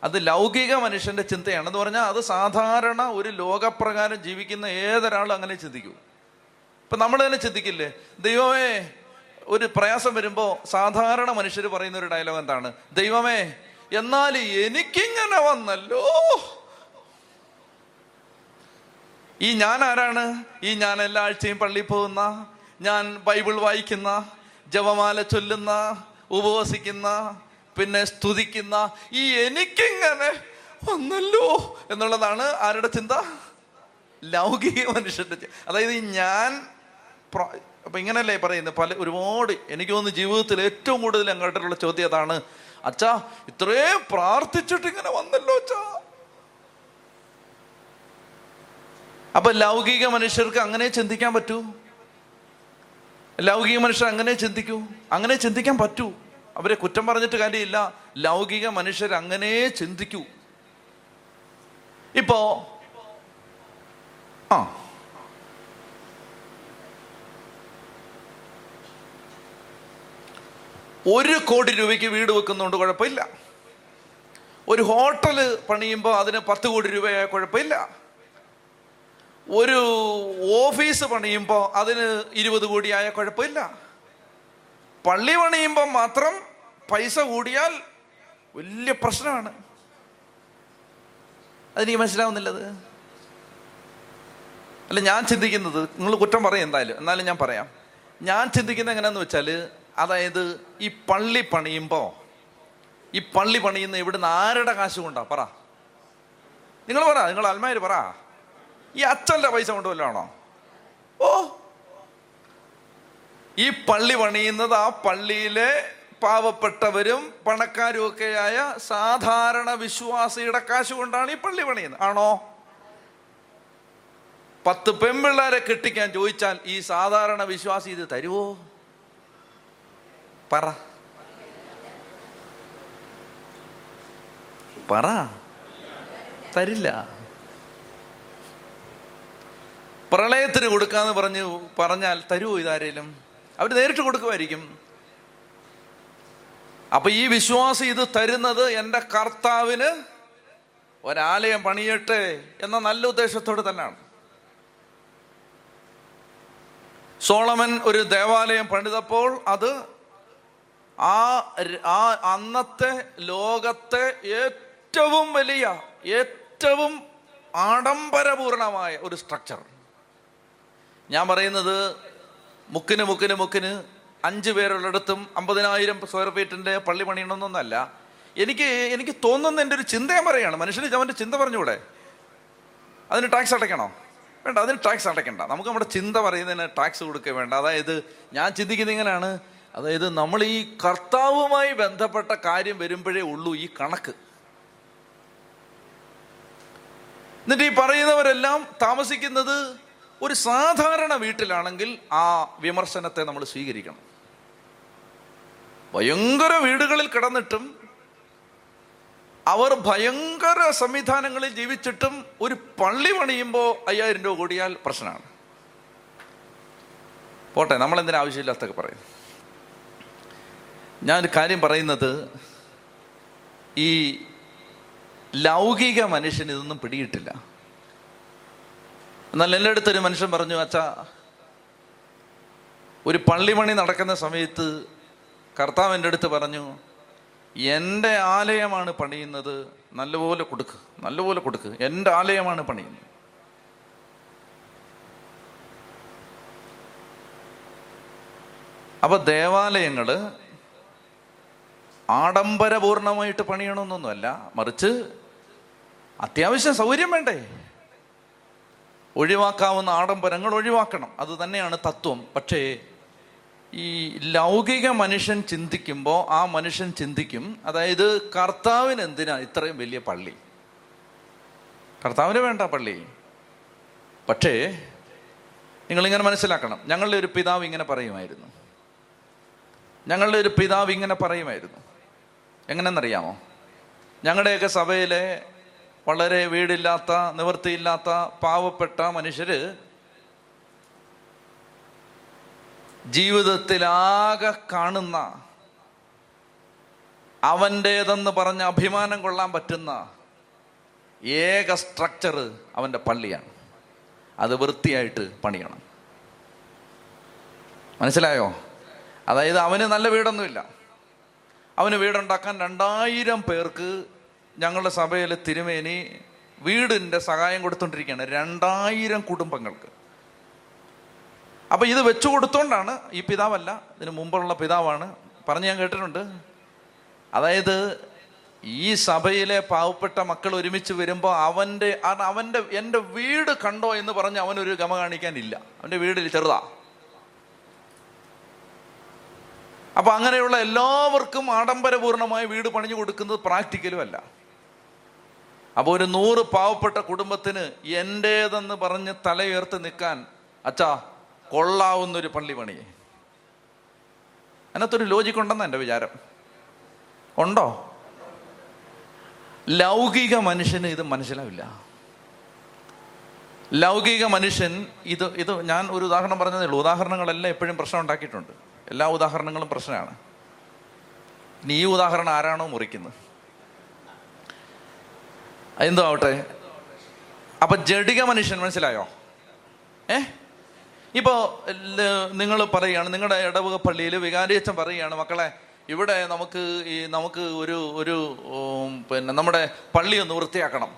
അത് ലൗകിക മനുഷ്യന്റെ ചിന്തയാണ് എന്ന് പറഞ്ഞാൽ അത് സാധാരണ ഒരു ലോകപ്രകാരം ജീവിക്കുന്ന ഏതൊരാളും അങ്ങനെ ചിന്തിക്കൂ. ഇപ്പൊ നമ്മൾ തന്നെ ചിന്തിക്കില്ലേ ദൈവമേ ഒരു പ്രയാസം വരുമ്പോ സാധാരണ മനുഷ്യർ പറയുന്ന ഒരു ഡയലോഗ് എന്താണ്? ദൈവമേ എന്നാൽ എനിക്കിങ്ങനെ വന്നല്ലോ. ഈ ഞാൻ ആരാണ്? ഈ ഞാൻ എല്ലാ ആഴ്ചയും പള്ളിയിൽ പോകുന്ന ഞാൻ ബൈബിൾ വായിക്കുന്ന ജപമാല ചൊല്ലുന്ന ഉപവസിക്കുന്ന പിന്നെ സ്തുതിക്കുന്ന ഈ എനിക്കിങ്ങനെ ഒന്നല്ലോ എന്നുള്ളതാണ് ആരുടെ ചിന്ത? ലൗകിക മനുഷ്യന്റെ അതായത് ഈ ഞാൻ അപ്പൊ ഇങ്ങനല്ലേ പറയുന്നത്? പല ഒരുപാട് എനിക്ക് തോന്നുന്നു ജീവിതത്തിൽ ഏറ്റവും കൂടുതൽ അങ്ങോട്ടുള്ള ചോദ്യം അതാണ് അച്ഛാ ഇത്രയും പ്രാർത്ഥിച്ചിട്ട് ഇങ്ങനെ വന്നല്ലോ അച്ഛാ. അപ്പൊ ലൗകിക മനുഷ്യർക്ക് അങ്ങനെ ചിന്തിക്കാൻ പറ്റൂ? ലൗകിക മനുഷ്യർ അങ്ങനെ ചിന്തിക്കൂ? അങ്ങനെ ചിന്തിക്കാൻ പറ്റൂ? അവരെ കുറ്റം പറഞ്ഞിട്ട് കാര്യമില്ല. ലൗകിക മനുഷ്യർ അങ്ങനെ ചിന്തിക്കൂ. ഇപ്പോ ആ. ഒരു കോടി രൂപയ്ക്ക് വീട് വെക്കുന്നതുകൊണ്ട് കുഴപ്പമില്ല. ഒരു ഹോട്ടൽ പണിയുമ്പോൾ അതിന് പത്ത് കോടി രൂപയായ കുഴപ്പമില്ല. ഒരു ഓഫീസ് പണിയുമ്പോൾ അതിന് ഇരുപത് കോടിയായ കുഴപ്പമില്ല. പള്ളി പണിയുമ്പോൾ മാത്രം പൈസ കൂടിയാൽ വലിയ പ്രശ്നമാണ്. അതെനിക്ക് മനസ്സിലാവുന്നില്ലത്? അല്ല ഞാൻ ചിന്തിക്കുന്നത് നിങ്ങൾ കുറ്റം പറയും എന്തായാലും. എന്നാലും ഞാൻ പറയാം. ഞാൻ ചിന്തിക്കുന്നത് എങ്ങനെയാന്ന് വെച്ചാൽ അതായത് ഈ പള്ളി പണിയുമ്പോൾ ഈ പള്ളി പണിയുന്ന ഇവിടുന്ന് ആരുടെ കാശ് കൊണ്ടാ? പറ. നിങ്ങൾ പറ നിങ്ങൾ അൽമാര് പറ. ഈ അച്ഛന്റെ പൈസ കൊണ്ട് വല്ലതാണോ? ഓ. ഈ പള്ളി പണിയുന്നത് ആ പള്ളിയിലെ പാവപ്പെട്ടവരും പണക്കാരും ഒക്കെയായ സാധാരണ വിശ്വാസിയുടെ കാശ് കൊണ്ടാണ് ഈ പള്ളി പണിയുന്നത്. ആണോ? പത്ത് പെൺപിള്ളേരെ കെട്ടിക്കാൻ ചോദിച്ചാൽ ഈ സാധാരണ വിശ്വാസി ഇത് തരുവോ? പറ. പറ. തരില്ല. പ്രളയത്തിന് കൊടുക്കാന്ന് പറഞ്ഞു പറഞ്ഞാൽ തരുമോ ഇതാരേലും. അവർ നേരിട്ട് കൊടുക്കുമായിരിക്കും. അപ്പൊ ഈ വിശ്വാസം ഇത് തരുന്നത് എന്റെ കർത്താവിന് ഒരാലയം പണിയട്ടെ എന്ന നല്ല ഉദ്ദേശത്തോട് തന്നെയാണ്. സോളമൻ ഒരു ദേവാലയം പണിതപ്പോൾ അത് ആ ആ അന്നത്തെ ലോകത്തെ ഏറ്റവും വലിയ ഏറ്റവും ആഡംബരപൂർണമായ ഒരു സ്ട്രക്ചർ ഞാൻ പറയുന്നത് മുക്കിന് മുക്കിന് മുക്കിന് അഞ്ച് പേരുള്ളിടത്തും അമ്പതിനായിരം സ്ക്വയർ ഫീറ്റിന്റെ പള്ളി പണിയണമെന്നൊന്നല്ല. എനിക്ക് എനിക്ക് തോന്നുന്ന എന്റെ ഒരു ചിന്തയും പറയാണ് മനുഷ്യന് അവന്റെ ചിന്ത പറഞ്ഞുകൂടെ? അതിന് ടാക്സ് അടയ്ക്കണോ? വേണ്ട അതിന് ടാക്സ് അടയ്ക്കണ്ട. നമുക്ക് നമ്മുടെ ചിന്ത പറയുന്നതിന് ടാക്സ് കൊടുക്കുക വേണ്ട. അതായത് ഞാൻ ചിന്തിക്കുന്നത് ഇങ്ങനെയാണ്. അതായത് നമ്മൾ ഈ കർത്താവുമായി ബന്ധപ്പെട്ട കാര്യം വരുമ്പോഴേ ഉള്ളൂ ഈ കണക്ക്. എന്നിട്ട് ഈ പറയുന്നവരെല്ലാം താമസിക്കുന്നത് ഒരു സാധാരണ വീട്ടിലാണെങ്കിൽ ആ വിമർശനത്തെ നമ്മൾ സ്വീകരിക്കണം. ഭയങ്കര വീടുകളിൽ കിടന്നിട്ടും അവർ ഭയങ്കര സംവിധാനങ്ങളിൽ ജീവിച്ചിട്ടും ഒരു പള്ളി പണിയുമ്പോൾ അയ്യായിരം രൂപ കൂടിയാൽ പ്രശ്നമാണ്. പോട്ടെ നമ്മൾ എന്തിനാ ആവശ്യമില്ലാത്തൊക്കെ പറയും ഒരു കാര്യം പറയുന്നത് ഈ ലൗകിക മനുഷ്യൻ ഇതൊന്നും പിടിയിട്ടില്ല. എന്നാൽ എന്റെ അടുത്തൊരു മനുഷ്യൻ പറഞ്ഞു അച്ഛാ ഒരു പള്ളിമണി നടക്കുന്ന സമയത്ത് കർത്താവ് എന്റെ അടുത്ത് പറഞ്ഞു എന്റെ ആലയമാണ് പണിയുന്നത് നല്ലപോലെ കൊടുക്ക് നല്ലപോലെ കൊടുക്ക് എന്റെ ആലയമാണ് പണിയുന്നത്. അപ്പൊ ദേവാലയങ്ങൾ ആഡംബരപൂർണമായിട്ട് പണിയണമെന്നൊന്നുമല്ല മറിച്ച് അത്യാവശ്യം സൗകര്യം വേണ്ടേ? ഒഴിവാക്കാവുന്ന ആഡംബരങ്ങൾ ഒഴിവാക്കണം. അത് തന്നെയാണ് തത്വം. പക്ഷേ ഈ ലൗകിക മനുഷ്യൻ ചിന്തിക്കുമ്പോൾ ആ മനുഷ്യൻ ചിന്തിക്കും അതായത് കർത്താവിന് എന്തിനാ ഇത്രയും വലിയ പള്ളി? കർത്താവിന് വേണ്ട പള്ളി. പക്ഷേ നിങ്ങളിങ്ങനെ മനസ്സിലാക്കണം. ഞങ്ങളുടെ ഒരു പിതാവ് ഇങ്ങനെ പറയുമായിരുന്നു. ഞങ്ങളുടെ ഒരു പിതാവ് ഇങ്ങനെ പറയുമായിരുന്നു. എങ്ങനെന്നറിയാമോ ഞങ്ങളുടെയൊക്കെ സഭയിലെ വളരെ വീടില്ലാത്ത നിവൃത്തിയില്ലാത്ത പാവപ്പെട്ട മനുഷ്യര് ജീവിതത്തിലാകെ കാണുന്ന അവന്റേതെന്ന് പറഞ്ഞ അഭിമാനം കൊള്ളാൻ പറ്റുന്ന ഏക സ്ട്രക്ചർ അവന്റെ പള്ളിയാണ്. അത് വൃത്തിയായിട്ട് പണിയണം. മനസ്സിലായോ? അതായത് അവന് നല്ല വീടൊന്നുമില്ല. അവന് വീടുണ്ടാക്കാൻ രണ്ടായിരം പേർക്ക് ഞങ്ങളുടെ സഭയിൽ തിരുമേനി വീടിന്റെ സഹായം കൊടുത്തോണ്ടിരിക്കുകയാണ് രണ്ടായിരം കുടുംബങ്ങൾക്ക്. അപ്പൊ ഇത് വെച്ചു കൊടുത്തോണ്ടാണ് ഈ പിതാവല്ല ഇതിന് മുമ്പുള്ള പിതാവാണ്. പറഞ്ഞ് ഞാൻ കേട്ടിട്ടുണ്ട്. അതായത് ഈ സഭയിലെ പാവപ്പെട്ട മക്കൾ ഒരുമിച്ച് വരുമ്പോൾ അവന്റെ അവന്റെ എന്റെ വീട് കണ്ടോ എന്ന് പറഞ്ഞ് അവനൊരു ഗമ കാണിക്കാനില്ല. അവന്റെ വീടിൽ ചെറുതാ. അപ്പൊ അങ്ങനെയുള്ള എല്ലാവർക്കും ആഡംബരപൂർണമായ വീട് പണിഞ്ഞു കൊടുക്കുന്നത് പ്രാക്ടിക്കലും അല്ല. അപ്പോൾ ഒരു നൂറ് പാവപ്പെട്ട കുടുംബത്തിന് എന്റേതെന്ന് പറഞ്ഞ് തലയുയർത്ത് നിൽക്കാൻ അച്ഛാ കൊള്ളാവുന്നൊരു പള്ളി പണി അതിനകത്തൊരു ലോജിക് ഉണ്ടെന്നാണ് എന്റെ വിചാരം. ഉണ്ടോ? ലൗകിക മനുഷ്യന് ഇത് മനസ്സിലാവില്ല. ലൗകിക മനുഷ്യൻ ഇത് ഇത് ഞാൻ ഒരു ഉദാഹരണം പറഞ്ഞതേ ഉള്ളൂ. ഉദാഹരണങ്ങളെല്ലാം എപ്പോഴും പ്രശ്നം ഉണ്ടാക്കിയിട്ടുണ്ട്. എല്ലാ ഉദാഹരണങ്ങളും പ്രശ്നമാണ്. ഇനി ഈ ഉദാഹരണം ആരാണോ മുറിക്കുന്നത്? എന്തോ ആവട്ടെ അപ്പൊ ജഡിക മനുഷ്യൻ മനസ്സിലായോ? ഏ? ഇപ്പോ നിങ്ങൾ പറയുകയാണ് നിങ്ങളുടെ ഇടവക പള്ളിയിൽ വികാരിയച്ഛൻ പറയുകയാണ് മക്കളെ ഇവിടെ നമുക്ക് ഈ നമുക്ക് ഒരു ഒരു പിന്നെ നമ്മുടെ പള്ളി ഒന്ന് വൃത്തിയാക്കണം.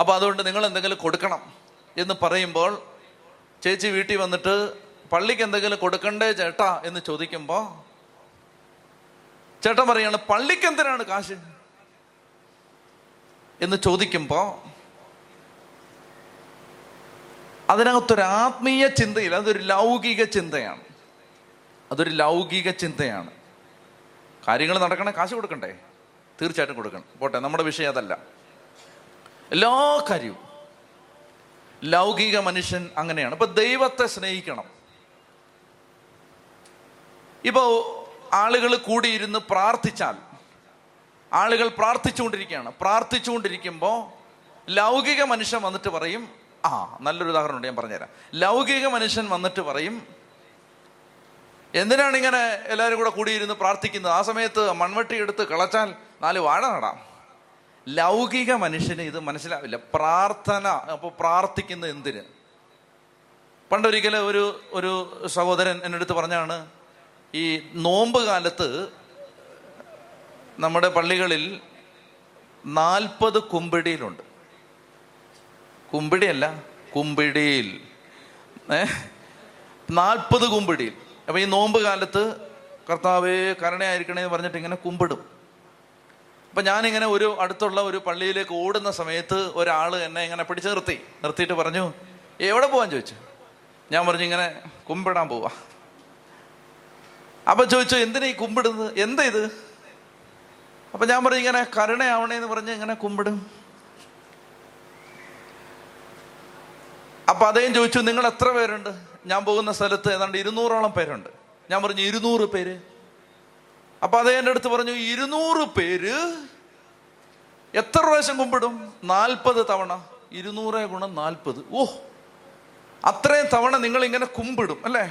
അപ്പൊ അതുകൊണ്ട് നിങ്ങൾ എന്തെങ്കിലും കൊടുക്കണം എന്ന് പറയുമ്പോൾ ചേച്ചി വീട്ടിൽ വന്നിട്ട് പള്ളിക്ക് എന്തെങ്കിലും കൊടുക്കണ്ടേ ചേട്ടാ എന്ന് ചോദിക്കുമ്പോ ചേട്ടൻ പറയാണ് പള്ളിക്ക് എന്തിനാണ് കാശ്? എന്ന് ചോദിക്കുമ്പോൾ അതിനകത്തൊരു ആത്മീയ ചിന്തയില്ല അതൊരു ലൗകിക ചിന്തയാണ്. അതൊരു ലൗകിക ചിന്തയാണ്. കാര്യങ്ങൾ നടക്കണേ കാശ് കൊടുക്കണ്ടേ? തീർച്ചയായിട്ടും കൊടുക്കണം. പോട്ടെ നമ്മുടെ വിഷയം അതല്ല. എല്ലാ കാര്യവും ലൗകിക മനുഷ്യൻ അങ്ങനെയാണ്. ഇപ്പൊ ദൈവത്തെ സ്നേഹിക്കണം. ഇപ്പോ ആളുകൾ കൂടിയിരുന്ന് പ്രാർത്ഥിച്ചാൽ ആളുകൾ പ്രാർത്ഥിച്ചുകൊണ്ടിരിക്കുകയാണ്. പ്രാർത്ഥിച്ചുകൊണ്ടിരിക്കുമ്പോൾ ലൗകിക മനുഷ്യൻ വന്നിട്ട് പറയും ആ നല്ലൊരു ഉദാഹരണമുണ്ട് ഞാൻ പറഞ്ഞുതരാം. ലൗകിക മനുഷ്യൻ വന്നിട്ട് പറയും എന്തിനാണ് ഇങ്ങനെ എല്ലാവരും കൂടെ കൂടിയിരുന്ന് പ്രാർത്ഥിക്കുന്നത്? ആ സമയത്ത് മൺവെട്ടി എടുത്ത് കളച്ചാൽ നാല് വാഴ നടാം. ലൗകിക മനുഷ്യന് ഇത് മനസ്സിലാവില്ല. പ്രാർത്ഥന അപ്പോൾ പ്രാർത്ഥിക്കുന്നത് എന്തിന്? പണ്ടൊരിക്കലും ഒരു ഒരു സഹോദരൻ എന്നെടുത്ത് പറഞ്ഞാണ് ഈ നോമ്പ് കാലത്ത് നമ്മുടെ പള്ളികളിൽ നാൽപ്പത് കുമ്പിടിയിലുണ്ട്. കുമ്പിടിയല്ല കുമ്പിടിയിൽ. നാൽപ്പത് കുമ്പിടിയിൽ. അപ്പം ഈ നോമ്പ് കാലത്ത് കർത്താവ് കരുണയായിരിക്കണേ എന്ന് പറഞ്ഞിട്ട് ഇങ്ങനെ കുമ്പിടും. അപ്പം ഞാനിങ്ങനെ ഒരു അടുത്തുള്ള ഒരു പള്ളിയിലേക്ക് ഓടുന്ന സമയത്ത് ഒരാൾ എന്നെ ഇങ്ങനെ പിടിച്ചു നിർത്തി. നിർത്തിയിട്ട് പറഞ്ഞു എവിടെ പോവാൻ? ചോദിച്ചു. ഞാൻ പറഞ്ഞു ഇങ്ങനെ കുമ്പിടാൻ പോവാ. അപ്പം ചോദിച്ചു എന്തിനാ ഈ കുമ്പിടുന്നത്? എന്താ ഇത്? അപ്പൊ ഞാൻ പറയും ഇങ്ങനെ കരുണയാവണേ എന്ന് പറഞ്ഞ് ഇങ്ങനെ കുമ്പിടും. അപ്പൊ അദ്ദേഹം ചോദിച്ചു നിങ്ങൾ എത്ര പേരുണ്ട്? ഞാൻ പോകുന്ന സ്ഥലത്ത് ഏതാണ്ട് ഇരുന്നൂറോളം പേരുണ്ട്. ഞാൻ പറഞ്ഞു ഇരുന്നൂറ് പേര്? അപ്പൊ അദ്ദേഹം എന്റെ അടുത്ത് പറഞ്ഞു ഇരുന്നൂറ് പേര്? എത്ര പ്രാവശ്യം കുമ്പിടും? നാൽപ്പത് തവണ. ഇരുന്നൂറ് ഗുണം നാൽപ്പത്. ഓ അത്രയും തവണ നിങ്ങൾ ഇങ്ങനെ കുമ്പിടും അല്ലേ?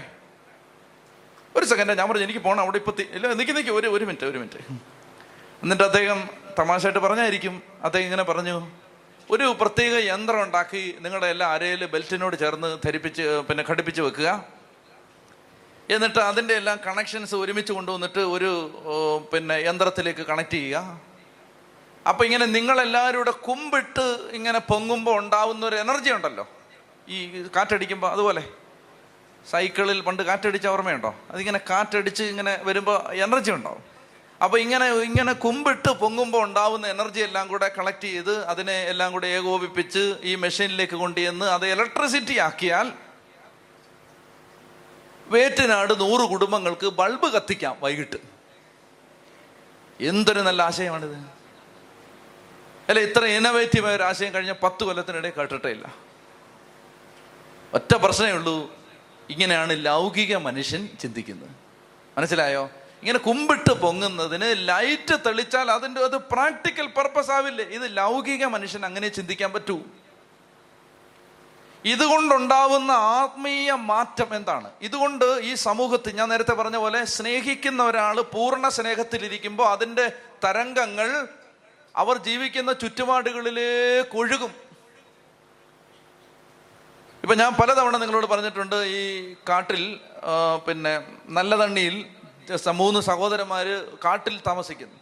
ഒരു സെക്കൻഡ് ഞാൻ പറഞ്ഞു എനിക്ക് പോകണം അവിടെ ഇപ്പൊ ഇല്ല നിൽക്കി നിൽക്കി ഒരു ഒരു മിനിറ്റ് ഒരു മിനിറ്റ്. എന്നിട്ട് അദ്ദേഹം തമാശയായിട്ട് പറഞ്ഞായിരിക്കും. അദ്ദേഹം ഇങ്ങനെ പറഞ്ഞു ഒരു പ്രത്യേക യന്ത്രം ഉണ്ടാക്കി നിങ്ങളുടെ എല്ലാ അരയിൽ ബെൽറ്റിനോട് ചേർന്ന് ധരിപ്പിച്ച് പിന്നെ ഘടിപ്പിച്ച് വെക്കുക. എന്നിട്ട് അതിന്റെ എല്ലാം കണക്ഷൻസ് ഒരുമിച്ച് കൊണ്ടുവന്നിട്ട് ഒരു പിന്നെ യന്ത്രത്തിലേക്ക് കണക്ട് ചെയ്യുക. അപ്പൊ ഇങ്ങനെ നിങ്ങളെല്ലാവരും കൂടെ കുമ്പിട്ട് ഇങ്ങനെ പൊങ്ങുമ്പോൾ ഉണ്ടാവുന്ന ഒരു എനർജി ഉണ്ടല്ലോ. ഈ കാറ്റടിക്കുമ്പോൾ അതുപോലെ. സൈക്കിളിൽ പണ്ട് കാറ്റടിച്ച ഓർമ്മയുണ്ടോ? അതിങ്ങനെ കാറ്റടിച്ച് ഇങ്ങനെ വരുമ്പോൾ എനർജി ഉണ്ടാവും. അപ്പൊ ഇങ്ങനെ ഇങ്ങനെ കുമ്പിട്ട് പൊങ്ങുമ്പോൾ ഉണ്ടാവുന്ന എനർജി എല്ലാം കൂടെ കളക്ട് ചെയ്ത് അതിനെ എല്ലാം കൂടെ ഏകോപിപ്പിച്ച് ഈ മെഷീനിലേക്ക് കൊണ്ടുചെന്ന് അത് ഇലക്ട്രിസിറ്റി ആക്കിയാൽ വേറ്റനാട് നൂറ് കുടുംബങ്ങൾക്ക് ബൾബ് കത്തിക്കാം വൈകിട്ട്. എന്തൊരു നല്ല ആശയമാണിത്. അല്ല ഇത്ര ഇന്നോവേറ്റീവായ ഒരു ആശയം കഴിഞ്ഞ പത്ത് കൊല്ലത്തിനിടെ കേട്ടിട്ടേ ഇല്ല. ഒറ്റ പ്രശ്നമേ ഉള്ളൂ. ഇങ്ങനെയാണ് ലൗകിക മനുഷ്യൻ ചിന്തിക്കുന്നത്. മനസ്സിലായോ? ഇങ്ങനെ കുമ്പിട്ട് പൊങ്ങുന്നതിന് ലൈറ്റ് തെളിച്ചാൽ അതിന്റെ അത് പ്രാക്ടിക്കൽ പർപ്പസ് ആവില്ലേ? ഇത് ലൗകിക മനുഷ്യൻ അങ്ങനെ ചിന്തിക്കാൻ പറ്റൂ. ഇതുകൊണ്ടുണ്ടാവുന്ന ആത്മീയ മാറ്റം എന്താണ്? ഇതുകൊണ്ട് ഈ സമൂഹത്തിൽ ഞാൻ നേരത്തെ പറഞ്ഞ പോലെ സ്നേഹിക്കുന്ന ഒരാൾ പൂർണ സ്നേഹത്തിലിരിക്കുമ്പോൾ അതിന്റെ തരംഗങ്ങൾ അവർ ജീവിക്കുന്ന ചുറ്റുപാടുകളിലേക്ക് ഒഴുകും. ഇപ്പൊ ഞാൻ പലതവണ നിങ്ങളോട് പറഞ്ഞിട്ടുണ്ട് ഈ കാട്ടിൽ പിന്നെ നല്ല തണ്ണിയിൽ മൂന്ന് സഹോദരന്മാര് കാട്ടിൽ താമസിക്കുന്നു.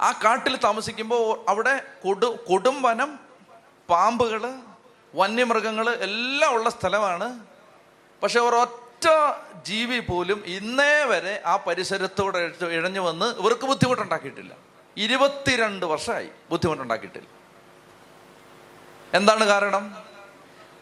ആ കാട്ടിൽ താമസിക്കുമ്പോൾ അവിടെ കൊടു കൊടും വനം പാമ്പുകൾ വന്യമൃഗങ്ങൾ എല്ലാം ഉള്ള സ്ഥലമാണ്. പക്ഷെ അവർ ഒറ്റ ജീവി പോലും ഇന്നേ വരെ ആ പരിസരത്തോടെ ഇഴഞ്ഞു വന്ന് ഇവർക്ക് ബുദ്ധിമുട്ടുണ്ടാക്കിയിട്ടില്ല. ഇരുപത്തിരണ്ട് വർഷമായി ബുദ്ധിമുട്ടുണ്ടാക്കിയിട്ടില്ല. എന്താണ് കാരണം?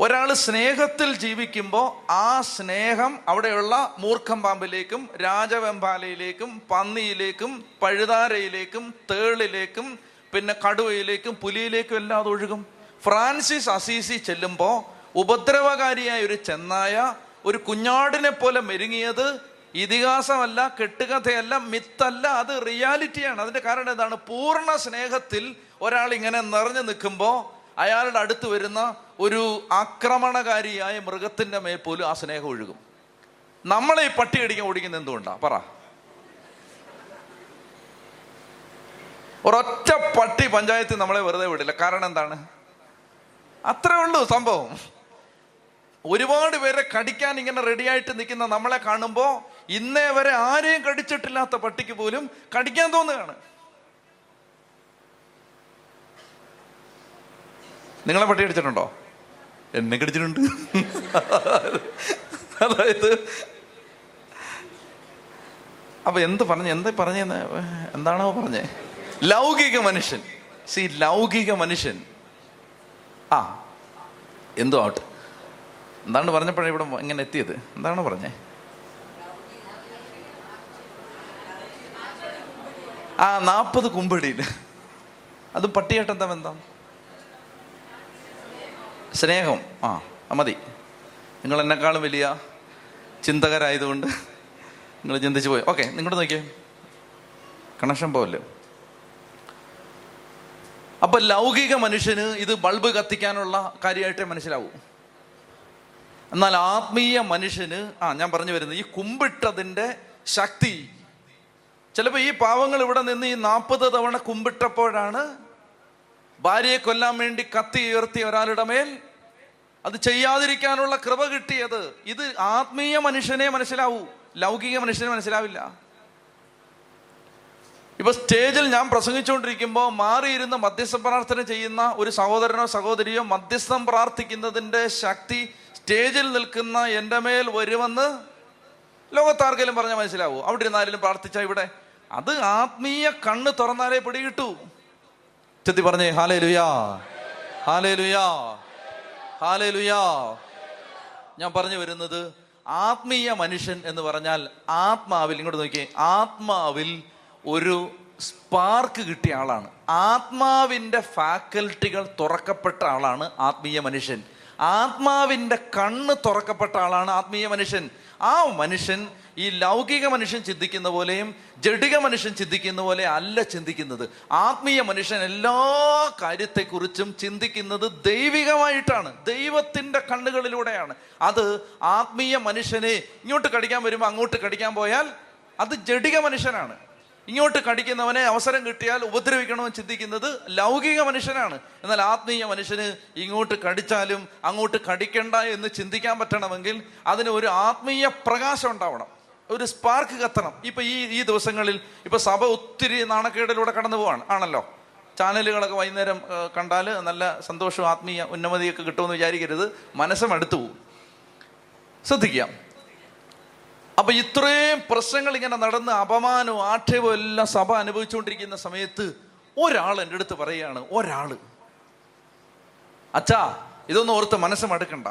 ഒരാൾ സ്നേഹത്തിൽ ജീവിക്കുമ്പോൾ ആ സ്നേഹം അവിടെയുള്ള മൂർഖം പാമ്പിലേക്കും രാജവെമ്പാലയിലേക്കും പന്നിയിലേക്കും പഴുതാരയിലേക്കും തേളിലേക്കും പിന്നെ കടുവയിലേക്കും പുലിയിലേക്കും എല്ലാം അത് ഒഴുകും. ഫ്രാൻസിസ് അസീസി ചെല്ലുമ്പോൾ ഉപദ്രവകാരിയായ ഒരു ചെന്നായ ഒരു കുഞ്ഞാടിനെ പോലെ മെരുങ്ങിയത് ഇതിഹാസമല്ല കെട്ടുകഥയല്ല മിത്തല്ല അത് റിയാലിറ്റിയാണ്. അതിന്റെ കാരണം എന്താണ്? പൂർണ സ്നേഹത്തിൽ ഒരാൾ ഇങ്ങനെ നിറഞ്ഞു നിൽക്കുമ്പോൾ അയാളുടെ അടുത്ത് വരുന്ന ഒരു ആക്രമണകാരിയായ മൃഗത്തിന്റെ മേൽ പോലും ആ സ്നേഹം ഒഴുകും. നമ്മളെ ഈ പട്ടി അടിക്കാൻ ഓടിക്കുന്നത് എന്തുകൊണ്ടാ? പറ. ഒരൊറ്റ പട്ടി പഞ്ചായത്തിൽ നമ്മളെ വെറുതെ വിടില്ല. കാരണം എന്താണ്? അത്രേ ഉള്ളൂ സംഭവം. ഒരുപാട് പേരെ കടിക്കാൻ ഇങ്ങനെ റെഡിയായിട്ട് നിൽക്കുന്ന നമ്മളെ കാണുമ്പോൾ ഇന്നേ വരെ ആരെയും കടിച്ചിട്ടില്ലാത്ത പട്ടിക്ക് പോലും കടിക്കാൻ തോന്നുകയാണ്. നിങ്ങളെ പട്ടി അടിച്ചിട്ടുണ്ടോ? എന്നെ കടിച്ചിട്ടുണ്ട്. അതായത് അപ്പൊ എന്ത് പറഞ്ഞു എന്താ പറഞ്ഞെന്ന്? എന്താണോ പറഞ്ഞേ? ലൗകിക മനുഷ്യൻ. സി ലൗകിക മനുഷ്യൻ. ആ എന്തോ ആവട്ടെ. എന്താണ് പറഞ്ഞപ്പോഴേ ഇവിടെ ഇങ്ങനെ എത്തിയത്? എന്താണ് പറഞ്ഞേ? ആ നാൽപ്പത് കുമ്പടിയിൽ അത് പട്ടിയേട്ടം എന്താ സ്നേഹം. ആ മതി. നിങ്ങൾ എന്നെക്കാളും വലിയ ചിന്തകരായതുകൊണ്ട് നിങ്ങൾ ചിന്തിച്ചു പോയി. ഓക്കെ നിങ്ങോട്ട് നോക്കിയേ. കണക്ഷൻ പോവല്ലോ? അപ്പൊ ലൗകിക മനുഷ്യന് ഇത് ബൾബ് കത്തിക്കാനുള്ള കാര്യമായിട്ടേ മനസ്സിലാവൂ. എന്നാൽ ആത്മീയ മനുഷ്യന് ആ ഞാൻ പറഞ്ഞു വരുന്നത് ഈ കുമ്പിട്ടതിന്റെ ശക്തി. ചിലപ്പോൾ ഈ പാവങ്ങൾ ഇവിടെ നിന്ന് ഈ നാൽപ്പത് തവണ കുമ്പിട്ടപ്പോഴാണ് ഭാര്യയെ കൊല്ലാൻ വേണ്ടി കത്തി ഉയർത്തിയ ഒരാളുടെ മേൽ അത് ചെയ്യാതിരിക്കാനുള്ള കൃപ കിട്ടിയത് ഇത് ആത്മീയ മനുഷ്യനെ മനസ്സിലാവൂ. ലൗകിക മനുഷ്യനെ മനസ്സിലാവില്ല. ഇപ്പൊ സ്റ്റേജിൽ ഞാൻ പ്രസംഗിച്ചുകൊണ്ടിരിക്കുമ്പോൾ മാറിയിരുന്ന് മധ്യസ്ഥ പ്രാർത്ഥന ചെയ്യുന്ന ഒരു സഹോദരനോ സഹോദരിയോ മധ്യസ്ഥം പ്രാർത്ഥിക്കുന്നതിന്റെ ശക്തി സ്റ്റേജിൽ നിൽക്കുന്ന എന്റെ മേൽ വരുമെന്ന് ലോകത്താർക്കെങ്കിലും പറഞ്ഞാൽ മനസ്സിലാവൂ. അവിടെ ഇരുന്നാലും പ്രാർത്ഥിച്ച ഇവിടെ. അത് ആത്മീയ കണ്ണ് തുറന്നാലേ പിടികിട്ടൂ. ചെത്തി പറഞ്ഞേ ഹാലേ ലുയാ ഹാലേ ലുയാ ഹാലേ ലുയാ ഞാൻ പറഞ്ഞു വരുന്നത് ആത്മീയ മനുഷ്യൻ എന്ന് പറഞ്ഞാൽ ആത്മാവിൽ ഇങ്ങോട്ട് നോക്കിയേ ആത്മാവിൽ ഒരു സ്പാർക്ക് കിട്ടിയ ആളാണ്. ആത്മാവിന്റെ ഫാക്കൽറ്റികൾ തുറക്കപ്പെട്ട ആളാണ് ആത്മീയ മനുഷ്യൻ. ആത്മാവിന്റെ കണ്ണ് തുറക്കപ്പെട്ട ആളാണ് ആത്മീയ മനുഷ്യൻ. ആ മനുഷ്യൻ ഈ ലൗകിക മനുഷ്യൻ ചിന്തിക്കുന്ന പോലെയും ജഡിക മനുഷ്യൻ ചിന്തിക്കുന്ന പോലെ അല്ല ചിന്തിക്കുന്നത്. ആത്മീയ മനുഷ്യൻ എല്ലാ കാര്യത്തെക്കുറിച്ചും ചിന്തിക്കുന്നത് ദൈവികമായിട്ടാണ്. ദൈവത്തിന്റെ കണ്ണുകളിലൂടെയാണ്. അത് ആത്മീയ മനുഷ്യനെ ഇങ്ങോട്ട് കടിക്കാൻ വരുമ്പോൾ അങ്ങോട്ട് കടിക്കാൻ പോയാൽ അത് ജഡിക മനുഷ്യനാണ്. ഇങ്ങോട്ട് കടിക്കുന്നവനെ അവസരം കിട്ടിയാൽ ഉപദ്രവിക്കണമെന്ന് ചിന്തിക്കുന്നത് ലൗകിക മനുഷ്യനാണ്. എന്നാൽ ആത്മീയ മനുഷ്യന് ഇങ്ങോട്ട് കടിച്ചാലും അങ്ങോട്ട് കടിക്കണ്ട എന്ന് ചിന്തിക്കാൻ പറ്റണമെങ്കിൽ അതിന് ഒരു ആത്മീയ പ്രകാശം ഉണ്ടാവണം. ഒരു സ്പാർക്ക് കത്തണം. ഇപ്പൊ ഈ ഈ ദിവസങ്ങളിൽ ഇപ്പൊ സഭ ഒത്തിരി നാണക്കേടിലൂടെ കടന്നു പോവാണ്. ആണല്ലോ? ചാനലുകളൊക്കെ വൈകുന്നേരം കണ്ടാൽ നല്ല സന്തോഷവും ആത്മീയ ഉന്നമതിയൊക്കെ കിട്ടുമെന്ന് വിചാരിക്കരുത്. മനസ്സും അടുത്തു പോകും. ശ്രദ്ധിക്കാം. അപ്പൊ ഇത്രയും പ്രശ്നങ്ങൾ ഇങ്ങനെ നടന്ന് അപമാനവും ആക്ഷേപവും എല്ലാം സഭ അനുഭവിച്ചുകൊണ്ടിരിക്കുന്ന സമയത്ത് ഒരാൾ എന്റെ അടുത്ത് പറയുകയാണ് ഒരാൾ. അച്ഛാ ഇതൊന്നും ഓർത്ത് മനസ്സ് മടുക്കണ്ട.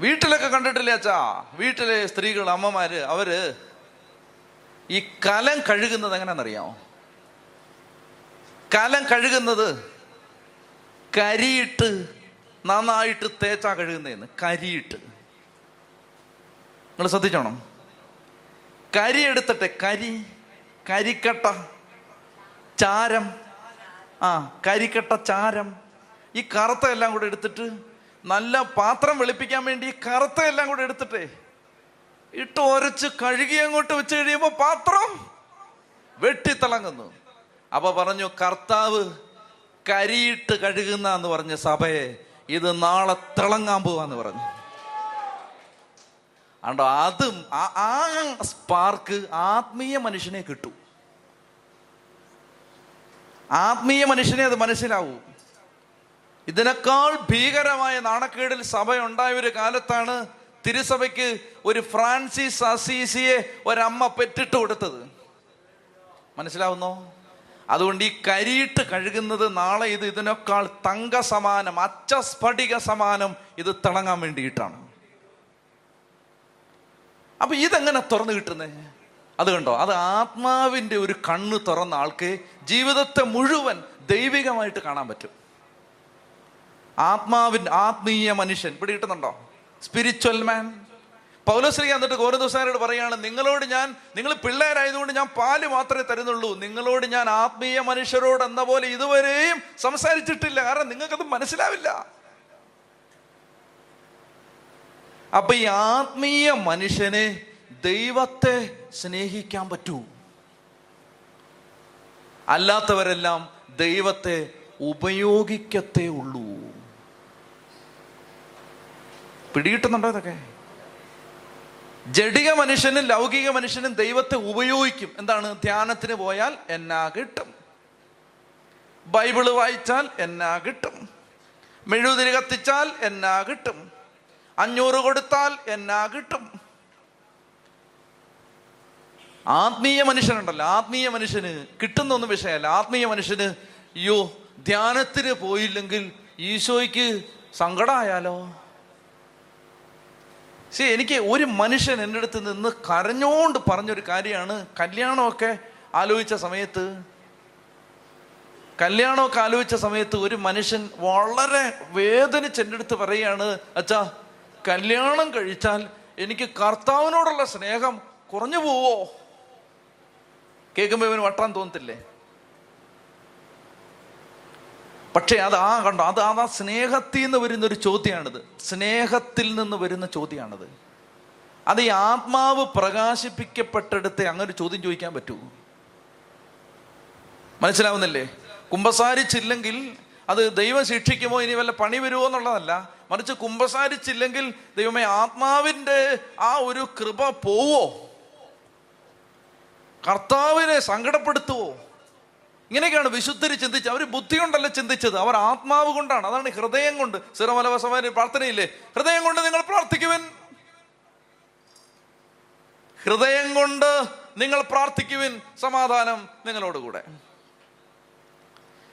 വീട്ടിലൊക്കെ കണ്ടിട്ടില്ലേ അച്ഛാ? വീട്ടിലെ സ്ത്രീകൾ അമ്മമാര് അവർ ഈ കലം കഴുകുന്നത് എങ്ങനെയാണെന്നറിയാമോ? കലം കഴുകുന്നത് കരിയിട്ട് നന്നായിട്ട് തേച്ചാ കഴുകുന്നതെന്ന് കരിയിട്ട്. നിങ്ങൾ ശ്രദ്ധിച്ചോണം. കരി എടുത്തിട്ടെ കരി കരിക്കട്ട ചാരം ആ കരിക്കട്ട ചാരം ഈ കറുത്ത എല്ലാം കൂടെ എടുത്തിട്ട് നല്ല പാത്രം വെളുപ്പിക്കാൻ വേണ്ടി കറുത്ത എല്ലാം കൂടെ എടുത്തിട്ടേ. ഇട്ട് ഒരച്ച് കഴുകി അങ്ങോട്ട് വെച്ച് കഴിയുമ്പോൾ പാത്രം വെട്ടിത്തിളങ്ങുന്നു. അപ്പൊ പറഞ്ഞു കർത്താവ് കരിയിട്ട് കഴുകുന്ന എന്ന് പറഞ്ഞ സഭയെ ഇത് നാളെ തിളങ്ങാൻ പോവാന്ന് പറഞ്ഞു. ആണ്ടോ അതും ആ സ്പാർക്ക് ആത്മീയ മനുഷ്യനെ കിട്ടൂ. ആത്മീയ മനുഷ്യനെ അത് മനസ്സിലാവൂ. ഇതിനേക്കാൾ ഭീകരമായ നാണക്കേടിൽ സഭ ഉണ്ടായ ഒരു കാലത്താണ് തിരുസഭയ്ക്ക് ഒരു ഫ്രാൻസിസ് അസീസിയെ ഒരമ്മ പെറ്റിട്ട് കൊടുത്തത്. മനസ്സിലാവുന്നോ? അതുകൊണ്ട് ഈ കരിയിട്ട് കഴുകുന്നത് നാളെ ഇത് ഇതിനേക്കാൾ തങ്ക സമാനം അച്ചസ്ഫടിക സമാനം ഇത് തിളങ്ങാൻ വേണ്ടിയിട്ടാണ്. അപ്പൊ ഇതെങ്ങനെ തുറന്നു കിട്ടുന്നേ? അത് കണ്ടോ? അത് ആത്മാവിന്റെ ഒരു കണ്ണ് തുറന്ന ആൾക്ക് ജീവിതത്തെ മുഴുവൻ ദൈവികമായിട്ട് കാണാൻ പറ്റും. ആത്മാവിൻ ആത്മീയ മനുഷ്യൻ. ഇവിടെ കിട്ടുന്നുണ്ടോ? സ്പിരിച്വൽ മാൻ പൗലശ്രീ എന്നിട്ട് ഗോരദോസാരോട് പറയുകയാണ് നിങ്ങളോട് ഞാൻ നിങ്ങൾ പിള്ളേരായതുകൊണ്ട് ഞാൻ പാൽ മാത്രമേ തരുന്നുള്ളൂ. നിങ്ങളോട് ഞാൻ ആത്മീയ മനുഷ്യരോട് എന്ന പോലെ ഇതുവരെയും സംസാരിച്ചിട്ടില്ല. കാരണം നിങ്ങൾക്കത് മനസ്സിലാവില്ല. അപ്പൊ ഈ ആത്മീയ മനുഷ്യനെ ദൈവത്തെ സ്നേഹിക്കാൻ പറ്റൂ. അല്ലാത്തവരെല്ലാം ദൈവത്തെ ഉപയോഗിക്കത്തേ ഉള്ളൂ. പിടികിട്ടുന്നുണ്ടോ ഇതൊക്കെ? ജഡിക മനുഷ്യനും ലൗകിക മനുഷ്യനും ദൈവത്തെ ഉപയോഗിക്കും. എന്താണ്? ധ്യാനത്തിന് പോയാൽ എന്നാ കിട്ടും. ബൈബിൾ വായിച്ചാൽ എന്നാ കിട്ടും. മെഴുതിരി കത്തിച്ചാൽ എന്നാ കിട്ടും. അഞ്ഞൂറ് കൊടുത്താൽ എന്നാ കിട്ടും. ആത്മീയ മനുഷ്യനുണ്ടല്ലോ. ആത്മീയ മനുഷ്യന് കിട്ടുന്നൊന്നും വിഷയമല്ല. ആത്മീയ മനുഷ്യന് അയ്യോ ധ്യാനത്തിന് പോയില്ലെങ്കിൽ ഈശോയ്ക്ക് സങ്കടമായാലോ? ശരി എനിക്ക് ഒരു മനുഷ്യൻ എന്റെ അടുത്ത് നിന്ന് കരഞ്ഞോണ്ട് പറഞ്ഞൊരു കാര്യമാണ്. കല്യാണമൊക്കെ ആലോചിച്ച സമയത്ത് കല്യാണമൊക്കെ ആലോചിച്ച സമയത്ത് ഒരു മനുഷ്യൻ വളരെ വേദനിച്ച് എന്റെ അടുത്ത് പറയുകയാണ് അച്ഛാ കല്യാണം കഴിച്ചാൽ എനിക്ക് കർത്താവിനോടുള്ള സ്നേഹം കുറഞ്ഞു പോവോ? കേൾക്കുമ്പോൾ ഇവന് വട്ടാൻ തോന്നത്തില്ലേ? പക്ഷേ അത് ആ കണ്ടോ അത് ആ സ്നേഹത്തിൽ നിന്ന് വരുന്ന ഒരു ചോദ്യമാണിത്. സ്നേഹത്തിൽ നിന്ന് വരുന്ന ചോദ്യമാണിത്. അത് ഈ ആത്മാവ് പ്രകാശിപ്പിക്കപ്പെട്ടെടുത്ത് അങ്ങനെ ചോദ്യം ചോദിക്കാൻ പറ്റൂ. മനസ്സിലാവുന്നില്ലേ? കുമ്പസാരിച്ചില്ലെങ്കിൽ അത് ദൈവം ശിക്ഷിക്കുമോ ഇനി വല്ല പണി വരുമോ എന്നുള്ളതല്ല. മറിച്ച് കുമ്പസാരിച്ചില്ലെങ്കിൽ ദൈവമേ ആത്മാവിന്റെ ആ ഒരു കൃപ പോവോ? കർത്താവിനെ സങ്കടപ്പെടുത്തുവോ? ഇങ്ങനെയൊക്കെയാണ് വിശുദ്ധർ ചിന്തിച്ചത്. അവർ ബുദ്ധി കൊണ്ടല്ല ചിന്തിച്ചത്. അവർ ആത്മാവ് കൊണ്ടാണ്. അതാണ് ഹൃദയം കൊണ്ട്. സിറമലവസമാരി പ്രാർത്ഥനയില്ലേ? ഹൃദയം കൊണ്ട് നിങ്ങൾ പ്രാർത്ഥിക്കുവൻ. ഹൃദയം കൊണ്ട് നിങ്ങൾ പ്രാർത്ഥിക്കുവിൻ. സമാധാനം നിങ്ങളോടുകൂടെ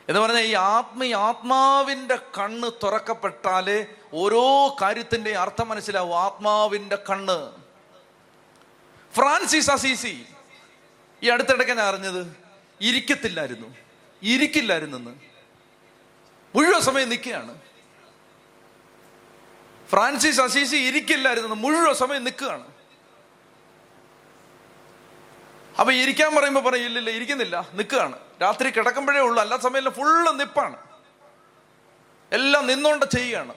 എന്ന് പറഞ്ഞാൽ ഈ ആത്മീ ആത്മാവിന്റെ കണ്ണ് തുറക്കപ്പെട്ടാലേ ഓരോ കാര്യത്തിന്റെ അർത്ഥം മനസ്സിലാവും. ആത്മാവിന്റെ കണ്ണ്. Francis Assisi. ഈ അടുത്തിടയ്ക്ക് ഞാൻ അറിഞ്ഞത് ഇരിക്കത്തില്ലായിരുന്നു. ഇരിക്കില്ലായിരുന്നെന്ന്. മുഴുവൻ സമയം നിൽക്കുകയാണ്. ഫ്രാൻസിസ് അസീസി ഇരിക്കില്ലായിരുന്നു മുഴുവൻ സമയം നിൽക്കുകയാണ്. അപ്പൊ ഇരിക്കാൻ പറയുമ്പോൾ പറയും ഇരിക്കുന്നില്ല. നിൽക്കുകയാണ്. രാത്രി കിടക്കുമ്പോഴേ ഉള്ളൂ. അല്ലാത്ത സമയം ഫുള്ള് നിപ്പാണ്. എല്ലാം നിന്നുകൊണ്ട് ചെയ്യുകയാണ്.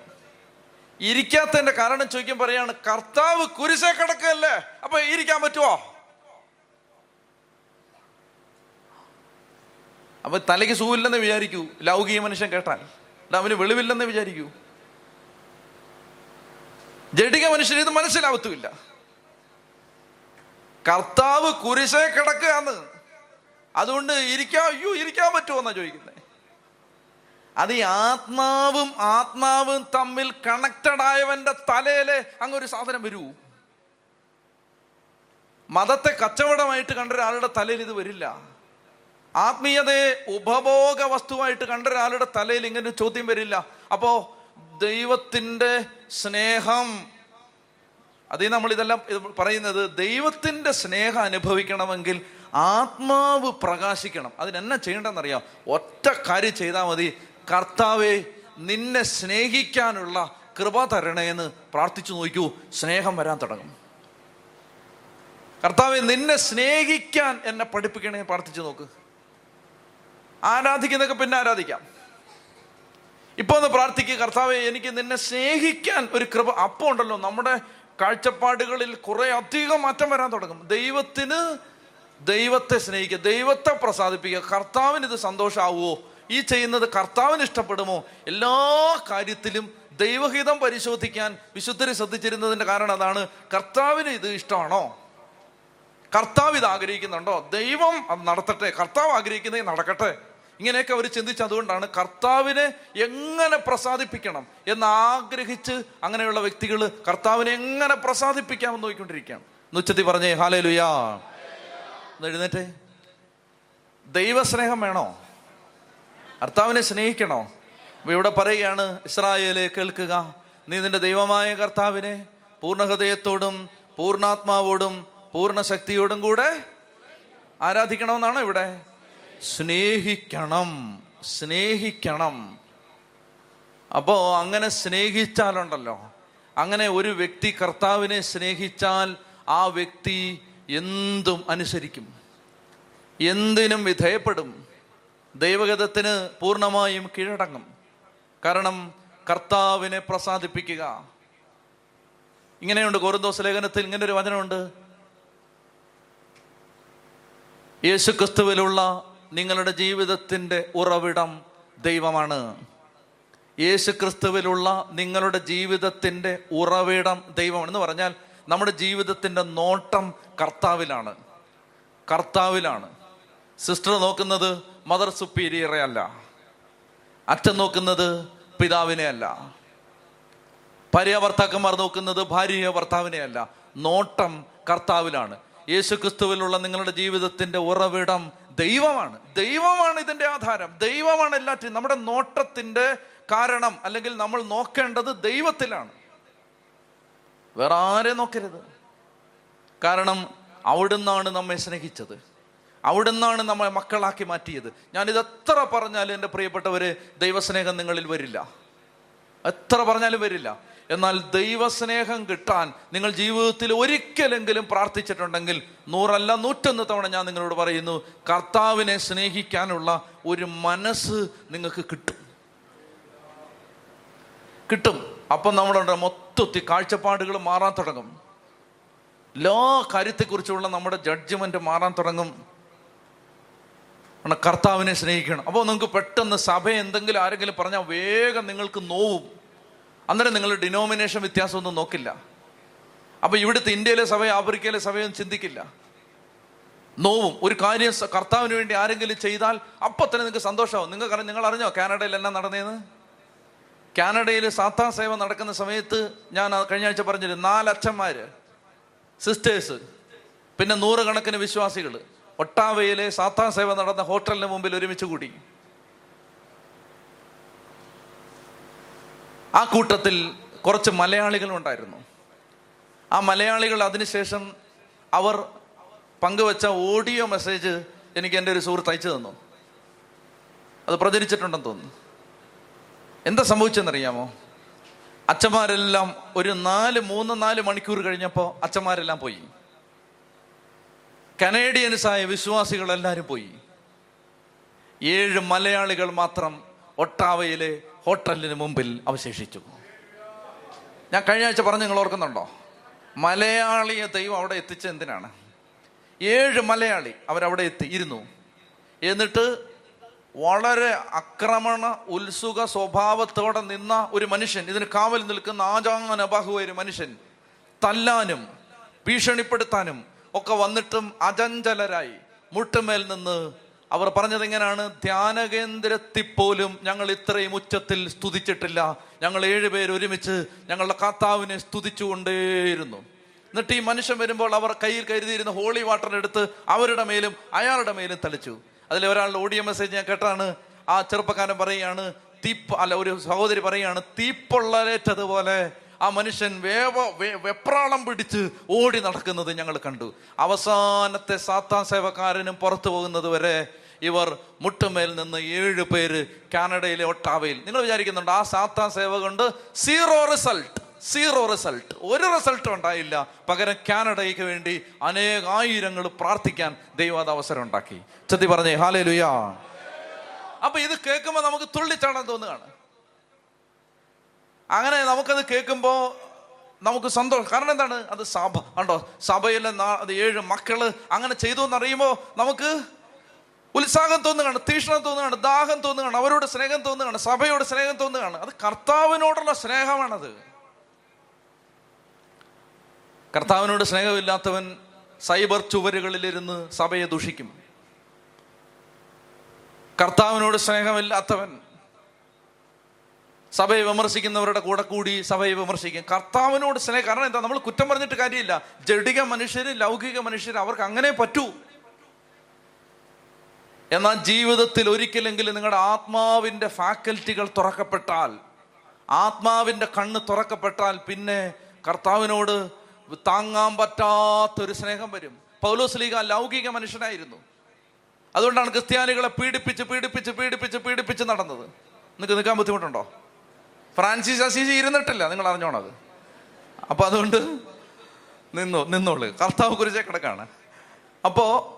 ഇരിക്കാത്തതിന്റെ കാരണം ചോദിക്കാൻ പറയാണ് കർത്താവ് കുരിശേ കിടക്കല്ലേ അപ്പൊ ഇരിക്കാൻ പറ്റുമോ അപ്പൊ തലയ്ക്ക് സുഖമില്ലെന്ന് വിചാരിക്കൂ. ലൗകിക മനുഷ്യൻ കേട്ടാൽ. അവന് വെളിവില്ലെന്ന് വിചാരിക്കൂ. ജഡിക മനുഷ്യന് ഇത് മനസ്സിലാവത്തുമില്ല. കർത്താവ് കുരിശെ കിടക്കുകയാണ്. അതുകൊണ്ട് ഇരിക്കാൻ അയ്യോ ഇരിക്കാൻ പറ്റുമോ എന്നാ ചോദിക്കുന്നത് അത് ഈ ആത്മാവും ആത്മാവും തമ്മിൽ കണക്റ്റഡ് ആയവന്റെ തലയിലെ അങ്ങൊരു സാധനം വരൂ. മതത്തെ കച്ചവടമായിട്ട് കണ്ട ഒരാളുടെ തലയിൽ ഇത് വരില്ല. ആത്മീയതയെ ഉപഭോഗ വസ്തുവായിട്ട് കണ്ട ഒരാളുടെ തലയിൽ ഇങ്ങനെ ചോദ്യം വരില്ല. അപ്പോ ദൈവത്തിന്റെ സ്നേഹം അതിൽ നമ്മൾ ഇതെല്ലാം പറയുന്നത് ദൈവത്തിന്റെ സ്നേഹം അനുഭവിക്കണമെങ്കിൽ ആത്മാവ് പ്രകാശിക്കണം. അതിനെന്നെ ചെയ്യേണ്ടതെന്നറിയാം. ഒറ്റ കാര്യം ചെയ്താൽ മതി. കർത്താവെ നിന്നെ സ്നേഹിക്കാനുള്ള കൃപ തരണേന്ന് പ്രാർത്ഥിച്ചു നോക്കൂ. സ്നേഹം വരാൻ തുടങ്ങും. കർത്താവെ നിന്നെ സ്നേഹിക്കാൻ എന്നെ പഠിപ്പിക്കണേ പ്രാർത്ഥിച്ചു നോക്ക്. ആരാധിക്കുന്നൊക്കെ പിന്നെ ആരാധിക്കാം. ഇപ്പൊ ഒന്ന് പ്രാർത്ഥിക്കുക കർത്താവെ എനിക്ക് നിന്നെ സ്നേഹിക്കാൻ ഒരു കൃപ അപ്പം ഉണ്ടല്ലോ. നമ്മുടെ കാഴ്ചപ്പാടുകളിൽ കുറെ അധികം മാറ്റം വരാൻ തുടങ്ങും. ദൈവത്തിന് ദൈവത്തെ സ്നേഹിക്കുക ദൈവത്തെ പ്രസാദിപ്പിക്കുക. കർത്താവിന് ഇത് സന്തോഷമാവുമോ ഈ ചെയ്യുന്നത് കർത്താവിന് ഇഷ്ടപ്പെടുമോ? എല്ലാ കാര്യത്തിലും ദൈവഹിതം പരിശോധിക്കാൻ വിശുദ്ധരെ ശ്രദ്ധിച്ചിരുന്നതിന്റെ കാരണം അതാണ് കർത്താവിന് ഇത് ഇഷ്ടമാണോ? കർത്താവ് ഇത് ആഗ്രഹിക്കുന്നുണ്ടോ? ദൈവം അത് നടത്തട്ടെ കർത്താവ് ആഗ്രഹിക്കുന്നത് നടക്കട്ടെ. ഇങ്ങനെയൊക്കെ അവർ ചിന്തിച്ച് അതുകൊണ്ടാണ് കർത്താവിനെ എങ്ങനെ പ്രസാദിപ്പിക്കണം എന്ന് ആഗ്രഹിച്ച് അങ്ങനെയുള്ള വ്യക്തികൾ കർത്താവിനെ എങ്ങനെ പ്രസാദിപ്പിക്കാമെന്ന് നോക്കിക്കൊണ്ടിരിക്കുകയാണ്. ഉച്ചത്തി പറഞ്ഞേ ഹാലേ ലുയാ എഴുന്നേറ്റേ. ദൈവസ്നേഹം വേണോ? കർത്താവിനെ സ്നേഹിക്കണോ? അപ്പൊ ഇവിടെ പറയുകയാണ് ഇസ്രായേലെ കേൾക്കുക. നീ നിന്റെ ദൈവമായ കർത്താവിനെ പൂർണ ഹൃദയത്തോടും പൂർണാത്മാവോടും പൂർണ ശക്തിയോടും കൂടെ ആരാധിക്കണമെന്നാണ് ഇവിടെ? സ്നേഹിക്കണം സ്നേഹിക്കണം. അപ്പോ അങ്ങനെ സ്നേഹിച്ചാലുണ്ടല്ലോ. അങ്ങനെ ഒരു വ്യക്തി കർത്താവിനെ സ്നേഹിച്ചാൽ ആ വ്യക്തി എന്തും അനുസരിക്കും. എന്തിനും വിധേയപ്പെടും. ദൈവഗതത്തിന് പൂർണമായും കീഴടങ്ങും. കാരണം കർത്താവിനെ പ്രസാദിപ്പിക്കുക. ഇങ്ങനെയുണ്ട് കോറിന്തോസ് ലേഖനത്തിൽ ഇങ്ങനെ ഒരു വചനമുണ്ട്. യേശുക്രിസ്തുവിലുള്ള നിങ്ങളുടെ ജീവിതത്തിന്റെ ഉറവിടം ദൈവമാണ്. യേശുക്രിസ്തുവിലുള്ള നിങ്ങളുടെ ജീവിതത്തിന്റെ ഉറവിടം ദൈവമാണ് എന്ന് പറഞ്ഞാൽ നമ്മുടെ ജീവിതത്തിന്റെ നോട്ടം കർത്താവിലാണ്. കർത്താവിലാണ്. സിസ്റ്റർ നോക്കുന്നത് മദർ സുപ്പീരിയറെ അല്ല. അച്ഛൻ നോക്കുന്നത് പിതാവിനെ അല്ല. ഭാര്യ ഭർത്താക്കന്മാർ നോക്കുന്നത് ഭാര്യയോ ഭർത്താവിനെ അല്ല. നോട്ടം കർത്താവിലാണ്. യേശു ക്രിസ്തുവിലുള്ള നിങ്ങളുടെ ജീവിതത്തിന്റെ ഉറവിടം ദൈവമാണ്. ദൈവമാണ് ഇതിന്റെ ആധാരം. ദൈവമാണ് എല്ലാറ്റിനും നമ്മുടെ നോട്ടത്തിന്റെ കാരണം അല്ലെങ്കിൽ നമ്മൾ നോക്കേണ്ടത് ദൈവത്തിലാണ്. വേറെ ആരെ നോക്കരുത്. കാരണം അവിടുന്നാണ് നമ്മെ സ്നേഹിച്ചത്. അവിടുന്നാണ് നമ്മെ മക്കളാക്കി മാറ്റിയത്. ഞാനിത് എത്ര പറഞ്ഞാലും എന്റെ പ്രിയപ്പെട്ടവര് ദൈവസ്നേഹം നിങ്ങളിൽ വരില്ല. എത്ര പറഞ്ഞാലും വരില്ല. എന്നാൽ ദൈവസ്നേഹം കിട്ടാൻ നിങ്ങൾ ജീവിതത്തിൽ ഒരിക്കലെങ്കിലും പ്രാർത്ഥിച്ചിട്ടുണ്ടെങ്കിൽ നൂറല്ല നൂറ്റൊന്ന് തവണ ഞാൻ നിങ്ങളോട് പറയുന്നു കർത്താവിനെ സ്നേഹിക്കാനുള്ള ഒരു മനസ്സ് നിങ്ങൾക്ക് കിട്ടും. കിട്ടും. അപ്പം നമ്മളുടെ മൊത്തത്തിൽ കാഴ്ചപ്പാടുകൾ മാറാൻ തുടങ്ങും. എല്ലാ കാര്യത്തെക്കുറിച്ചുള്ള നമ്മുടെ ജഡ്ജ്മെന്റ് മാറാൻ തുടങ്ങും. കർത്താവിനെ സ്നേഹിക്കണം. അപ്പോൾ നിങ്ങൾക്ക് പെട്ടെന്ന് സഭ എന്തെങ്കിലും ആരെങ്കിലും പറഞ്ഞാൽ വേഗം നിങ്ങൾക്ക് നോവും. അന്നേരം നിങ്ങൾ ഡിനോമിനേഷൻ വ്യത്യാസമൊന്നും നോക്കില്ല. അപ്പൊ ഇവിടുത്തെ ഇന്ത്യയിലെ സഭയോ ആഫ്രിക്കയിലെ സഭയൊന്നും ചിന്തിക്കില്ല. നോവും. ഒരു കാര്യം കർത്താവിന് വേണ്ടി ആരെങ്കിലും ചെയ്താൽ അപ്പൊ തന്നെ നിങ്ങൾക്ക് സന്തോഷമാവും. നിങ്ങൾക്ക് നിങ്ങൾ അറിഞ്ഞോ കാനഡയിൽ എന്നാ നടന്നേന്ന്? കാനഡയിൽ സാത്താ സേവ നടക്കുന്ന സമയത്ത് ഞാൻ കഴിഞ്ഞ ആഴ്ച പറഞ്ഞിരുന്നു നാലച്ഛന്മാര് സിസ്റ്റേഴ്സ് പിന്നെ നൂറുകണക്കിന് വിശ്വാസികൾ ഒട്ടാവയിലെ സാത്താ സേവ നടന്ന ഹോട്ടലിന് മുമ്പിൽ ഒരുമിച്ച് കൂടി. ആ കൂട്ടത്തിൽ കുറച്ച് മലയാളികളുണ്ടായിരുന്നു ആ മലയാളികൾ അതിനുശേഷം അവർ പങ്കുവച്ച ഓഡിയോ മെസ്സേജ് എനിക്ക് എന്റെ ഒരു സുഹൃത്ത് അയച്ചു തന്നു. അത് പ്രചരിച്ചിട്ടുണ്ടെന്ന് തോന്നുന്നു. എന്താ സംഭവിച്ചെന്നറിയാമോ? അച്ഛന്മാരെല്ലാം ഒരു നാല് മൂന്ന് നാല് മണിക്കൂർ കഴിഞ്ഞപ്പോൾ അച്ഛന്മാരെല്ലാം പോയി. കനേഡിയൻസായ വിശ്വാസികളെല്ലാവരും പോയി. ഏഴ് മലയാളികൾ മാത്രം ഒട്ടാവയിലെ ഹോട്ടലിന് മുമ്പിൽ അവശേഷിച്ചു. ഞാൻ കഴിഞ്ഞ ആഴ്ച പറഞ്ഞു നിങ്ങൾ ഓർക്കുന്നുണ്ടോ? മലയാളിയെ ദൈവം അവിടെ എത്തിച്ച എന്തിനാണ്? ഏഴ് മലയാളി അവരവിടെ എത്തി ഇരുന്നു എന്നിട്ട് വളരെ ആക്രമണ ഉത്സുക സ്വഭാവത്തോടെ നിന്ന ഒരു മനുഷ്യൻ ഇതിന് കാവൽ നിൽക്കുന്ന ആചാനബാഹുവായ ഒരു മനുഷ്യൻ തല്ലാനും ഭീഷണിപ്പെടുത്താനും ഒക്കെ വന്നിട്ടും അചഞ്ചലരായി മുട്ടുമേൽ നിന്ന് അവർ പറഞ്ഞത് എങ്ങനെയാണ്? ധ്യാനകേന്ദ്രത്തിൽ പോലും ഞങ്ങൾ ഇത്രയും ഉച്ചത്തിൽ സ്തുതിച്ചിട്ടില്ല. ഞങ്ങൾ ഏഴുപേർ ഒരുമിച്ച് ഞങ്ങളുടെ കർത്താവിനെ സ്തുതിച്ചുകൊണ്ടേയിരുന്നു. എന്നിട്ട് ഈ മനുഷ്യൻ വരുമ്പോൾ അവർ കയ്യിൽ കരുതിയിരുന്ന ഹോളി വാട്ടർ എടുത്ത് അവരുടെ മേലും അയാളുടെ മേലും തളിച്ചു. അതിൽ ഒരാളുടെ ഓഡിയോ മെസ്സേജ് ഞാൻ കേട്ടാണ് ആ ചെറുപ്പക്കാരൻ പറയുകയാണ് തീപ്പ് അല്ല ഒരു സഹോദരി പറയുകയാണ് തീപ്പൊള്ളലേറ്റതുപോലെ ആ മനുഷ്യൻ വേവ വെപ്രാളം പിടിച്ച് ഓടി നടക്കുന്നത് ഞങ്ങൾ കണ്ടു. അവസാനത്തെ സാത്താൻ സേവക്കാരനും പുറത്തു പോകുന്നത് വരെ ഇവർ മുട്ടുമേൽ നിന്ന് ഏഴ് പേര് കാനഡയിലെ ഒട്ടാവയിൽ. നിങ്ങൾ വിചാരിക്കുന്നുണ്ട് ആ സാത്താൻ സേവ കൊണ്ട് സീറോ റിസൾട്ട് സീറോ റിസൾട്ട് ഒരു റിസൾട്ടും ഉണ്ടായില്ല. പകരം കാനഡയ്ക്ക് വേണ്ടി അനേകായിരങ്ങൾ പ്രാർത്ഥിക്കാൻ ദൈവം അവസരം ഉണ്ടാക്കി. ചെത്തി പറഞ്ഞേ ഹാലേ ലുയാ അപ്പൊ ഇത് കേൾക്കുമ്പോൾ നമുക്ക് തുള്ളിച്ചാടാൻ തോന്നുകയാണ്. അങ്ങനെ നമുക്കത് കേൾക്കുമ്പോൾ നമുക്ക് സന്തോഷം. കാരണം എന്താണ്? അത് സഭ കണ്ടോ? സഭയിലെ ഏഴ് മക്കൾ അങ്ങനെ ചെയ്തു എന്നറിയുമ്പോൾ നമുക്ക് ഉത്സാഹം തോന്നുകയാണ് തീഷ്ണം തോന്നുകയാണ് ദാഹം തോന്നുകയാണ് അവരോട് സ്നേഹം തോന്നുകയാണ് സഭയോട് സ്നേഹം തോന്നുകയാണ്. അത് കർത്താവിനോടുള്ള സ്നേഹമാണത്. കർത്താവിനോട് സ്നേഹമില്ലാത്തവൻ സൈബർ ചുവരുകളിലിരുന്ന് സഭയെ ദുഷിക്കും. കർത്താവിനോട് സ്നേഹമില്ലാത്തവൻ സഭയെ വിമർശിക്കുന്നവരുടെ കൂടെ കൂടി സഭയെ വിമർശിക്കും. കർത്താവിനോട് സ്നേഹം കാരണം എന്താ? നമ്മൾ കുറ്റം പറഞ്ഞിട്ട് കാര്യമില്ല. ജഡിക മനുഷ്യര് ലൗകിക മനുഷ്യര് അവർക്ക് അങ്ങനെ പറ്റൂ. എന്നാൽ ജീവിതത്തിൽ ഒരിക്കലെങ്കിലും നിങ്ങളുടെ ആത്മാവിന്റെ ഫാക്കൽറ്റികൾ തുറക്കപ്പെട്ടാൽ ആത്മാവിന്റെ കണ്ണ് തുറക്കപ്പെട്ടാൽ പിന്നെ കർത്താവിനോട് താങ്ങാൻ പറ്റാത്തൊരു സ്നേഹം വരും. പൗലോസ് ലീഗ ലൗകിക മനുഷ്യനായിരുന്നു. അതുകൊണ്ടാണ് ക്രിസ്ത്യാനികളെ പീഡിപ്പിച്ച് പീഡിപ്പിച്ച് പീഡിപ്പിച്ച് പീഡിപ്പിച്ച് നടന്നത്. നിങ്ങൾക്ക് നിൽക്കാൻ ബുദ്ധിമുട്ടുണ്ടോ? ഫ്രാൻസിസ് അസീസി ഇരുന്നിട്ടില്ല നിങ്ങൾ അറിഞ്ഞോണത് അപ്പോൾ അതുകൊണ്ട് നിന്നു നിന്നോളൂ. കർത്താവ് കുറിച്ചേ കിടക്കാണ്. അപ്പോ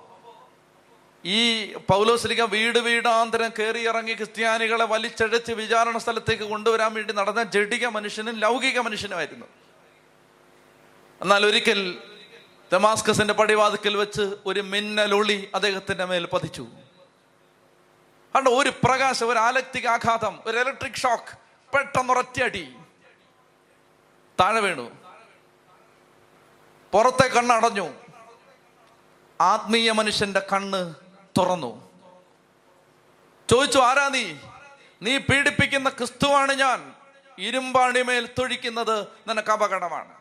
ഈ പൗലോസ്ലിക വീട് വീടാന്തരം കയറി ഇറങ്ങി ക്രിസ്ത്യാനികളെ വലിച്ചഴച്ച് വിചാരണ സ്ഥലത്തേക്ക് കൊണ്ടുവരാൻ വേണ്ടി നടന്ന ജഡിക മനുഷ്യനും ലൗകിക മനുഷ്യനുമായിരുന്നു. എന്നാൽ ഒരിക്കൽ ദമാസ്കസിന്റെ പടിവാതിക്കൽ വെച്ച് ഒരു മിന്നലൊളി അദ്ദേഹത്തിന്റെ മേൽ പതിച്ചു. കണ്ട ഒരു പ്രകാശം ഒരു ആലക്തിക ആഘാതം ഒരു ഇലക്ട്രിക് ഷോക്ക് പെട്ടെന്ന് പെട്ടെന്നൊരൊറ്റയടി താഴെ വീണു. പുറത്തെ കണ്ണടഞ്ഞു. ആത്മീയ മനുഷ്യന്റെ കണ്ണ് തുറന്നു. ചോദിച്ചു ആരാ നീ? നീ പീഡിപ്പിക്കുന്ന ക്രിസ്തുവാണ് ഞാൻ. ഇരുമ്പാണിമേൽ തൊഴിക്കുന്നത് നിനക്ക് അപകടമാണ്.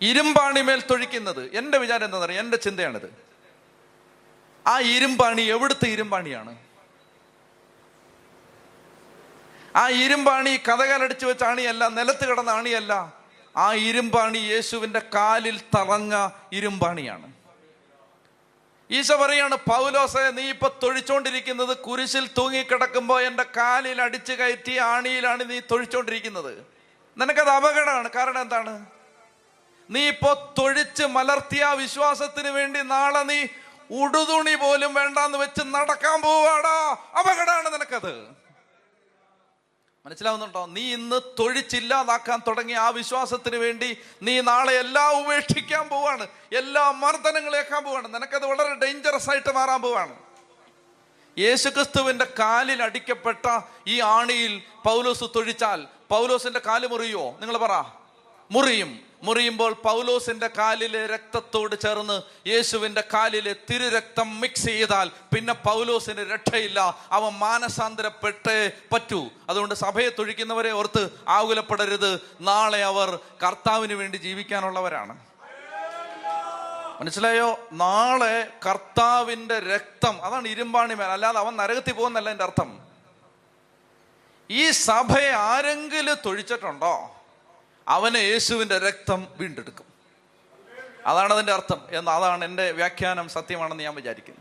ഇരുമ്പാണിമേൽ തൊഴിക്കുന്നത് എന്റെ വിചാരം എന്താ പറയുക എന്റെ ചിന്തയാണിത്. ആ ഇരുമ്പാണി എവിടുത്തെ ഇരുമ്പാണിയാണ്? ആ ഇരുമ്പാണി കഥകാലടിച്ചു വെച്ച അണിയല്ല നിലത്ത് കിടന്ന അണിയല്ല. ആ ഇരുമ്പാണി യേശുവിന്റെ കാലിൽ തറഞ്ഞ ഇരുമ്പാണിയാണ്. ഈശോ പറയാണ് പൗലോസെ നീ ഇപ്പൊ തൊഴിച്ചോണ്ടിരിക്കുന്നത് കുരിശിൽ തൂങ്ങിക്കിടക്കുമ്പോൾ എന്റെ കാലിൽ അടിച്ചു കയറ്റി ആണിയിലാണ് നീ തൊഴിച്ചോണ്ടിരിക്കുന്നത്. നിനക്കത് അപകടമാണ്. കാരണം എന്താണ്? നീ ഇപ്പോ തൊഴിച്ച് മലർത്തിയ വിശ്വാസത്തിന് വേണ്ടി നാളെ നീ ഉടുതുണി പോലും വേണ്ടാന്ന് വെച്ച് നടക്കാൻ പോവാടാ. അപകടമാണ് നിനക്കത്. മനസ്സിലാവുന്നുണ്ടോ? നീ ഇന്ന് തൊഴിച്ചില്ലാതാക്കാൻ തുടങ്ങിയ ആ വിശ്വാസത്തിന് വേണ്ടി നീ നാളെ എല്ലാം ഉപേക്ഷിക്കാൻ പോവാണ്. എല്ലാ മർദ്ദനങ്ങളേക്കാൻ പോവാണ്. നിനക്കത് വളരെ ഡേഞ്ചറസ് ആയിട്ട് മാറാൻ പോവാണ്. യേശുക്രിസ്തുവിന്റെ കാലിൽ അടിക്കപ്പെട്ട ഈ ആണിയിൽ പൗലോസ് തൊഴിച്ചാൽ. പൗലോസിന്റെ കാൽ മുറിയോ നിങ്ങൾ പറ. മുറിയും. മുറിയുമ്പോൾ പൗലോസിന്റെ കാലിലെ രക്തത്തോട് ചേർന്ന് യേശുവിന്റെ കാലിലെ തിരുരക്തം മിക്സ് ചെയ്താൽ പിന്നെ പൗലോസിന് രക്ഷയില്ല. അവൻ മാനസാന്തരപ്പെട്ടേ പറ്റൂ. അതുകൊണ്ട് സഭയെ തൊഴിക്കുന്നവരെ ഓർത്ത് ആകുലപ്പെടരുത്. നാളെ അവർ കർത്താവിന് വേണ്ടി ജീവിക്കാനുള്ളവരാണ്. മനസ്സിലായോ? നാളെ കർത്താവിന്റെ രക്തം അതാണ് ഇരുമ്പാണി മേൽ. അല്ലാതെ അവൻ നരകത്തിൽ പോകുന്നല്ല എന്റെ അർത്ഥം. ഈ സഭയെ ആരെങ്കിലും തൊഴിച്ചിട്ടുണ്ടോ? അവന് യേശുവിന്റെ രക്തം വീണ്ടെടുക്കും. അതാണ് അതിന്റെ അർത്ഥം. എന്ന് അതാണ് എന്റെ വ്യാഖ്യാനം സത്യമാണെന്ന് ഞാൻ വിചാരിക്കുന്നു.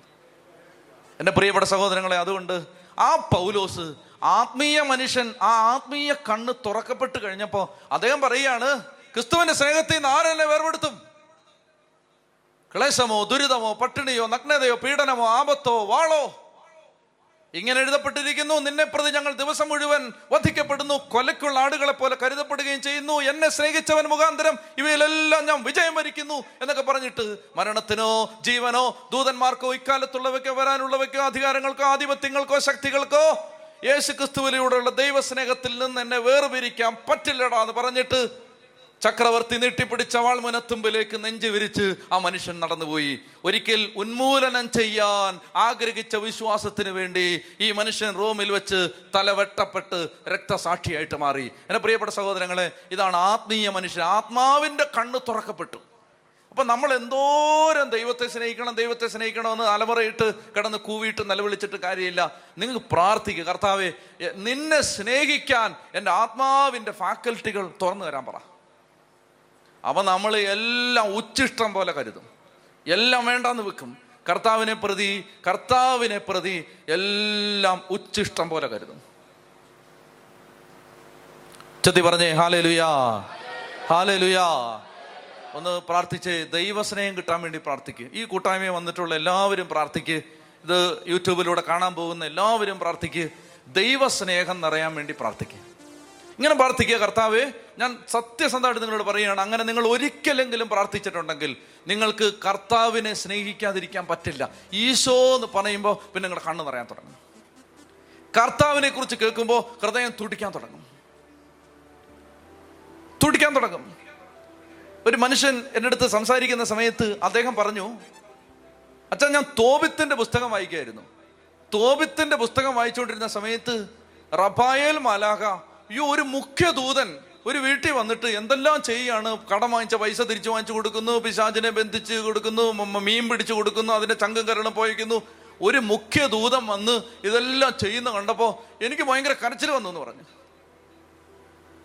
എന്റെ പ്രിയപ്പെട്ട സഹോദരങ്ങളെ അതുകൊണ്ട് ആ പൗലോസ് ആത്മീയ മനുഷ്യൻ ആ ആത്മീയ കണ്ണ് തുറക്കപ്പെട്ട് കഴിഞ്ഞപ്പോൾ അദ്ദേഹം പറയുകയാണ് ക്രിസ്തുവിന്റെ സ്നേഹത്തിൽ നിന്ന് ആരെന്നെ വേർപെടുത്തും? ക്ലേശമോ ദുരിതമോ പട്ടിണിയോ നഗ്നതയോ പീഡനമോ ആപത്തോ വാളോ ഇങ്ങനെ എഴുതപ്പെട്ടിരിക്കുന്നു നിന്നെ പ്രതി ഞങ്ങൾ ദിവസം മുഴുവൻ വധിക്കപ്പെടുന്നു കൊലക്കുള്ള ആടുകളെ പോലെ കരുതപ്പെടുകയും ചെയ്യുന്നു എന്നെ സ്നേഹിച്ചവൻ മുഖാന്തരം ഇവയിലെല്ലാം ഞാൻ വിജയം വരിക്കുന്നു എന്നൊക്കെ പറഞ്ഞിട്ട് മരണത്തിനോ ജീവനോ ദൂതന്മാർക്കോ ഇക്കാലത്തുള്ളവയ്ക്കോ വരാനുള്ളവയ്ക്കോ അധികാരങ്ങൾക്കോ ആധിപത്യങ്ങൾക്കോ ശക്തികൾക്കോ യേശു ക്രിസ്തുവിലൂടെയുള്ള ദൈവസ്നേഹത്തിൽ നിന്ന് എന്നെ വേർപിരിക്കാൻ പറ്റില്ലടാ എന്ന് പറഞ്ഞിട്ട് ചക്രവർത്തി നീട്ടിപ്പിടിച്ച വാൾമുനത്തുമ്പിലേക്ക് നെഞ്ചു വിരിച്ച് ആ മനുഷ്യൻ നടന്നുപോയി. ഒരിക്കൽ ഉന്മൂലനം ചെയ്യാൻ ആഗ്രഹിച്ച വിശ്വാസത്തിന് വേണ്ടി ഈ മനുഷ്യൻ റോമിൽ വെച്ച് തലവെട്ടപ്പെട്ട് രക്തസാക്ഷിയായിട്ട് മാറി. എന്റെ പ്രിയപ്പെട്ട സഹോദരങ്ങളെ ഇതാണ് ആത്മീയ മനുഷ്യൻ. ആത്മാവിന്റെ കണ്ണ് തുറക്കപ്പെട്ടു. അപ്പൊ നമ്മൾ എന്തോരം ദൈവത്തെ സ്നേഹിക്കണം ദൈവത്തെ സ്നേഹിക്കണമെന്ന് അലമുറയിട്ട് കിടന്ന് കൂവിയിട്ട് നിലവിളിച്ചിട്ട് കാര്യമില്ല. നിങ്ങൾക്ക് പ്രാർത്ഥിക്കുക കർത്താവെ നിന്നെ സ്നേഹിക്കാൻ എന്റെ ആത്മാവിന്റെ ഫാക്കൽറ്റികൾ തുറന്നു തരാൻ പറ. അവ നമ്മൾ എല്ലാം ഉച്ചിഷ്ടം പോലെ കരുതും. എല്ലാം വേണ്ടാന്ന് വെക്കും. കർത്താവിനെ പ്രതി കർത്താവിനെ പ്രതി എല്ലാം ഉച്ചിഷ്ടം പോലെ കരുതും. ചെത്തി പറഞ്ഞേ ഹാലേ ലുയാ ഹാലേ ലുയാ ഒന്ന് പ്രാർത്ഥിച്ച് ദൈവസ്നേഹം കിട്ടാൻ വേണ്ടി പ്രാർത്ഥിക്കുക ഈ കൂട്ടായ്മയെ വന്നിട്ടുള്ള എല്ലാവരും പ്രാർത്ഥിക്കുക ഇത് യൂട്യൂബിലൂടെ കാണാൻ പോകുന്ന എല്ലാവരും പ്രാർത്ഥിക്കുക ദൈവസ്നേഹം നിറയാൻ വേണ്ടി പ്രാർത്ഥിക്കുക ഇങ്ങനെ പ്രാർത്ഥിക്കുക കർത്താവ് ഞാൻ സത്യസന്ധമായിട്ട് നിങ്ങളോട് പറയുകയാണ്. അങ്ങനെ നിങ്ങൾ ഒരിക്കലെങ്കിലും പ്രാർത്ഥിച്ചിട്ടുണ്ടെങ്കിൽ നിങ്ങൾക്ക് കർത്താവിനെ സ്നേഹിക്കാതിരിക്കാൻ പറ്റില്ല. ഈശോ എന്ന് പറയുമ്പോൾ പിന്നെ നിങ്ങളുടെ കണ്ണ് നിറയാൻ തുടങ്ങും. കർത്താവിനെ കുറിച്ച് കേൾക്കുമ്പോൾ ഹൃദയം തുടിക്കാൻ തുടങ്ങും. തുടിക്കാൻ തുടങ്ങും. ഒരു മനുഷ്യൻ എന്റെ അടുത്ത് സംസാരിക്കുന്ന സമയത്ത് അദ്ദേഹം പറഞ്ഞു അച്ഛൻ ഞാൻ തോബിത്തിന്റെ പുസ്തകം വായിക്കുകയായിരുന്നു. തോബിത്തിന്റെ പുസ്തകം വായിച്ചുകൊണ്ടിരുന്ന സമയത്ത് റബായേൽ മാലാഹ ഈ ഒരു മുഖ്യ ദൂതൻ ഒരു വീട്ടിൽ വന്നിട്ട് എന്തെല്ലാം ചെയ്യാണ്? കടം വാങ്ങിച്ച പൈസ തിരിച്ചു വാങ്ങിച്ചു കൊടുക്കുന്നു പിശാചിനെ ബന്ധിച്ച് കൊടുക്കുന്നു മീൻ പിടിച്ചു കൊടുക്കുന്നു അതിന്റെ ചങ്കം കരണം പോയിക്കുന്നു. ഒരു മുഖ്യ ദൂതം വന്ന് ഇതെല്ലാം ചെയ്യുന്ന കണ്ടപ്പോൾ എനിക്ക് ഭയങ്കര കരച്ചിൽ വന്നു എന്ന് പറഞ്ഞു.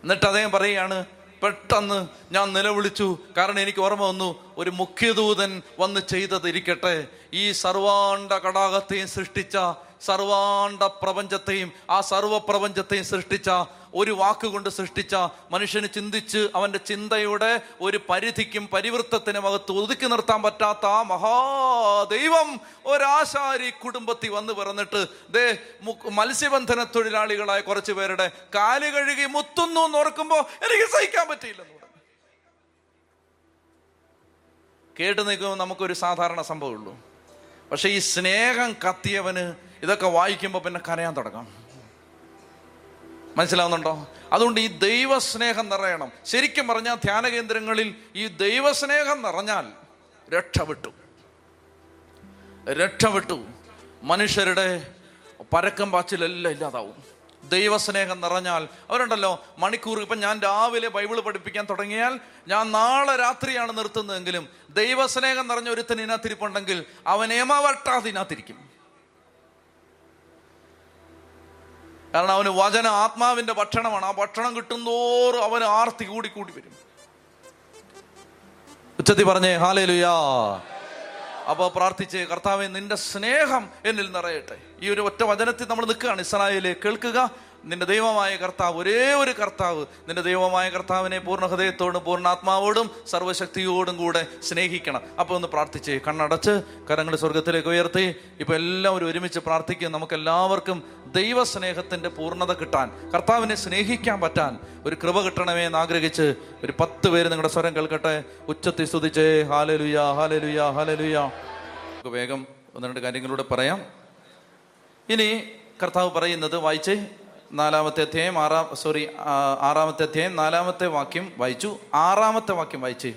എന്നിട്ട് അദ്ദേഹം പറയുകയാണ് പെട്ടെന്ന് ഞാൻ നിലവിളിച്ചു. കാരണം എനിക്ക് ഓർമ്മ വന്നു ഒരു മുഖ്യദൂതൻ വന്ന് ചെയ്തതിരിക്കട്ടെ ഈ സർവാണ്ട കടാകത്തെയും സൃഷ്ടിച്ച സർവാണ്ട പ്രപഞ്ചത്തെയും ആ സർവപ്രപഞ്ചത്തെയും സൃഷ്ടിച്ച ഒരു വാക്കുകൊണ്ട് സൃഷ്ടിച്ച മനുഷ്യന് ചിന്തിച്ച് അവന്റെ ചിന്തയുടെ ഒരു പരിധിക്കും പരിവൃത്തത്തിനും അകത്ത് ഒതുക്കി നിർത്താൻ പറ്റാത്ത ആ മഹാദൈവം ഒരാശാരി കുടുംബത്തിൽ വന്ന് പിറന്നിട്ട് ദേ മത്സ്യബന്ധന തൊഴിലാളികളായ കുറച്ചു പേരുടെ കാൽ കഴുകി മുത്തുന്നു എന്ന് ഓർക്കുമ്പോൾ എനിക്ക് സഹിക്കാൻ പറ്റിയില്ലെന്ന് കേട്ട് നിൽക്കുമ്പോൾ നമുക്കൊരു സാധാരണ സംഭവമുള്ളൂ പക്ഷേ ഈ സ്നേഹം കത്തിയവന് ഇതൊക്കെ വായിക്കുമ്പോൾ പിന്നെ കരയാൻ തുടങ്ങാം. മനസ്സിലാവുന്നുണ്ടോ? അതുകൊണ്ട് ഈ ദൈവസ്നേഹം നിറയണം. ശരിക്കും പറഞ്ഞാൽ ധ്യാന കേന്ദ്രങ്ങളിൽ ഈ ദൈവസ്നേഹം നിറഞ്ഞാൽ രക്ഷപ്പെട്ടു രക്ഷപ്പെട്ടു മനുഷ്യരുടെ പരക്കം പാച്ചിലെല്ലാം ഇല്ലാതാവും. ദൈവസ്നേഹം നിറഞ്ഞാൽ അവരുണ്ടല്ലോ മണിക്കൂർ ഇപ്പം ഞാൻ രാവിലെ ബൈബിൾ പഠിപ്പിക്കാൻ തുടങ്ങിയാൽ ഞാൻ നാളെ രാത്രിയാണ് നിർത്തുന്നതെങ്കിലും ദൈവസ്നേഹം നിറഞ്ഞ ഒരുത്തിന് ഇതിനകത്തിരിപ്പുണ്ടെങ്കിൽ അവൻ ഏമാവട്ടാതെ കാരണം അവന് വചന ആത്മാവിന്റെ ഭക്ഷണമാണ്. ആ ഭക്ഷണം കിട്ടുന്തോറും അവന് ആർത്തി കൂടി കൂടി വരും. ഉച്ചത്തി പറഞ്ഞേ ഹാലേ ലുയാ അപ്പൊ പ്രാർത്ഥിച്ച് കർത്താവെ നിന്റെ സ്നേഹം എന്നിൽ നിറയട്ടെ. ഈ ഒരു ഒറ്റ വചനത്തിൽ നമ്മൾ നിൽക്കുകയാണ്. ഇസ്രായേലെ കേൾക്കുക നിന്റെ ദൈവമായ കർത്താവ് ഒരേ ഒരു കർത്താവ് നിന്റെ ദൈവമായ കർത്താവിനെ പൂർണ ഹൃദയത്തോടും പൂർണാത്മാവോടും സർവശക്തിയോടും കൂടെ സ്നേഹിക്കണം. അപ്പോൾ ഒന്ന് പ്രാർത്ഥിച്ച് കണ്ണടച്ച് കരങ്ങൾ സ്വർഗത്തിലേക്ക് ഉയർത്തി. ഇപ്പൊ എല്ലാവരും ഒരുമിച്ച് പ്രാർത്ഥിക്കും. നമുക്ക് എല്ലാവർക്കും ദൈവസ്നേഹത്തിന്റെ പൂർണത കിട്ടാൻ കർത്താവിനെ സ്നേഹിക്കാൻ പറ്റാൻ ഒരു കൃപ കിട്ടണമേ എന്ന് ആഗ്രഹിച്ച് ഒരു പത്ത് പേര് നിങ്ങളുടെ സ്വരം കേൾക്കട്ടെ. ഉച്ചത്തി സ്തുതിച്ചേ ഹാലലുയ ഹാലലുയ ഹാലലുയ. നമുക്ക് വേഗം ഒന്ന് രണ്ട് കാര്യങ്ങളൂടെ പറയാം. ഇനി കർത്താവ് പറയുന്നത് വായിച്ചേ. നാലാമത്തെ അധ്യായം ആറാം സോറി ആറാമത്തെ അധ്യായം നാലാമത്തെ വാക്യം വായിച്ചു. ആറാമത്തെ വാക്യം വായിച്ചേ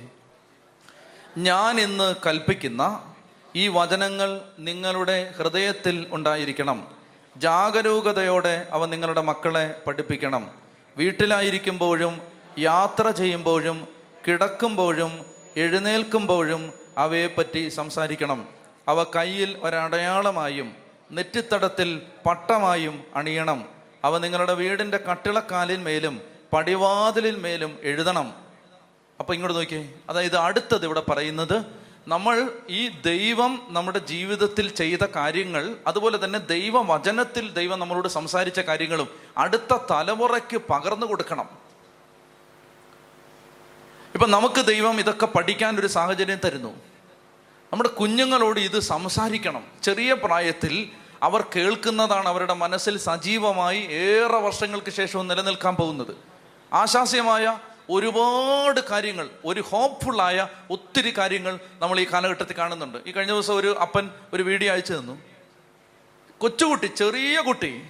ഞാൻ ഇന്ന് കൽപ്പിക്കുന്ന ഈ വചനങ്ങൾ നിങ്ങളുടെ ഹൃദയത്തിൽ ഉണ്ടായിരിക്കണം. ജാഗരൂകതയോടെ അവ നിങ്ങളുടെ മക്കളെ പഠിപ്പിക്കണം. വീട്ടിലായിരിക്കുമ്പോഴും യാത്ര ചെയ്യുമ്പോഴും കിടക്കുമ്പോഴും എഴുന്നേൽക്കുമ്പോഴും അവയെപ്പറ്റി സംസാരിക്കണം. അവ കയ്യിൽ ഒരടയാളമായും നെറ്റിത്തടത്തിൽ പട്ടമായും അണിയണം. അവ നിങ്ങളുടെ വീടിന്റെ കട്ടിളക്കാലിന്മേലും പടിവാതിലിന്മേലും മേലും എഴുതണം. അപ്പൊ ഇങ്ങോട്ട് നോക്കിയേ. അതായത് അടുത്തത് ഇവിടെ പറയുന്നത് നമ്മൾ ഈ ദൈവം നമ്മുടെ ജീവിതത്തിൽ ചെയ്ത കാര്യങ്ങൾ അതുപോലെ തന്നെ ദൈവവചനത്തിൽ ദൈവം നമ്മളോട് സംസാരിച്ച കാര്യങ്ങളും അടുത്ത തലമുറയ്ക്ക് പകർന്നു കൊടുക്കണം. ഇപ്പൊ നമുക്ക് ദൈവം ഇതൊക്കെ പഠിക്കാൻ ഒരു സാഹചര്യം തരുന്നു. നമ്മുടെ കുഞ്ഞുങ്ങളോട് ഇത് സംസാരിക്കണം. ചെറിയ പ്രായത്തിൽ അവർ കേൾക്കുന്നതാണ് അവരുടെ മനസ്സിൽ സജീവമായി ഏറെ വർഷങ്ങൾക്ക് ശേഷവും നിലനിൽക്കാൻ പോകുന്നത്. ആശാസ്യമായ ഒരുപാട് കാര്യങ്ങൾ ഒരു ഹോപ്പ്ഫുള്ളായ ഒത്തിരി കാര്യങ്ങൾ നമ്മൾ ഈ കാലഘട്ടത്തിൽ കാണുന്നുണ്ട്. ഈ കഴിഞ്ഞ ദിവസം ഒരു അപ്പൻ ഒരു വീഡിയോ അയച്ചു തന്നു. കൊച്ചുകുട്ടി ചെറിയ കുട്ടി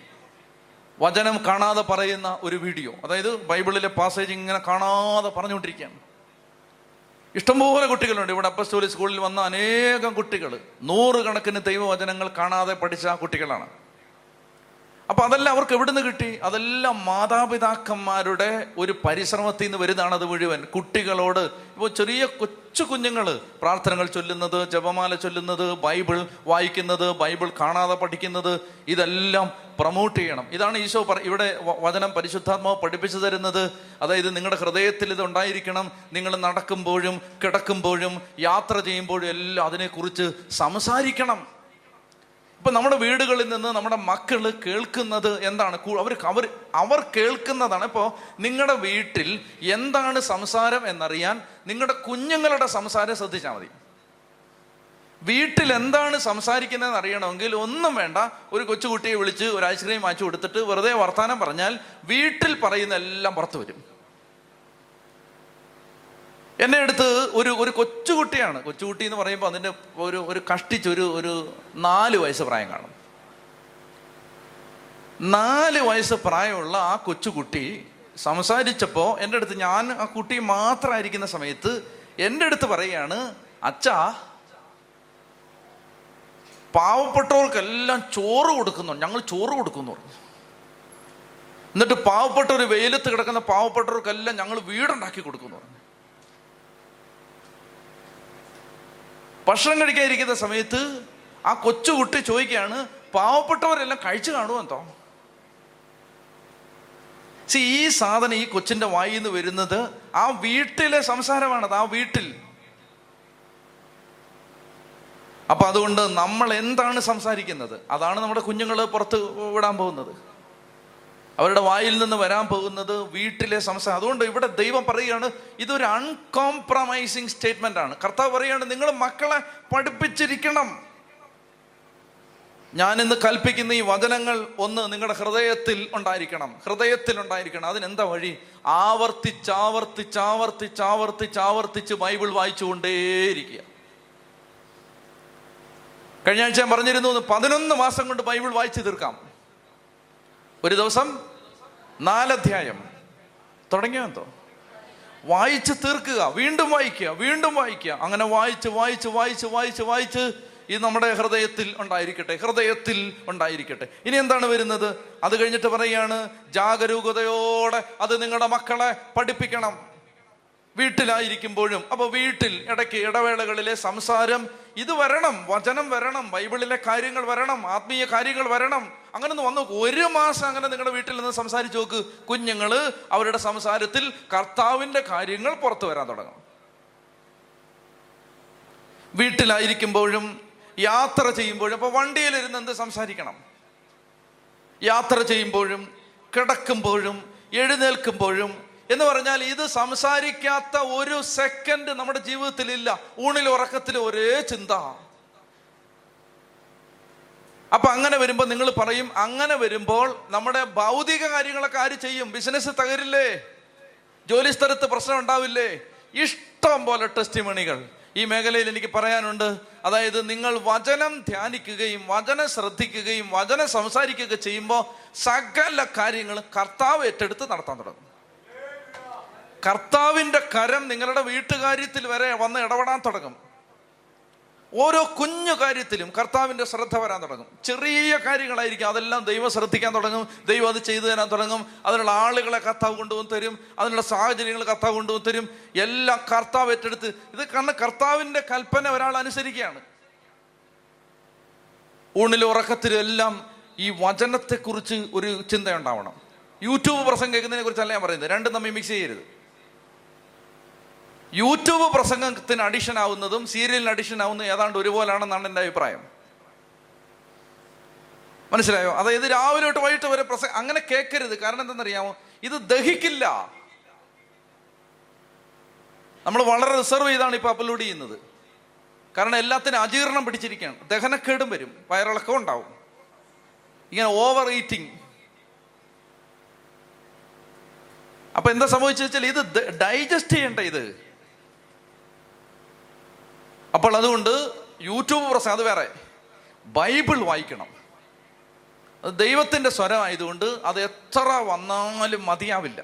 വചനം കാണാതെ പറയുന്ന ഒരു വീഡിയോ. അതായത് ബൈബിളിലെ പാസേജ് ഇങ്ങനെ കാണാതെ പറഞ്ഞുകൊണ്ടിരിക്കുകയാണ്. ഇഷ്ടംപോലെ കുട്ടികളുണ്ട്. ഇവിടെ അപ്പസ്റ്റോലി സ്കൂളിൽ വന്ന അനേകം കുട്ടികൾ നൂറുകണക്കിന് ദൈവവചനങ്ങൾ കാണാതെ പഠിച്ച കുട്ടികളാണ്. അപ്പൊ അതെല്ലാം അവർക്ക് എവിടുന്ന് കിട്ടി? അതെല്ലാം മാതാപിതാക്കന്മാരുടെ ഒരു പരിശ്രമത്തിൽ നിന്ന് വരുന്നതാണ് അത് മുഴുവൻ. കുട്ടികളോട് ഇപ്പോൾ ചെറിയ കൊച്ചു കുഞ്ഞുങ്ങൾ പ്രാർത്ഥനകൾ ചൊല്ലുന്നത് ജപമാല ചൊല്ലുന്നത് ബൈബിൾ വായിക്കുന്നത് ബൈബിൾ കാണാതെ പഠിക്കുന്നത് ഇതെല്ലാം പ്രൊമോട്ട് ചെയ്യണം. ഇതാണ് ഈശോ പറ ഇവിടെ വചനം പരിശുദ്ധാത്മാവ് പഠിപ്പിച്ചു തരുന്നത്. അതായത് നിങ്ങളുടെ ഹൃദയത്തിൽ ഇത് ഉണ്ടായിരിക്കണം. നിങ്ങൾ നടക്കുമ്പോഴും കിടക്കുമ്പോഴും യാത്ര ചെയ്യുമ്പോഴും എല്ലാം അതിനെക്കുറിച്ച് സംസാരിക്കണം. ഇപ്പൊ നമ്മുടെ വീടുകളിൽ നിന്ന് നമ്മുടെ മക്കൾ കേൾക്കുന്നത് എന്താണ്? അവർ അവർ അവർ കേൾക്കുന്നതാണ്. ഇപ്പോൾ നിങ്ങളുടെ വീട്ടിൽ എന്താണ് സംസാരം എന്നറിയാൻ നിങ്ങളുടെ കുഞ്ഞുങ്ങളുടെ സംസാരം ശ്രദ്ധിച്ചാൽ മതി. വീട്ടിൽ എന്താണ് സംസാരിക്കുന്നതെന്ന് അറിയണമെങ്കിൽ ഒന്നും വേണ്ട. ഒരു കൊച്ചുകുട്ടിയെ വിളിച്ച് ഒരു ഐസ്ക്രീം വാങ്ങിച്ചു കൊടുത്തിട്ട് വെറുതെ വർത്തമാനം പറഞ്ഞാൽ വീട്ടിൽ പറയുന്ന എല്ലാം പുറത്തു വരും. എന്നെ അടുത്ത് ഒരു ഒരു കൊച്ചുകുട്ടിയാണ്. കൊച്ചുകുട്ടി എന്ന് പറയുമ്പോൾ അതിന്റെ ഒരു ഒരു കഷ്ടിച്ച് ഒരു ഒരു നാല് വയസ്സ് പ്രായം കാണും. നാല് വയസ്സ് പ്രായമുള്ള ആ കൊച്ചുകുട്ടി സംസാരിച്ചപ്പോൾ എന്റെ അടുത്ത് ഞാൻ ആ കുട്ടി മാത്രമായിരിക്കുന്ന സമയത്ത് എന്റെ അടുത്ത് പറയുകയാണ് അച്ഛാ പാവപ്പെട്ടവർക്കെല്ലാം ചോറ് കൊടുക്കുന്നു. ഞങ്ങൾ ചോറ് കൊടുക്കുന്നു. പറഞ്ഞു എന്നിട്ട് പാവപ്പെട്ട ഒരു വെയിലത്ത് കിടക്കുന്ന പാവപ്പെട്ടവർക്കെല്ലാം ഞങ്ങൾ വീടുണ്ടാക്കി കൊടുക്കുന്നു. പറഞ്ഞു ഭക്ഷണം കഴിക്കാതിരിക്കുന്ന സമയത്ത് ആ കൊച്ചുകുട്ടി ചോദിക്കുകയാണ് പാവപ്പെട്ടവരെല്ലാം കഴിച്ചു കാണുമെന്തോ സി ഈ സാധനം ഈ കൊച്ചിന്റെ വായിൽ നിന്ന് വരുന്നത് ആ വീട്ടിലെ സംസാരമാണത് ആ വീട്ടിൽ. അപ്പൊ അതുകൊണ്ട് നമ്മൾ എന്താണ് സംസാരിക്കുന്നത്? അതാണ് നമ്മുടെ കുഞ്ഞുങ്ങൾ പുറത്ത് വിടാൻ പോകുന്നത്. അവരുടെ വായിൽ നിന്ന് വരാൻ പോകുന്നത് വീട്ടിലെ സംസാരം അതുകൊണ്ട് ഇവിടെ ദൈവം പറയുകയാണ് ഇതൊരു അൺകോംപ്രമൈസിങ് സ്റ്റേറ്റ്മെന്റ് ആണ്. കർത്താവ് പറയുകയാണ് നിങ്ങൾ മക്കളെ പഠിപ്പിച്ചിരിക്കണം. ഞാൻ ഇന്ന് കൽപ്പിക്കുന്ന ഈ വചനങ്ങൾ ഒന്ന് നിങ്ങളുടെ ഹൃദയത്തിൽ ഉണ്ടായിരിക്കണം. ഹൃദയത്തിൽ ഉണ്ടായിരിക്കണം. അതിനെന്താ വഴി? ആവർത്തിച്ചാവർത്തിച്ചാവർത്തിച്ചാവർത്തിച്ചാവർത്തിച്ച് ബൈബിൾ വായിച്ചുകൊണ്ടേയിരിക്കുക. കഴിഞ്ഞ ആഴ്ച ഞാൻ പറഞ്ഞിരുന്നു പതിനൊന്ന് മാസം കൊണ്ട് ബൈബിൾ വായിച്ചു തീർക്കാം. ഒരു ദിവസം നാലധ്യായം. തുടങ്ങിയോ വായിച്ച് തീർക്കുക വീണ്ടും വായിക്കുക വീണ്ടും വായിക്കുക. അങ്ങനെ വായിച്ച് വായിച്ച് വായിച്ച് വായിച്ച് വായിച്ച് ഈ നമ്മുടെ ഹൃദയത്തിൽ ഉണ്ടായിരിക്കട്ടെ ഹൃദയത്തിൽ ഉണ്ടായിരിക്കട്ടെ. ഇനി എന്താണ് വരുന്നത്? അത് കഴിഞ്ഞിട്ട് പറയാണ് ജാഗരൂകതയോടെ അത് നിങ്ങളുടെ മക്കളെ പഠിപ്പിക്കണം. വീട്ടിലായിരിക്കുമ്പോഴും അപ്പൊ വീട്ടിൽ ഇടയ്ക്ക് ഇടവേളകളിലെ സംസാരം ഇത് വരണം വചനം വരണം ബൈബിളിലെ കാര്യങ്ങൾ വരണം ആത്മീയ കാര്യങ്ങൾ വരണം അങ്ങനെ ഒന്ന് വന്നു ഒരു മാസം അങ്ങനെ നിങ്ങളുടെ വീട്ടിൽ നിന്ന് സംസാരിച്ചു നോക്ക്. കുഞ്ഞുങ്ങൾ അവരുടെ സംസാരത്തിൽ കർത്താവിന്റെ കാര്യങ്ങൾ പുറത്തു വരാൻ തുടങ്ങും വീട്ടിലായിരിക്കുമ്പോഴും യാത്ര ചെയ്യുമ്പോഴും അപ്പൊ വണ്ടിയിലിരുന്ന് എന്ത് സംസാരിക്കണം? യാത്ര ചെയ്യുമ്പോഴും കിടക്കുമ്പോഴും എഴുന്നേൽക്കുമ്പോഴും എന്ന് പറഞ്ഞാൽ ഇത് സംസാരിക്കാത്ത ഒരു സെക്കൻഡ് നമ്മുടെ ജീവിതത്തിൽ ഇല്ല ഊണിൽ ഉറക്കത്തിൽ ഒരേ ചിന്ത. അപ്പൊ അങ്ങനെ വരുമ്പോൾ നിങ്ങൾ പറയും അങ്ങനെ വരുമ്പോൾ നമ്മുടെ ഭൗതിക കാര്യങ്ങളൊക്കെ ആര് ചെയ്യും? ബിസിനസ് തകരില്ലേ? ജോലി സ്ഥലത്ത് പ്രശ്നം ഉണ്ടാവില്ലേ? ഇഷ്ടം പോലെ ടെസ്റ്റിമണികൾ ഈ മേഖലയിൽ എനിക്ക് പറയാനുണ്ട് അതായത് നിങ്ങൾ വചനം ധ്യാനിക്കുകയും വചനം ശ്രദ്ധിക്കുകയും വചനം സംസാരിക്കുകയൊക്കെ ചെയ്യുമ്പോൾ സകല കാര്യങ്ങളും കർത്താവ് ഏറ്റെടുത്ത് നടത്താൻ തുടങ്ങും. കർത്താവിന്റെ കരം നിങ്ങളുടെ വീട്ടുകാര്യത്തിൽ വരെ വന്ന് ഇടപെടാൻ തുടങ്ങും. ഓരോ കുഞ്ഞു കാര്യത്തിലും കർത്താവിന്റെ ശ്രദ്ധ വരാൻ തുടങ്ങും. ചെറിയ കാര്യങ്ങളായിരിക്കും അതെല്ലാം ദൈവം ശ്രദ്ധിക്കാൻ തുടങ്ങും. ദൈവം അത് ചെയ്തു തരാൻ തുടങ്ങും. അതിനുള്ള ആളുകളെ കർത്താവ് കൊണ്ടുവന്ന് തരും. അതിനുള്ള സാഹചര്യങ്ങൾ കർത്താവ് കൊണ്ടുവന്ന് തരും. എല്ലാം കർത്താവ് ഏറ്റെടുത്ത് ഇത് കാരണം കർത്താവിന്റെ കൽപ്പന ഒരാൾ അനുസരിക്കുകയാണ്. ഊണിലും ഉറക്കത്തിലും എല്ലാം ഈ വചനത്തെക്കുറിച്ച് ഒരു ചിന്തയുണ്ടാവണം. യൂട്യൂബ് പ്രസംഗം കേൾക്കുന്നതിനെ കുറിച്ചല്ല ഞാൻ പറയുന്നത്. രണ്ടും തമ്മിൽ മിക്സ് ചെയ്യരുത്. യൂട്യൂബ് പ്രസംഗത്തിന് അഡിഷൻ ആവുന്നതും സീരിയലിന് അഡിഷൻ ആവുന്നതും ഏതാണ്ട് ഒരുപോലാണെന്നാണ് എന്റെ അഭിപ്രായം. മനസ്സിലായോ? അതായത് രാവിലെ തൊട്ട് വൈകിട്ട് വരെ പ്രസംഗം അങ്ങനെ കേൾക്കരുത് കാരണം എന്തെന്നറിയാമോ ഇത് ദഹിക്കില്ല. നമ്മൾ വളരെ റിസർവ് ചെയ്താണ് ഇപ്പോൾ അപ്ലോഡ് ചെയ്യുന്നത്. കാരണം എല്ലാത്തിനും അജീർണം പിടിച്ചിരിക്കുകയാണ്. ദഹനക്കേടും വരും. വയറിളക്കം ഉണ്ടാവും. ഇങ്ങനെ ഓവർ ഈറ്റിംഗ് അപ്പൊ എന്താ സംഭവിച്ചു വെച്ചാൽ ഇത് ഡൈജസ്റ്റ് ചെയ്യണ്ട ഇത്. അപ്പോൾ അതുകൊണ്ട് യൂട്യൂബ് പ്രസംഗം അത് വേറെ. ബൈബിൾ വായിക്കണം. അത് ദൈവത്തിന്റെ സ്വരമായതുകൊണ്ട് അത് എത്ര വന്നാലും മതിയാവില്ല.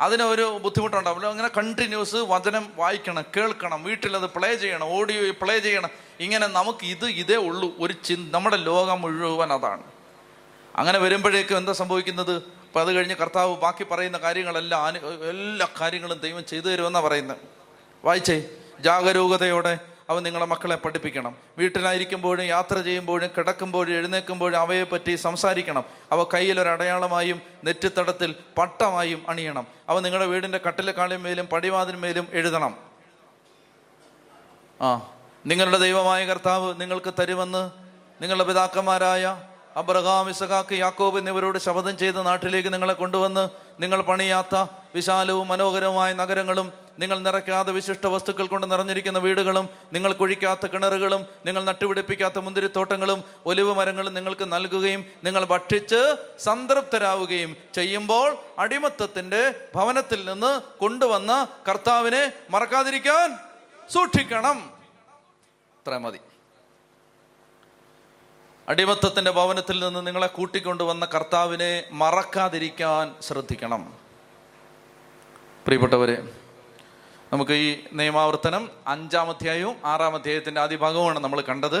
അതിനൊരു ബുദ്ധിമുട്ടുണ്ടാവില്ല. അങ്ങനെ കണ്ടിന്യൂസ് വചനം വായിക്കണം കേൾക്കണം വീട്ടിലത് പ്ലേ ചെയ്യണം ഓഡിയോ പ്ലേ ചെയ്യണം. ഇങ്ങനെ നമുക്ക് ഇത് ഇതേ ഉള്ളൂ. ഒരു ചി നമ്മുടെ ലോകം മുഴുവൻ അതാണ്. അങ്ങനെ വരുമ്പോഴേക്കും എന്താ സംഭവിക്കുന്നത്? അപ്പം അത് കഴിഞ്ഞ് കർത്താവ് ബാക്കി പറയുന്ന കാര്യങ്ങളെല്ലാം എല്ലാ കാര്യങ്ങളും ദൈവം ചെയ്തു തരുമെന്നാണ് പറയുന്നത്. വായിച്ചേ ജാഗരൂകതയോടെ അവൻ നിങ്ങളെ മക്കളെ പഠിപ്പിക്കണം. വീട്ടിലായിരിക്കുമ്പോഴും യാത്ര ചെയ്യുമ്പോഴും കിടക്കുമ്പോഴും എഴുന്നേൽക്കുമ്പോഴും അവയെ പറ്റി സംസാരിക്കണം. അവ കയ്യിൽ ഒരു അടയാളമായും നെറ്റിത്തടത്തിൽ പട്ടമായും അണിയണം. അവ നിങ്ങളുടെ വീടിന്റെ കട്ടിലക്കാളിന്മേലും പടിവാതിന്മേലും എഴുതണം. ആ നിങ്ങളുടെ ദൈവമായ കർത്താവ് നിങ്ങൾക്ക് തരുമെന്ന് നിങ്ങളുടെ പിതാക്കന്മാരായ അബ്രഹാം ഇസഖാക്ക് യാക്കോബ് എന്നിവരോട് ശപഥം ചെയ്ത നാട്ടിലേക്ക് നിങ്ങളെ കൊണ്ടുവന്ന് നിങ്ങൾ പണിയാത്ത വിശാലവും മനോഹരവുമായ നഗരങ്ങളും നിങ്ങൾ നിറയ്ക്കാത്ത വിശിഷ്ട വസ്തുക്കൾ കൊണ്ട് നിറഞ്ഞിരിക്കുന്ന വീടുകളും നിങ്ങൾ കുഴിക്കാത്ത കിണറുകളും നിങ്ങൾ നട്ടുപിടിപ്പിക്കാത്ത മുന്തിരിത്തോട്ടങ്ങളും ഒലിവ് മരങ്ങളും നിങ്ങൾക്ക് നൽകുകയും നിങ്ങൾ ഭക്ഷിച്ച് സംതൃപ്തരാവുകയും ചെയ്യുമ്പോൾ അടിമത്തത്തിന്റെ ഭവനത്തിൽ നിന്ന് കൊണ്ടുവന്ന കർത്താവിനെ മറക്കാതിരിക്കാൻ സൂക്ഷിക്കണം. അത്ര മതി. അടിമത്തത്തിന്റെ ഭവനത്തിൽ നിന്ന് നിങ്ങളെ കൂട്ടിക്കൊണ്ടുവന്ന കർത്താവിനെ മറക്കാതിരിക്കാൻ ശ്രദ്ധിക്കണം. പ്രിയപ്പെട്ടവരെ നമുക്ക് ഈ നിയമാവർത്തനം അഞ്ചാം അധ്യായവും ആറാം അധ്യായത്തിന്റെ ആദ്യ ഭാഗവുമാണ് നമ്മൾ കണ്ടത്.